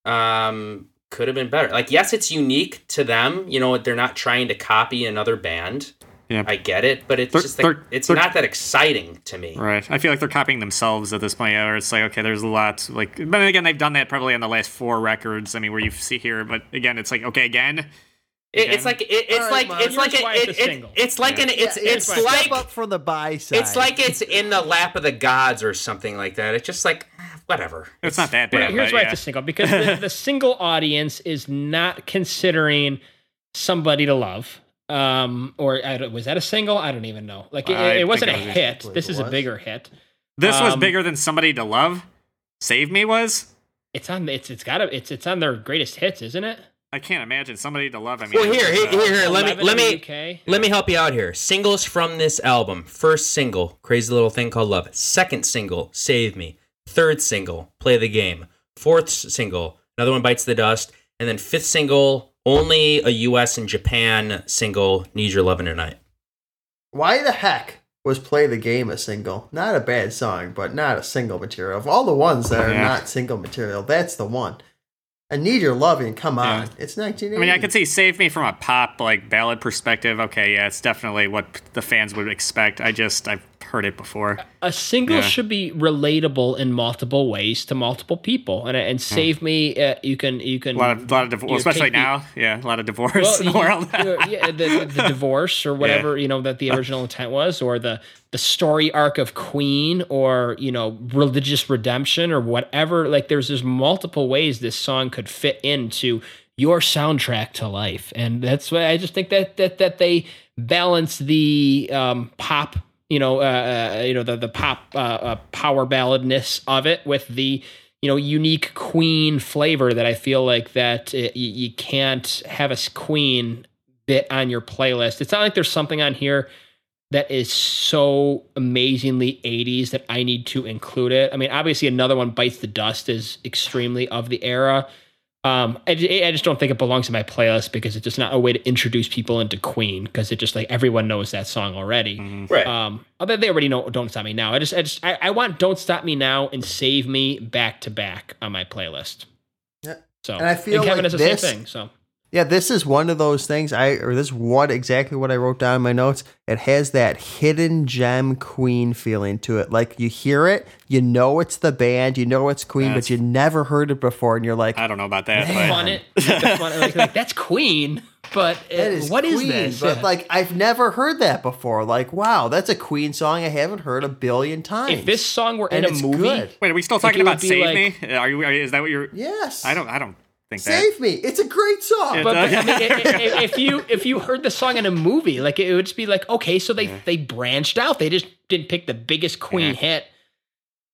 um could have been better. Like yes, it's unique to them. You know, they're not trying to copy another band. Yeah. I get it, but it's They're- just like it's not that exciting to me. Right. I feel like they're copying themselves at this point. or it's like, okay, there's a lot. Like, but again, they've done that probably on the last four records. I mean, where you see here, but again, it's like, okay, again. It, it's like it, it's All right, like Mark. it's like a, it, it- it's like an it's Yeah, it's step like up for the buy side. it's like it's in the lap of the gods or something like that. It's just like eh, whatever. It's not that But bad. here's but why yeah. it's a single because the, the (laughs) single audience is not considering somebody to love. Um, or I was that a single? I don't even know. Like it, it wasn't a think it was- hit. believe This it is a bigger hit. This was Um, bigger than somebody to love. Save me was. It's on. It's it's got. It's it's on their greatest hits, isn't it? I can't imagine somebody to love. I mean, Well, here, here, here, here, let me let me the UK. let me help you out here. Singles from this album: first single, "Crazy Little Thing Called Love." Second single, "Save Me." Third single, "Play the Game." Fourth single, another one bites the dust, and then fifth single, only a U.S. and Japan single, "Need Your Lovin' Tonight." Why the heck was Play the Game a single? Not a bad song, but not a single material. Of all the ones that are Yeah. not single material, that's the one. I Need Your Loving, come on. Yeah. It's 1980. I mean, I could see "Save Me" from a pop like ballad perspective. Okay, yeah, it's definitely what the fans would expect. I just I've heard it before. a single Yeah. should be relatable in multiple ways to multiple people and and save me uh, you can you can A lot of, lot of divorce, especially now. Yeah, a lot of divorce well, in the world. yeah, the, the (laughs) divorce or whatever you know that the (laughs) original intent was, or the the story arc of Queen, or you know religious redemption, or whatever. Like there's there's multiple ways this song could fit into your soundtrack to life, and that's why I just think that that that they balance the um, pop, you know, uh, uh, you know the the pop uh, uh, power balladness of it with the you know unique queen flavor that i feel like that it, you, you can't have a queen bit on your playlist. It's not like there's something on here that is so amazingly 80s that i need to include it. I mean obviously another one bites the dust is extremely of the era um, I, I just don't think it belongs in my playlist because it's just not a way to introduce people into Queen because it just like everyone knows that song already. Right. Um, although they already know "Don't Stop Me Now." I just, I just, I, I want "Don't Stop Me Now" and "Save Me" back to back on my playlist. Yeah. So, And I feel Kevin like has the this- same thing. So, Yeah, this is one of those things. I or this is what exactly what I wrote down in my notes. It has that hidden gem Queen feeling to it. Like you hear it, you know it's the band, you know it's Queen, That's- but you never heard it before, and you're like, I don't know about that, fun but it, the (laughs) fun, like, like, that's Queen, but that is what is Queen, this? But Yeah. like I've never heard that before. Like, wow, that's a Queen song I haven't heard a billion times. if this song were and in a movie, good. wait, are we still talking about "Save like- Me"? Are you? Are, is that what you're? Yes. I don't. I don't think that. Save me. It's a great song. Yeah. But, but I mean, i- i- i- if you (laughs) if you heard the song in a movie, like it would just be like, okay, so they they branched out. They just didn't pick the biggest Queen Yeah. hit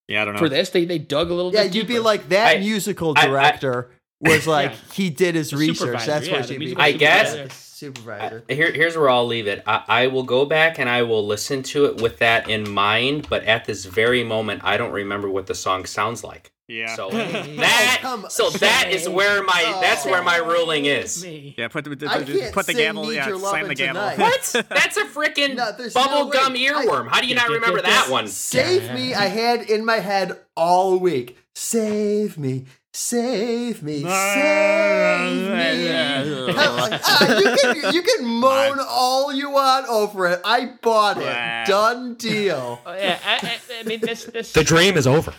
Yeah, I don't know. for this. They they dug a little. yeah, bit you'd be like that I- musical I- I- director was like Yeah. he did his The research. That's yeah, what you'd be. I guess- supervisor. supervisor. Here, here's where I'll leave it. I, I will go back and I will listen to it with that in mind. But at this very moment, I don't remember what the song sounds like. Yeah. So (laughs) Oh, that, come- so that is where my that's where my oh. ruling is. Me. yeah. Put the, the, I the- can't put the sing gavel. Yeah. Your Slam the gavel. Tonight. What? (laughs) That's a freaking No, there's no bubblegum way. I- earworm. How do you not remember that one? Save me. I had in my head all week. Save me. Save me. Save me. Come. (laughs) Ah, you, can, you can moan all you want over it. I bought it. Done deal. Oh, yeah, I, I, I mean this this The dream is over.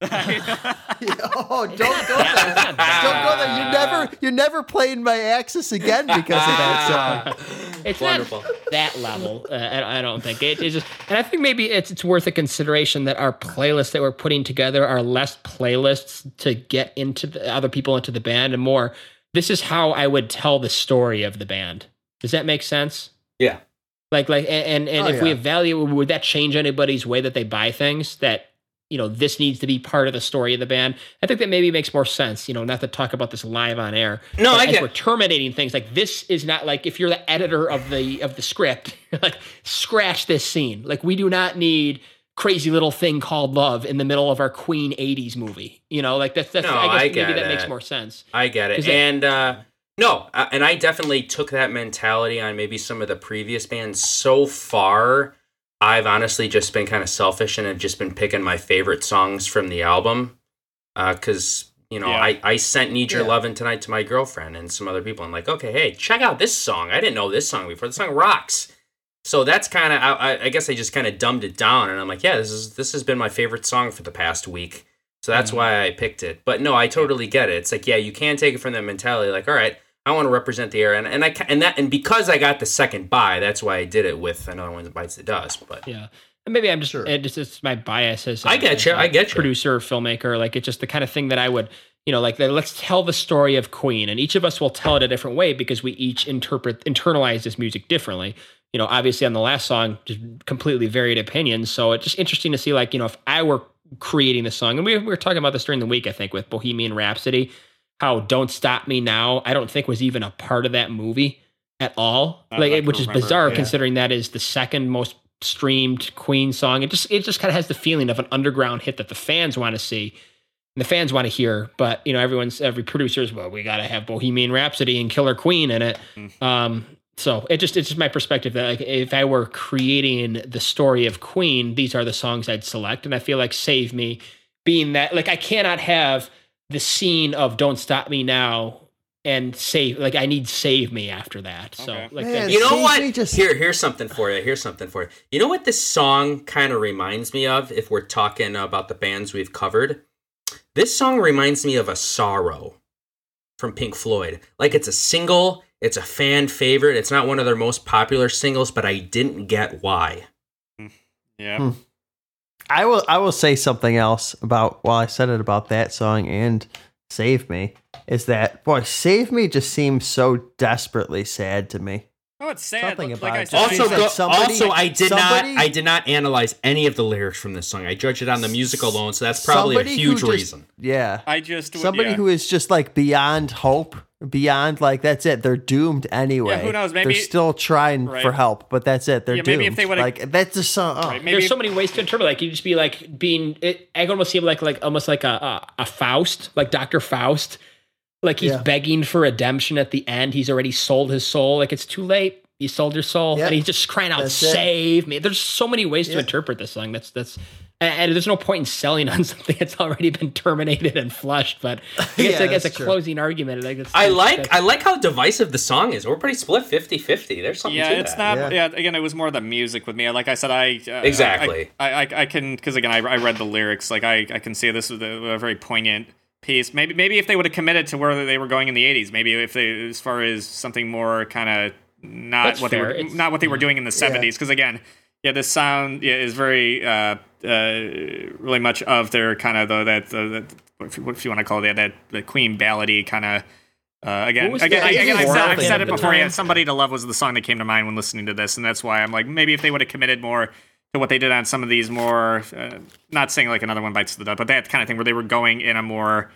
(laughs) (laughs) Oh, don't go there. Don't go there. You never, you never played my Axis again because of that (laughs) song. it's Wonderful. not that level. Uh, I, I don't think it, it's just, and I think maybe it's it's worth a consideration that our playlists that we're putting together are less playlists to get into the other people into the band and more. This is how I would tell the story of the band. Does that make sense? Yeah. Like like and and, and Oh, if we yeah. evaluate, would that change anybody's way that they buy things? That you know this needs to be part of the story of the band. I think that maybe makes more sense. You know, not to talk about this live on air. No, I get- we're terminating things like this is not like if you're the editor of the of the script, (laughs) like scratch this scene. Like we do not need crazy little thing called love in the middle of our Queen '80s movie. You know, like that's that's No, I guess I maybe get that makes more sense. I get it. That- and uh, no, uh, and I definitely took that mentality on maybe some of the previous bands. So far, I've honestly just been kind of selfish and have just been picking my favorite songs from the album. Uh, because, you know, Yeah. I, I sent Need Your Yeah. Lovin' Tonight to my girlfriend and some other people. I'm like, okay, hey, check out this song. I didn't know this song before. The song rocks. So that's kind of, I, I- I guess I just kind of dumbed it down, and I'm like, yeah, this is this has been my favorite song for the past week. So that's mm-hmm. why I picked it. But no, I totally get it. It's like, yeah, you can take it from that mentality. Like, all right, I want to represent the era, and, and I and that and because I got the second buy, that's why I did it with another one that bites the dust. But Yeah. And maybe I'm just Sure. it just my bias as a- I get you, a I get you. producer filmmaker like it's just the kind of thing that I would you know like let's tell the story of Queen and each of us will tell it a different way because we each interpret internalize this music differently. You know, obviously on the last song just completely varied opinions, so it's just interesting to see like, you know, if I were creating the song and we, we were talking about this during the week I think with Bohemian Rhapsody how "Don't Stop Me Now" I don't think was even a part of that movie at all. I'd like, to which is remember, bizarre yeah. considering that is the second most streamed Queen song. It just it just kind of has the feeling of an underground hit that the fans want to see. And the fans want to hear, but you know, everyone's every producer's well, we gotta have Bohemian Rhapsody and Killer Queen in it. Mm. Um, so it just it's just my perspective that like if I were creating the story of Queen, these are the songs I'd select, and I feel like Save Me being that like I cannot have the scene of Don't Stop Me Now and save like I need Save Me after that. So Okay. like Man, that, You know what? Just- Here, here's something for you. Here's something for you. You know what this song kind of reminds me of? If we're talking about the bands we've covered, this song reminds me of a sorrow from Pink Floyd. Like it's a single, it's a fan favorite. It's not one of their most popular singles, but I didn't get why. Yeah. Hmm. I will I will say something else about while I said it about that song and Save Me is that boy Save Me just seems so desperately sad to me. Oh, it's sad. Something Like about I it. said, Just Also, go- somebody- also, I did somebody- not, I did not analyze any of the lyrics from this song. I judged it on the music alone, so that's probably a who huge just- reason. Yeah. I just Somebody yeah. who is just like beyond hope, beyond like that's it. They're doomed anyway. Yeah, who knows, maybe- they're still trying Right. for help, but that's it. They're Yeah, doomed. if they would've- like that's just so. Oh. Right, maybe there's so many ways to interpret. Like you just be like being. It, I can almost see him like like almost like a a, a Faust, like Doctor Faust. Like he's Yeah. begging for redemption at the end. He's already sold his soul. Like it's too late. You sold your soul, Yeah. and he's just crying out, That's it. "Save me!" There's so many ways to interpret this song. That's that's. And and there's no point in selling on (laughs) something that's already been terminated and flushed. But I guess Yeah, like as a true. closing argument, like it's, I like that's- I like how divisive the song is. We're pretty split 50-50. There's something Yeah, to it's that. not. Yeah. Yeah. again, it was more the music with me. Like I said, I uh, Exactly. I, I, I can because again, I, I read the lyrics. Like I, I can see this was a, a very poignant piece. Maybe, maybe if they would have committed to where they were going in the '80s, maybe if they, as far as something more kind of not That's what fair. they were, It's- not what they were doing in the '70s. Because again, yeah, the sound yeah, is very, uh, uh, really much of their kind of the that the, the if you, what if you want to call it that that the Queen ballady kind of. Uh, again, again, I, again, I've said, I've said it before. Yeah, "Somebody to Love" was the song that came to mind when listening to this, and that's why I'm like, maybe if they would have committed more to what they did on some of these more, uh, not saying like another one bites the dust, but that kind of thing where they were going in a more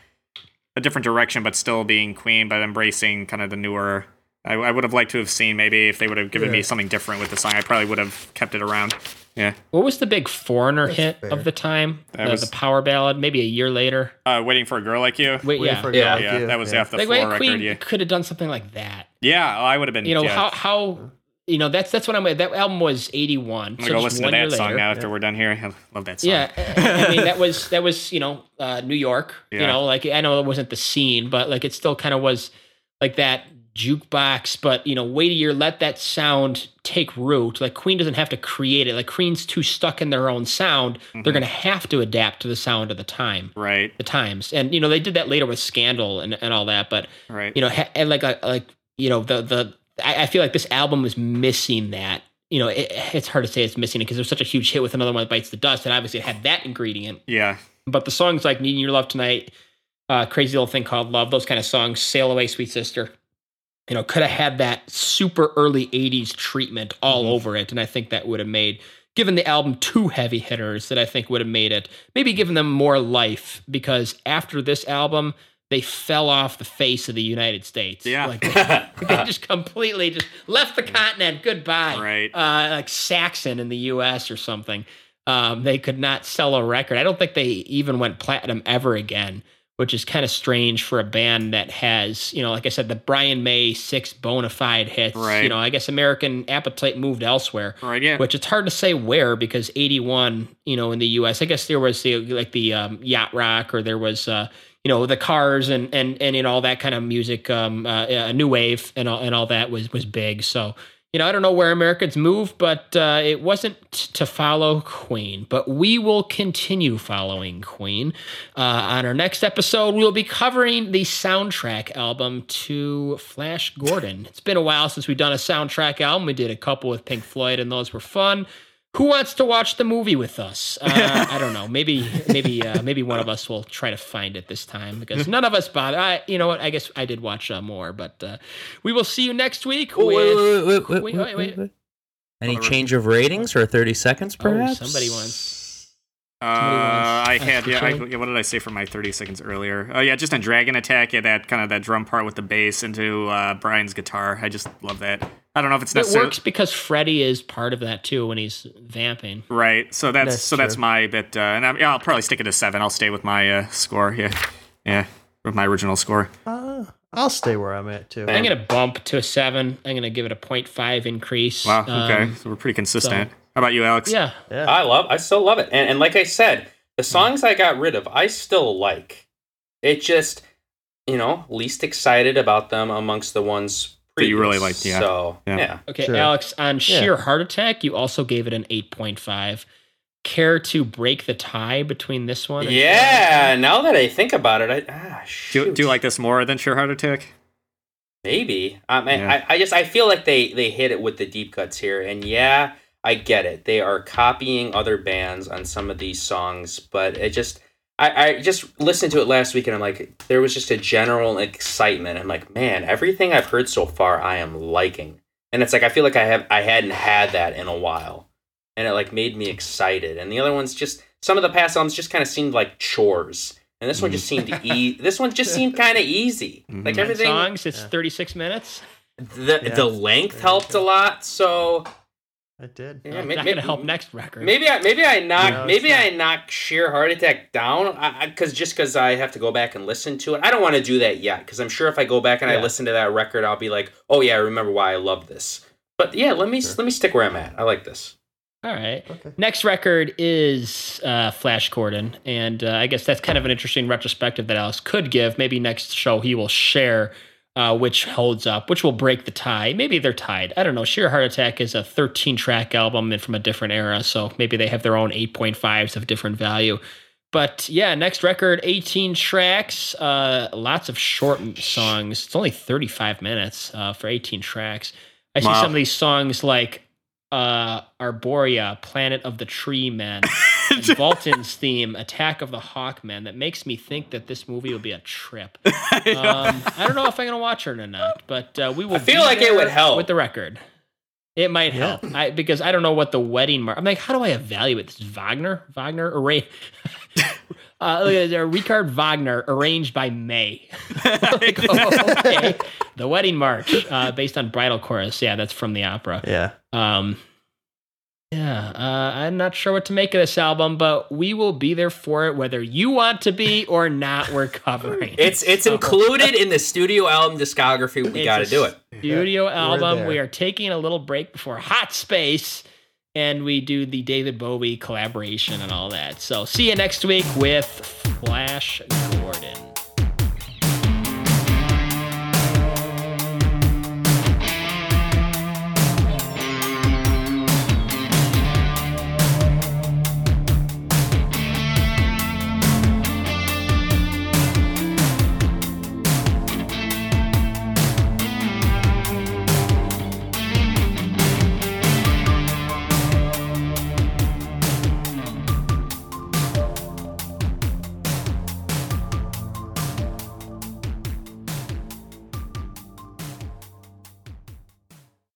a different direction, but still being Queen, but embracing kind of the newer. I, I would have liked to have seen maybe if they would have given me something different with the song. I probably would have kept it around. Yeah, what was the big foreigner hit fair. of the time? That The, was- the power ballad, maybe a year later. uh, waiting for a girl like you. Wait, Wait yeah, for a Yeah. Girl Like yeah, You. that was Yeah. off the like floor wait, record. Yeah, could have done something like that. yeah, I would have been. You know yeah. how how you know that's that's what I'm. That album was eighty one. I'm gonna go listen to that song now after we're done here. I love that song. Yeah, I I mean that (laughs) was that was you know uh, New York. You know, like I know it wasn't the scene, but like it still kind of was like that jukebox. But you know, wait a year, let that sound take root. Like Queen doesn't have to create it. Like Queen's too stuck in their own sound. Mm-hmm. They're gonna have to adapt to the sound of the time. Right. The times, and you know they did that later with Scandal and, and all that. But Right. you know, ha- and like uh, like you know the the I, I feel like this album was missing that. You know, it, it's hard to say it's missing it because it was such a huge hit with another one that bites the dust, and obviously it had that ingredient. yeah. But the songs like "Needing Your Love Tonight," uh, "Crazy Little Thing Called Love," those kind of songs, "Sail Away, Sweet Sister," you know, could have had that super early '80s treatment all over it, and I think that would have made. Given the album two heavy hitters that I think would have made it, maybe given them more life because after this album, they fell off the face of the United States. Yeah. Like (laughs) they just completely just left the continent. Goodbye. Right. Uh, like Saxon in the U.S. or something. Um, they could not sell a record. I don't think they even went platinum ever again, which is kind of strange for a band that has, you know, like I said, the Brian May six bona fide hits. Right. You know, I guess American Appetite moved elsewhere. Right. Yeah. Which it's hard to say where because 81, you know, in the US, I guess there was the like the um, yacht rock or there was uh, you know, the cars and and and all that kind of music, um, uh, uh, new wave and all and all that was was big. So you know, I don't know where Americans moved, but uh, it wasn't to follow Queen. But we will continue following Queen. Uh, on our next episode, we will be covering the soundtrack album to Flash Gordon. It's been a while since we've done a soundtrack album. We did a couple with Pink Floyd, and those were fun who wants to watch the movie with us? Uh, I don't know. Maybe, maybe, uh, maybe one of us will try to find it this time because none of us bother. I, you know what? I guess I did watch uh, more, but uh, we will see you next week. Wait, wait, wait, Any change of ratings or thirty seconds, perhaps? Oh, somebody wants. Uh, I had yeah, I, yeah. What did I say for my thirty seconds earlier? Oh yeah, just on Dragon Attack. Yeah, that kind of that drum part with the bass into uh, Brian's guitar. I just love that. I don't know if it's It works because Freddie is part of that too when he's vamping. right. So that's, That's so that's my bit. Uh, and I, yeah, I'll probably stick it to seven. I'll stay with my uh, score. Yeah, yeah, with my original score. Uh, I'll stay where I'm at too. I'm gonna bump to a seven. I'm gonna give it a 0.5 increase. Wow. Okay, Um, so we're pretty consistent. How about you, Alex? yeah, yeah. I love. I still love it, and and like I said, the songs I got rid of, I still like. It just, you know, least excited about them amongst the ones That you really previous. liked, yeah. So Yeah. yeah. Okay, Sure. Alex, on sheer heart attack, you also gave it an 8.5. Care to break the tie between this one? and Yeah, now that I think about it, I ah, Do, shoot. do you like this more than sheer Heart Attack? Maybe. I mean, Yeah. I, I just I feel like they they hit it with the deep cuts here, and yeah, I get it. They are copying other bands on some of these songs, but it just I, I just listened to it last week, and I'm like, there was just a general excitement. I'm like, man, everything I've heard so far, I am liking, and it's like I feel like I have I hadn't had that in a while, and it like made me excited. And the other ones just some of the past albums just kind of seemed like chores. And this one just seemed e- this one just seemed kind of (laughs) easy. Like Mhm. Nine everything songs. It's Yeah. 36 minutes. the Yeah. the length helped a lot. So I did. yeah, Uh, may- not gonna help next record. Maybe I maybe I knock No, maybe not. I knock sheer heart attack down because just because I have to go back and listen to it. I don't want to do that yet because I'm sure if I go back and I listen to that record, I'll be like, oh yeah, I remember why I love this. But yeah, let me Sure. let me stick where I'm at. I like this. All right. Okay. Next record is uh, Flash Gordon, and uh, I guess that's kind of an interesting retrospective that Alex could give. Maybe next show he will share uh, which holds up, which will break the tie. Maybe they're tied. I don't know. Sheer Heart Attack is a 13 track album and from a different era, so maybe they have their own 8.5s of different value. But yeah, next record, 18 tracks, uh, lots of short songs. It's only 35 minutes uh, for 18 tracks. I see Wow. some of these songs like uh, Arborea, Planet of the Tree Men, (laughs) and Vultan's theme, Attack of the Hawkmen, that makes me think that this movie will be a trip. (laughs) Um, I don't know if I'm going to watch it or not, but uh, we will I feel like it would help. with the record. It might Yeah. help I, because I don't know what the wedding mark. I'm like, how do I evaluate this? Wagner, Wagner, arra- (laughs) uh, look at there, Richard Wagner, arranged by May. (laughs) Like, oh, okay. The wedding march, uh, based on bridal chorus. Yeah, that's from the opera. Yeah. Um, yeah, uh, I'm not sure what to make of this album, but we will be there for it, whether you want to be or not. We're covering. It's it's included in the studio album discography. We got to do it. studio album. We are taking a little break before Hot Space, and we do the David Bowie collaboration and all that. So see you next week with Flash Gordon.